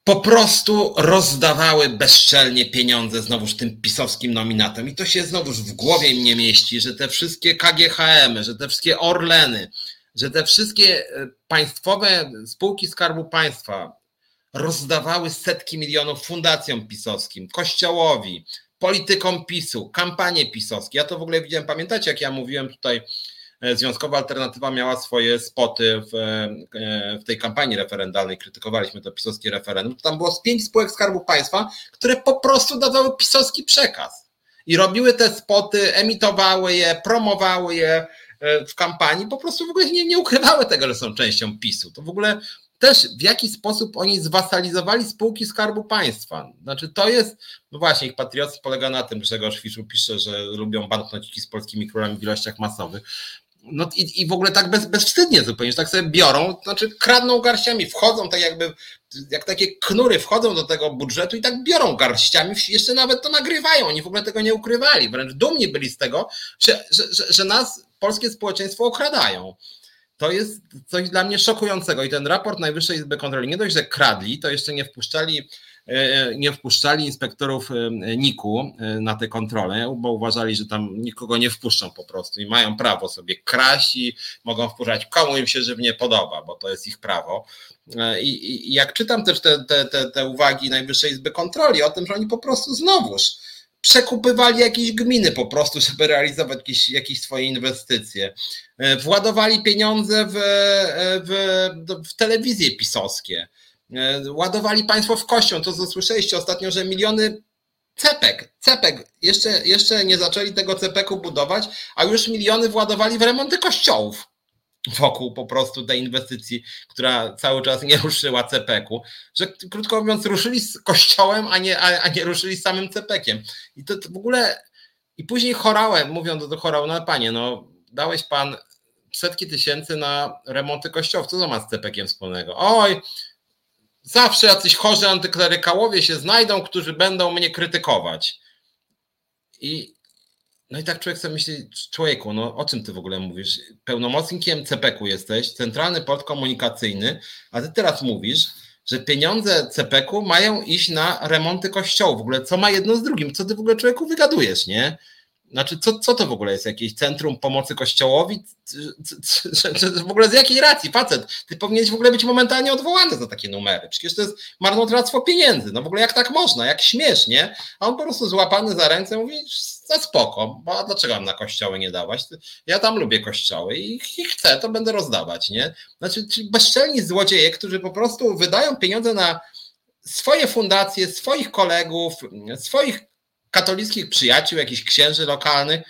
po prostu rozdawały bezczelnie pieniądze znowuż tym pisowskim nominatom. I to się znowuż w głowie mnie mieści, że te wszystkie KGHM, że te wszystkie Orleny, że te wszystkie e, państwowe spółki Skarbu Państwa, rozdawały setki milionów fundacjom pisowskim, kościołowi, politykom PiSu, kampanie pisowskie. Ja to w ogóle widziałem, pamiętacie, jak ja mówiłem tutaj, e, Związkowa Alternatywa miała swoje spoty w, e, w tej kampanii referendalnej, krytykowaliśmy to pisowskie referendum, tam było z pięć spółek Skarbu Państwa, które po prostu dawały pisowski przekaz i robiły te spoty, emitowały je, promowały je e, w kampanii, po prostu w ogóle nie, nie ukrywały tego, że są częścią PiSu. To w ogóle też w jaki sposób oni zwasalizowali spółki Skarbu Państwa. Znaczy to jest, no właśnie, ich patriotyzm polega na tym, Grzegorz Fiszu pisze, że lubią banknociki z polskimi królami w ilościach masowych. No i, i w ogóle tak bez, bezwstydnie zupełnie, że tak sobie biorą, znaczy kradną garściami, wchodzą tak jakby, jak takie knury wchodzą do tego budżetu i tak biorą garściami, jeszcze nawet to nagrywają, oni w ogóle tego nie ukrywali, wręcz dumni byli z tego, że, że, że, że nas, polskie społeczeństwo okradają to jest coś dla mnie szokującego. I ten raport Najwyższej Izby Kontroli nie dość, że kradli, to jeszcze nie wpuszczali, e, nie wpuszczali inspektorów e, NIK-u e, na te kontrole, bo uważali, że tam nikogo nie wpuszczą po prostu i mają prawo sobie kraść i mogą wpuszczać komu im się żywnie podoba, bo to jest ich prawo. I, i jak czytam też te, te, te, te uwagi Najwyższej Izby Kontroli o tym, że oni po prostu znowuż przekupywali jakieś gminy po prostu, żeby realizować jakieś, jakieś swoje inwestycje. E, władowali pieniądze w, e, w, w telewizje pisowskie. E, ładowali państwo w kością. To co słyszeliście ostatnio, że miliony cepek, cepek, jeszcze, jeszcze nie zaczęli tego cepeku budować, a już miliony władowali w remonty kościołów wokół po prostu tej inwestycji, która cały czas nie ruszyła CPK-u, że krótko mówiąc ruszyli z kościołem, a nie, a, a nie ruszyli z samym CPK-iem. I to, to, w ogóle i później chorałem, mówią do, do no panie, no dałeś pan setki tysięcy na remonty kościołów, co to ma z CPK-iem wspólnego? Oj, zawsze jacyś chorzy antyklerykałowie się znajdą, którzy będą mnie krytykować. I, no i tak człowiek sobie myśli, człowieku, no o czym ty w ogóle mówisz? Pełnomocnikiem CPK-u jesteś, Centralny Port Komunikacyjny, a ty teraz mówisz, że pieniądze CPK-u mają iść na remonty kościołów. W ogóle co ma jedno z drugim? Co ty w ogóle człowieku wygadujesz, nie? Znaczy, co, co to w ogóle jest? Jakieś centrum pomocy kościołowi? W ogóle z jakiej racji, facet? Ty powinieneś w ogóle być momentalnie odwołany za takie numery. Przecież to jest marnotrawstwo pieniędzy. No w ogóle jak tak można? Jak śmiesz, nie? A on po prostu złapany za ręce mówi, za spoko, bo a dlaczego mam na kościoły nie dawać? Ja tam lubię kościoły i, i chcę, to będę rozdawać, nie? Znaczy, bezczelni złodzieje, którzy po prostu wydają pieniądze na swoje fundacje, swoich kolegów, swoich katolickich przyjaciół, jakichś księży lokalnych,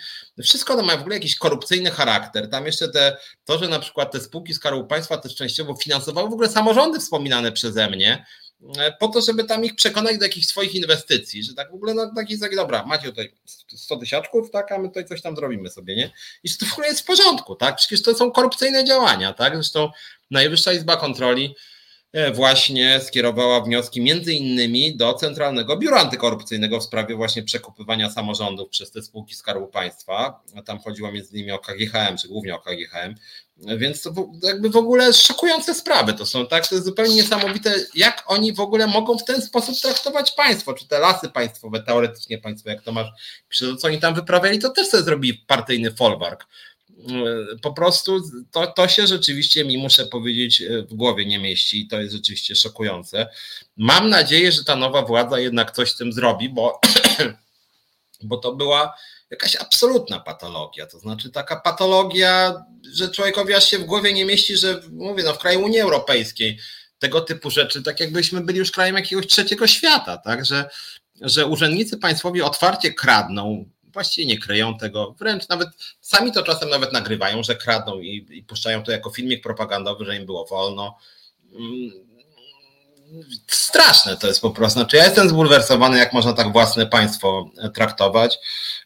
wszystko to ma w ogóle jakiś korupcyjny charakter. Tam jeszcze te, to, że na przykład te spółki Skarbu Państwa też częściowo finansowały w ogóle samorządy wspominane przeze mnie, e, po to, żeby tam ich przekonać do jakichś swoich inwestycji, że tak w ogóle na taki zasadzie, dobra, macie tutaj 100 tysiaczków, tak, a my tutaj coś tam zrobimy sobie, nie? I że to w ogóle jest w porządku, tak? Przecież to są korupcyjne działania, tak? Zresztą Najwyższa Izba Kontroli właśnie skierowała wnioski między innymi do Centralnego Biura Antykorupcyjnego w sprawie właśnie przekupywania samorządów przez te spółki Skarbu Państwa. Tam chodziło między innymi o KGHM, czy głównie o KGHM. Więc to jakby w ogóle szokujące sprawy to są, tak? To jest zupełnie niesamowite, jak oni w ogóle mogą w ten sposób traktować państwo, czy te lasy państwowe, teoretycznie państwo, jak to masz, to co oni tam wyprawiali, to też sobie zrobili partyjny folwark E, po prostu to, to się rzeczywiście mi, muszę powiedzieć, e, w głowie nie mieści i to jest rzeczywiście szokujące. Mam nadzieję, że ta nowa władza jednak coś z tym zrobi, bo, bo to była jakaś absolutna patologia. To znaczy taka patologia, że człowiekowi aż się w głowie nie mieści, że mówię, no w kraju Unii Europejskiej tego typu rzeczy, tak jakbyśmy byli już krajem jakiegoś trzeciego świata, tak, że, że urzędnicy państwowi otwarcie kradną, właściwie nie kryją tego, wręcz nawet sami to czasem nawet nagrywają, że kradną i, i puszczają to jako filmik propagandowy, że im było wolno. Mm, straszne to jest po prostu. Znaczy, ja jestem zbulwersowany, jak można tak własne państwo traktować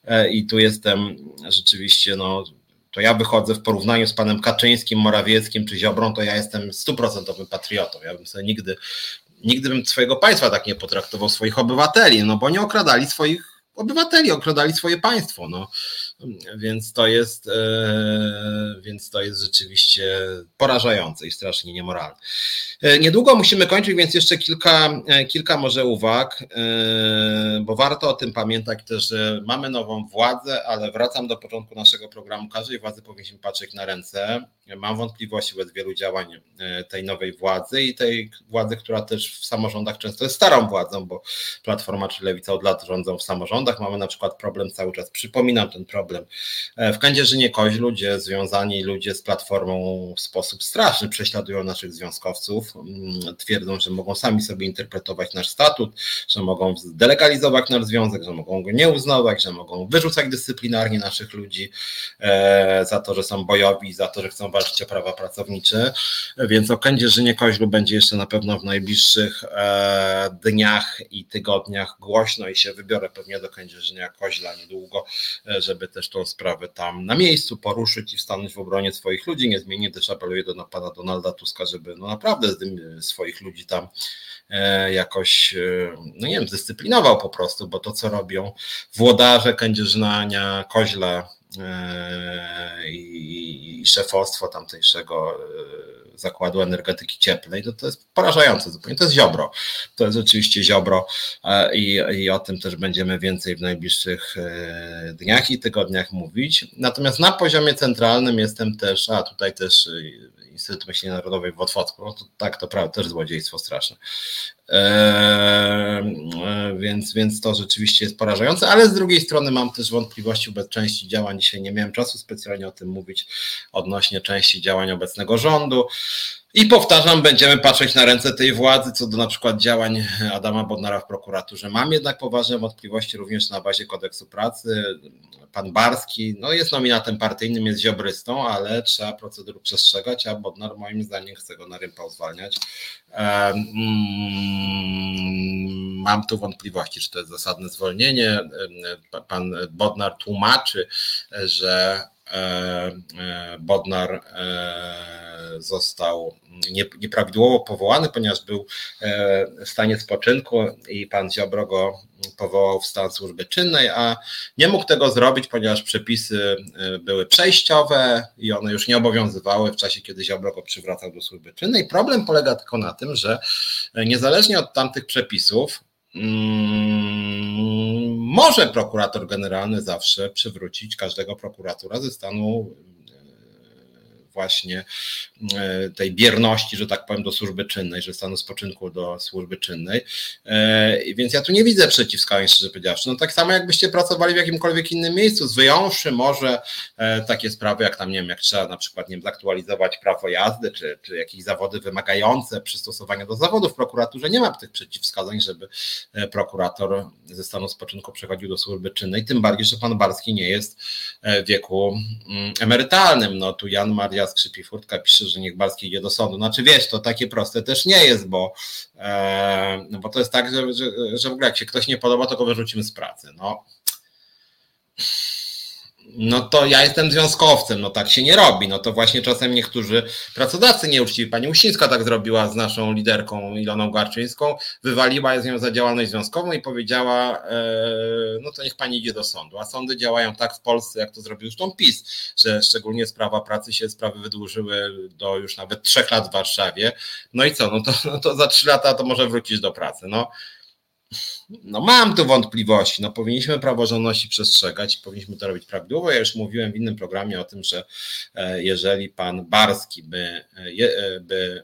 e, i tu jestem rzeczywiście, no, to ja wychodzę w porównaniu z panem Kaczyńskim, Morawieckim czy Ziobrą, to ja jestem stuprocentowym patriotą. Ja bym sobie nigdy, nigdy bym swojego państwa tak nie potraktował, swoich obywateli, no bo nie okradali swoich obywateli okradali swoje państwo. No. Więc to jest, e, więc to jest rzeczywiście porażające i strasznie niemoralne. E, niedługo musimy kończyć, więc jeszcze kilka, e, kilka może uwag, bo warto o tym pamiętać też, że mamy nową władzę, ale wracam do początku naszego programu. Każdej władzy powinniśmy patrzeć na ręce. Mam wątpliwości wobec wielu działań tej nowej władzy i tej władzy, która też w samorządach często jest starą władzą, bo Platforma czy Lewica od lat rządzą w samorządach. Mamy na przykład problem cały czas, przypominam ten problem, problem. E, w Kędzierzynie Koź ludzie związani, ludzie z Platformą w sposób straszny prześladują naszych związkowców, mm, twierdzą, że mogą sami sobie interpretować nasz statut, że mogą delegalizować nasz związek, że mogą go nie uznawać, że mogą wyrzucać dyscyplinarnie naszych ludzi e, za to, że są bojowi, za to, że chcą walczyć o prawa pracownicze, więc o Kędzierzynie Koźlu będzie jeszcze na pewno w najbliższych e, dniach i tygodniach głośno i się wybiorę pewnie do Kędzierzynia Koźla niedługo, żeby też też tą sprawę tam na miejscu poruszyć i stanąć w obronie swoich ludzi. Niezmiennie też apeluję do pana Donalda Tuska, żeby no naprawdę swoich ludzi tam e, jakoś, e, no nie wiem, zdyscyplinował po prostu, bo to co robią włodarze Kędzierznania, Koźle e, i, i szefostwo tamtejszego Zakładu Energetyki Cieplnej, to, to jest porażające zupełnie. To jest ziobro. To jest oczywiście ziobro e, i, i o tym też będziemy więcej w najbliższych e, dniach i tygodniach mówić. Natomiast na poziomie centralnym jestem też, a tutaj też e, Instytut Myśli Narodowej w Otwocku, no to tak, to prawda, też złodziejstwo straszne. Eee, więc, więc to rzeczywiście jest porażające, ale z drugiej strony mam też wątpliwości wobec części działań. Dzisiaj nie miałem czasu specjalnie o tym mówić odnośnie części działań obecnego rządu. I powtarzam, będziemy patrzeć na ręce tej władzy co do na przykład działań Adama Bodnara w prokuraturze. Mam jednak poważne wątpliwości również na bazie kodeksu pracy. Pan Barski no jest nominatem partyjnym, jest ziobrystą, ale trzeba procedur przestrzegać, a Bodnar moim zdaniem chce go na rympał zwalniać. Mm, mam tu wątpliwości, czy to jest zasadne zwolnienie. Pan Bodnar tłumaczy, że Bodnar e, został nieprawidłowo powołany, ponieważ był e, w stanie spoczynku i pan Ziobro go powołał w stan służby czynnej, a nie mógł tego zrobić, ponieważ przepisy e, były przejściowe i one już nie obowiązywały w czasie, kiedy Ziobro go przywracał do służby czynnej. Problem polega tylko na tym, że e, niezależnie od tamtych przepisów, mm, może prokurator generalny zawsze przywrócić każdego prokuratora ze stanu właśnie e, tej bierności, że tak powiem, do służby czynnej, że stanu spoczynku do służby czynnej. Więc ja tu nie widzę przeciwwskazań, szczerze powiedziawszy. No tak samo jakbyście pracowali w jakimkolwiek innym miejscu, zwyjąwszy może takie sprawy, jak tam, nie wiem, jak trzeba na przykład, nie wiem, zaktualizować prawo jazdy, czy, czy jakieś zawody wymagające przystosowania do zawodów w prokuraturze, nie ma tych przeciwwskazań, żeby prokurator ze stanu spoczynku przechodził do służby czynnej, tym bardziej, że pan Barski nie jest w wieku mm, emerytalnym. No tu Jan Maria Skrzypi-Furtka pisze, że niech Barski idzie do sądu. Znaczy wiesz, to takie proste też nie jest, bo, e, no bo to jest tak, że, że, że w ogóle jak się ktoś nie podoba, to go wyrzucimy z pracy. No no to ja jestem związkowcem, no tak się nie robi. No to właśnie czasem niektórzy pracodawcy nieuczciwi, pani Uścińska tak zrobiła z naszą liderką Iloną Garczyńską, wywaliła z nią za działalność związkową i powiedziała, e, no to niech pani idzie do sądu. A sądy działają tak w Polsce, jak to zrobił zresztą PiS, że szczególnie sprawa pracy się sprawy wydłużyły do już nawet trzech lat w Warszawie. No i co, no to, no to za trzy lata to może wrócić do pracy. No no mam tu wątpliwości. No powinniśmy praworządności przestrzegać, powinniśmy to robić prawidłowo. Ja już mówiłem w innym programie o tym, że e, jeżeli pan Barski by, e, e, by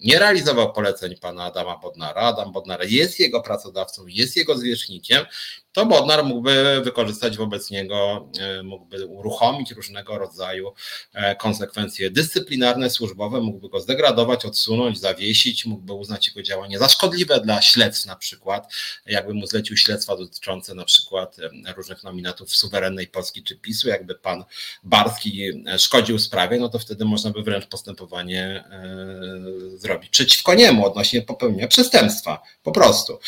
nie realizował poleceń pana Adama Bodnara, Adam Bodnar jest jego pracodawcą, jest jego zwierzchnikiem, to Bodnar mógłby wykorzystać wobec niego, mógłby uruchomić różnego rodzaju konsekwencje dyscyplinarne, służbowe, mógłby go zdegradować, odsunąć, zawiesić, mógłby uznać jego działanie za szkodliwe dla śledztw na przykład, jakby mu zlecił śledztwa dotyczące na przykład e, różnych nominatów suwerennej Polski czy PiSu, jakby pan Barski szkodził sprawie, no to wtedy można by wręcz postępowanie zrobić przeciwko niemu odnośnie popełnienia przestępstwa, po prostu.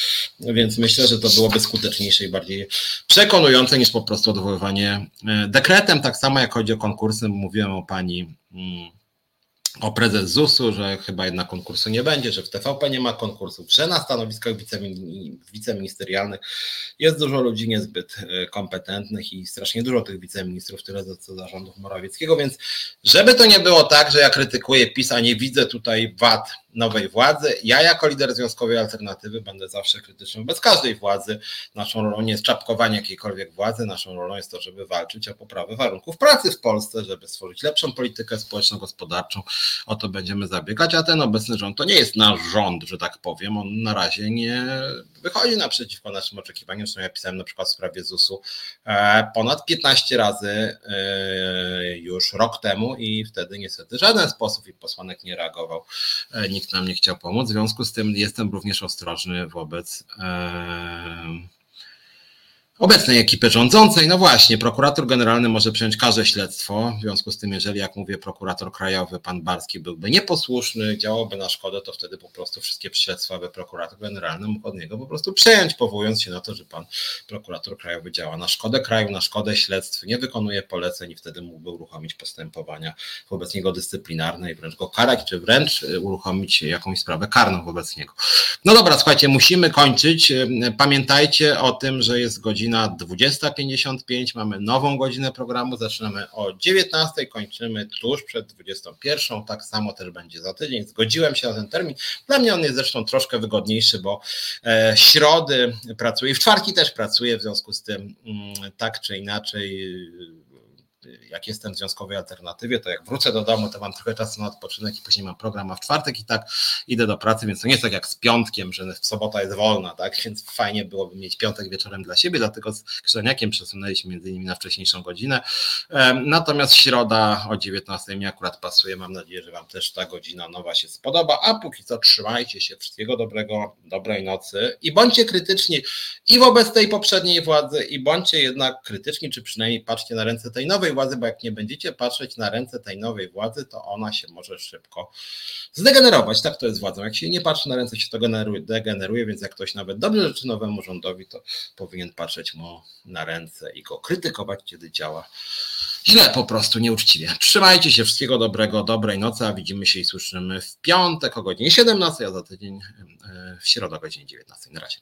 Więc myślę, że to byłoby skuteczniejsze i bardziej bardziej przekonujące niż po prostu odwoływanie e, dekretem. Tak samo jak chodzi o konkursy, mówiłem o pani mm, o prezes ZUS-u, że chyba jednak konkursu nie będzie, że w TVP nie ma konkursów, że na stanowiskach wiceministerialnych jest dużo ludzi niezbyt e, kompetentnych i strasznie dużo tych wiceministrów, tyle co zarządów Morawieckiego, więc żeby to nie było tak, że ja krytykuję PiS, a nie widzę tutaj wad nowej władzy. Ja jako lider Związkowej Alternatywy będę zawsze krytyczny bez każdej władzy. Naszą rolą nie jest czapkowanie jakiejkolwiek władzy, naszą rolą jest to, żeby walczyć o poprawę warunków pracy w Polsce, żeby stworzyć lepszą politykę społeczno-gospodarczą. O to będziemy zabiegać, a ten obecny rząd to nie jest nasz rząd, że tak powiem. On na razie nie wychodzi naprzeciwko naszym oczekiwaniom. Zresztą ja pisałem na przykład w sprawie ZUS-u e, ponad 15 razy e, już rok temu i wtedy niestety żaden sposób i posłanek nie reagował. E, nikt nam nie chciał pomóc. W związku z tym jestem również ostrożny wobec. Obecnej ekipy rządzącej, no właśnie, prokurator generalny może przejąć każde śledztwo. W związku z tym, jeżeli, jak mówię, prokurator krajowy, pan Barski byłby nieposłuszny, działałby na szkodę, to wtedy po prostu wszystkie śledztwa by prokurator generalny mógł od niego po prostu przejąć, powołując się na to, że pan prokurator krajowy działa na szkodę kraju, na szkodę śledztw, nie wykonuje poleceń i wtedy mógłby uruchomić postępowania wobec niego dyscyplinarne i wręcz go karać, czy wręcz uruchomić jakąś sprawę karną wobec niego. No dobra, słuchajcie, musimy kończyć. Pamiętajcie o tym, że jest godzina godzina 20.55, mamy nową godzinę programu, zaczynamy o 19.00, kończymy tuż przed 21.00, tak samo też będzie za tydzień, zgodziłem się na ten termin, dla mnie on jest zresztą troszkę wygodniejszy, bo e, środy pracuję, w czwartki też pracuję, w związku z tym mm, tak czy inaczej jak jestem w związkowej alternatywie, to jak wrócę do domu, to mam trochę czasu na odpoczynek i później mam program, a w czwartek i tak idę do pracy, więc to nie jest tak jak z piątkiem, że w sobota jest wolna, tak? Więc fajnie byłoby mieć piątek wieczorem dla siebie, dlatego z Krzeniakiem przesunęliśmy między innymi na wcześniejszą godzinę. Natomiast środa o 19 mi akurat pasuje. Mam nadzieję, że Wam też ta godzina nowa się spodoba. A póki co trzymajcie się, wszystkiego dobrego, dobrej nocy i bądźcie krytyczni i wobec tej poprzedniej władzy, i bądźcie jednak krytyczni, czy przynajmniej patrzcie na ręce tej nowej władzy, bo jak nie będziecie patrzeć na ręce tej nowej władzy, to ona się może szybko zdegenerować. Tak to jest władzą. Jak się nie patrzy na ręce, się to generuje, degeneruje, więc jak ktoś nawet dobrze życzy nowemu rządowi, to powinien patrzeć mu na ręce i go krytykować, kiedy działa źle po prostu, nieuczciwie. Trzymajcie się, wszystkiego dobrego, dobrej nocy, a widzimy się i słyszymy w piątek o godzinie 17, a za tydzień e, w środę o godzinie 19. Na razie.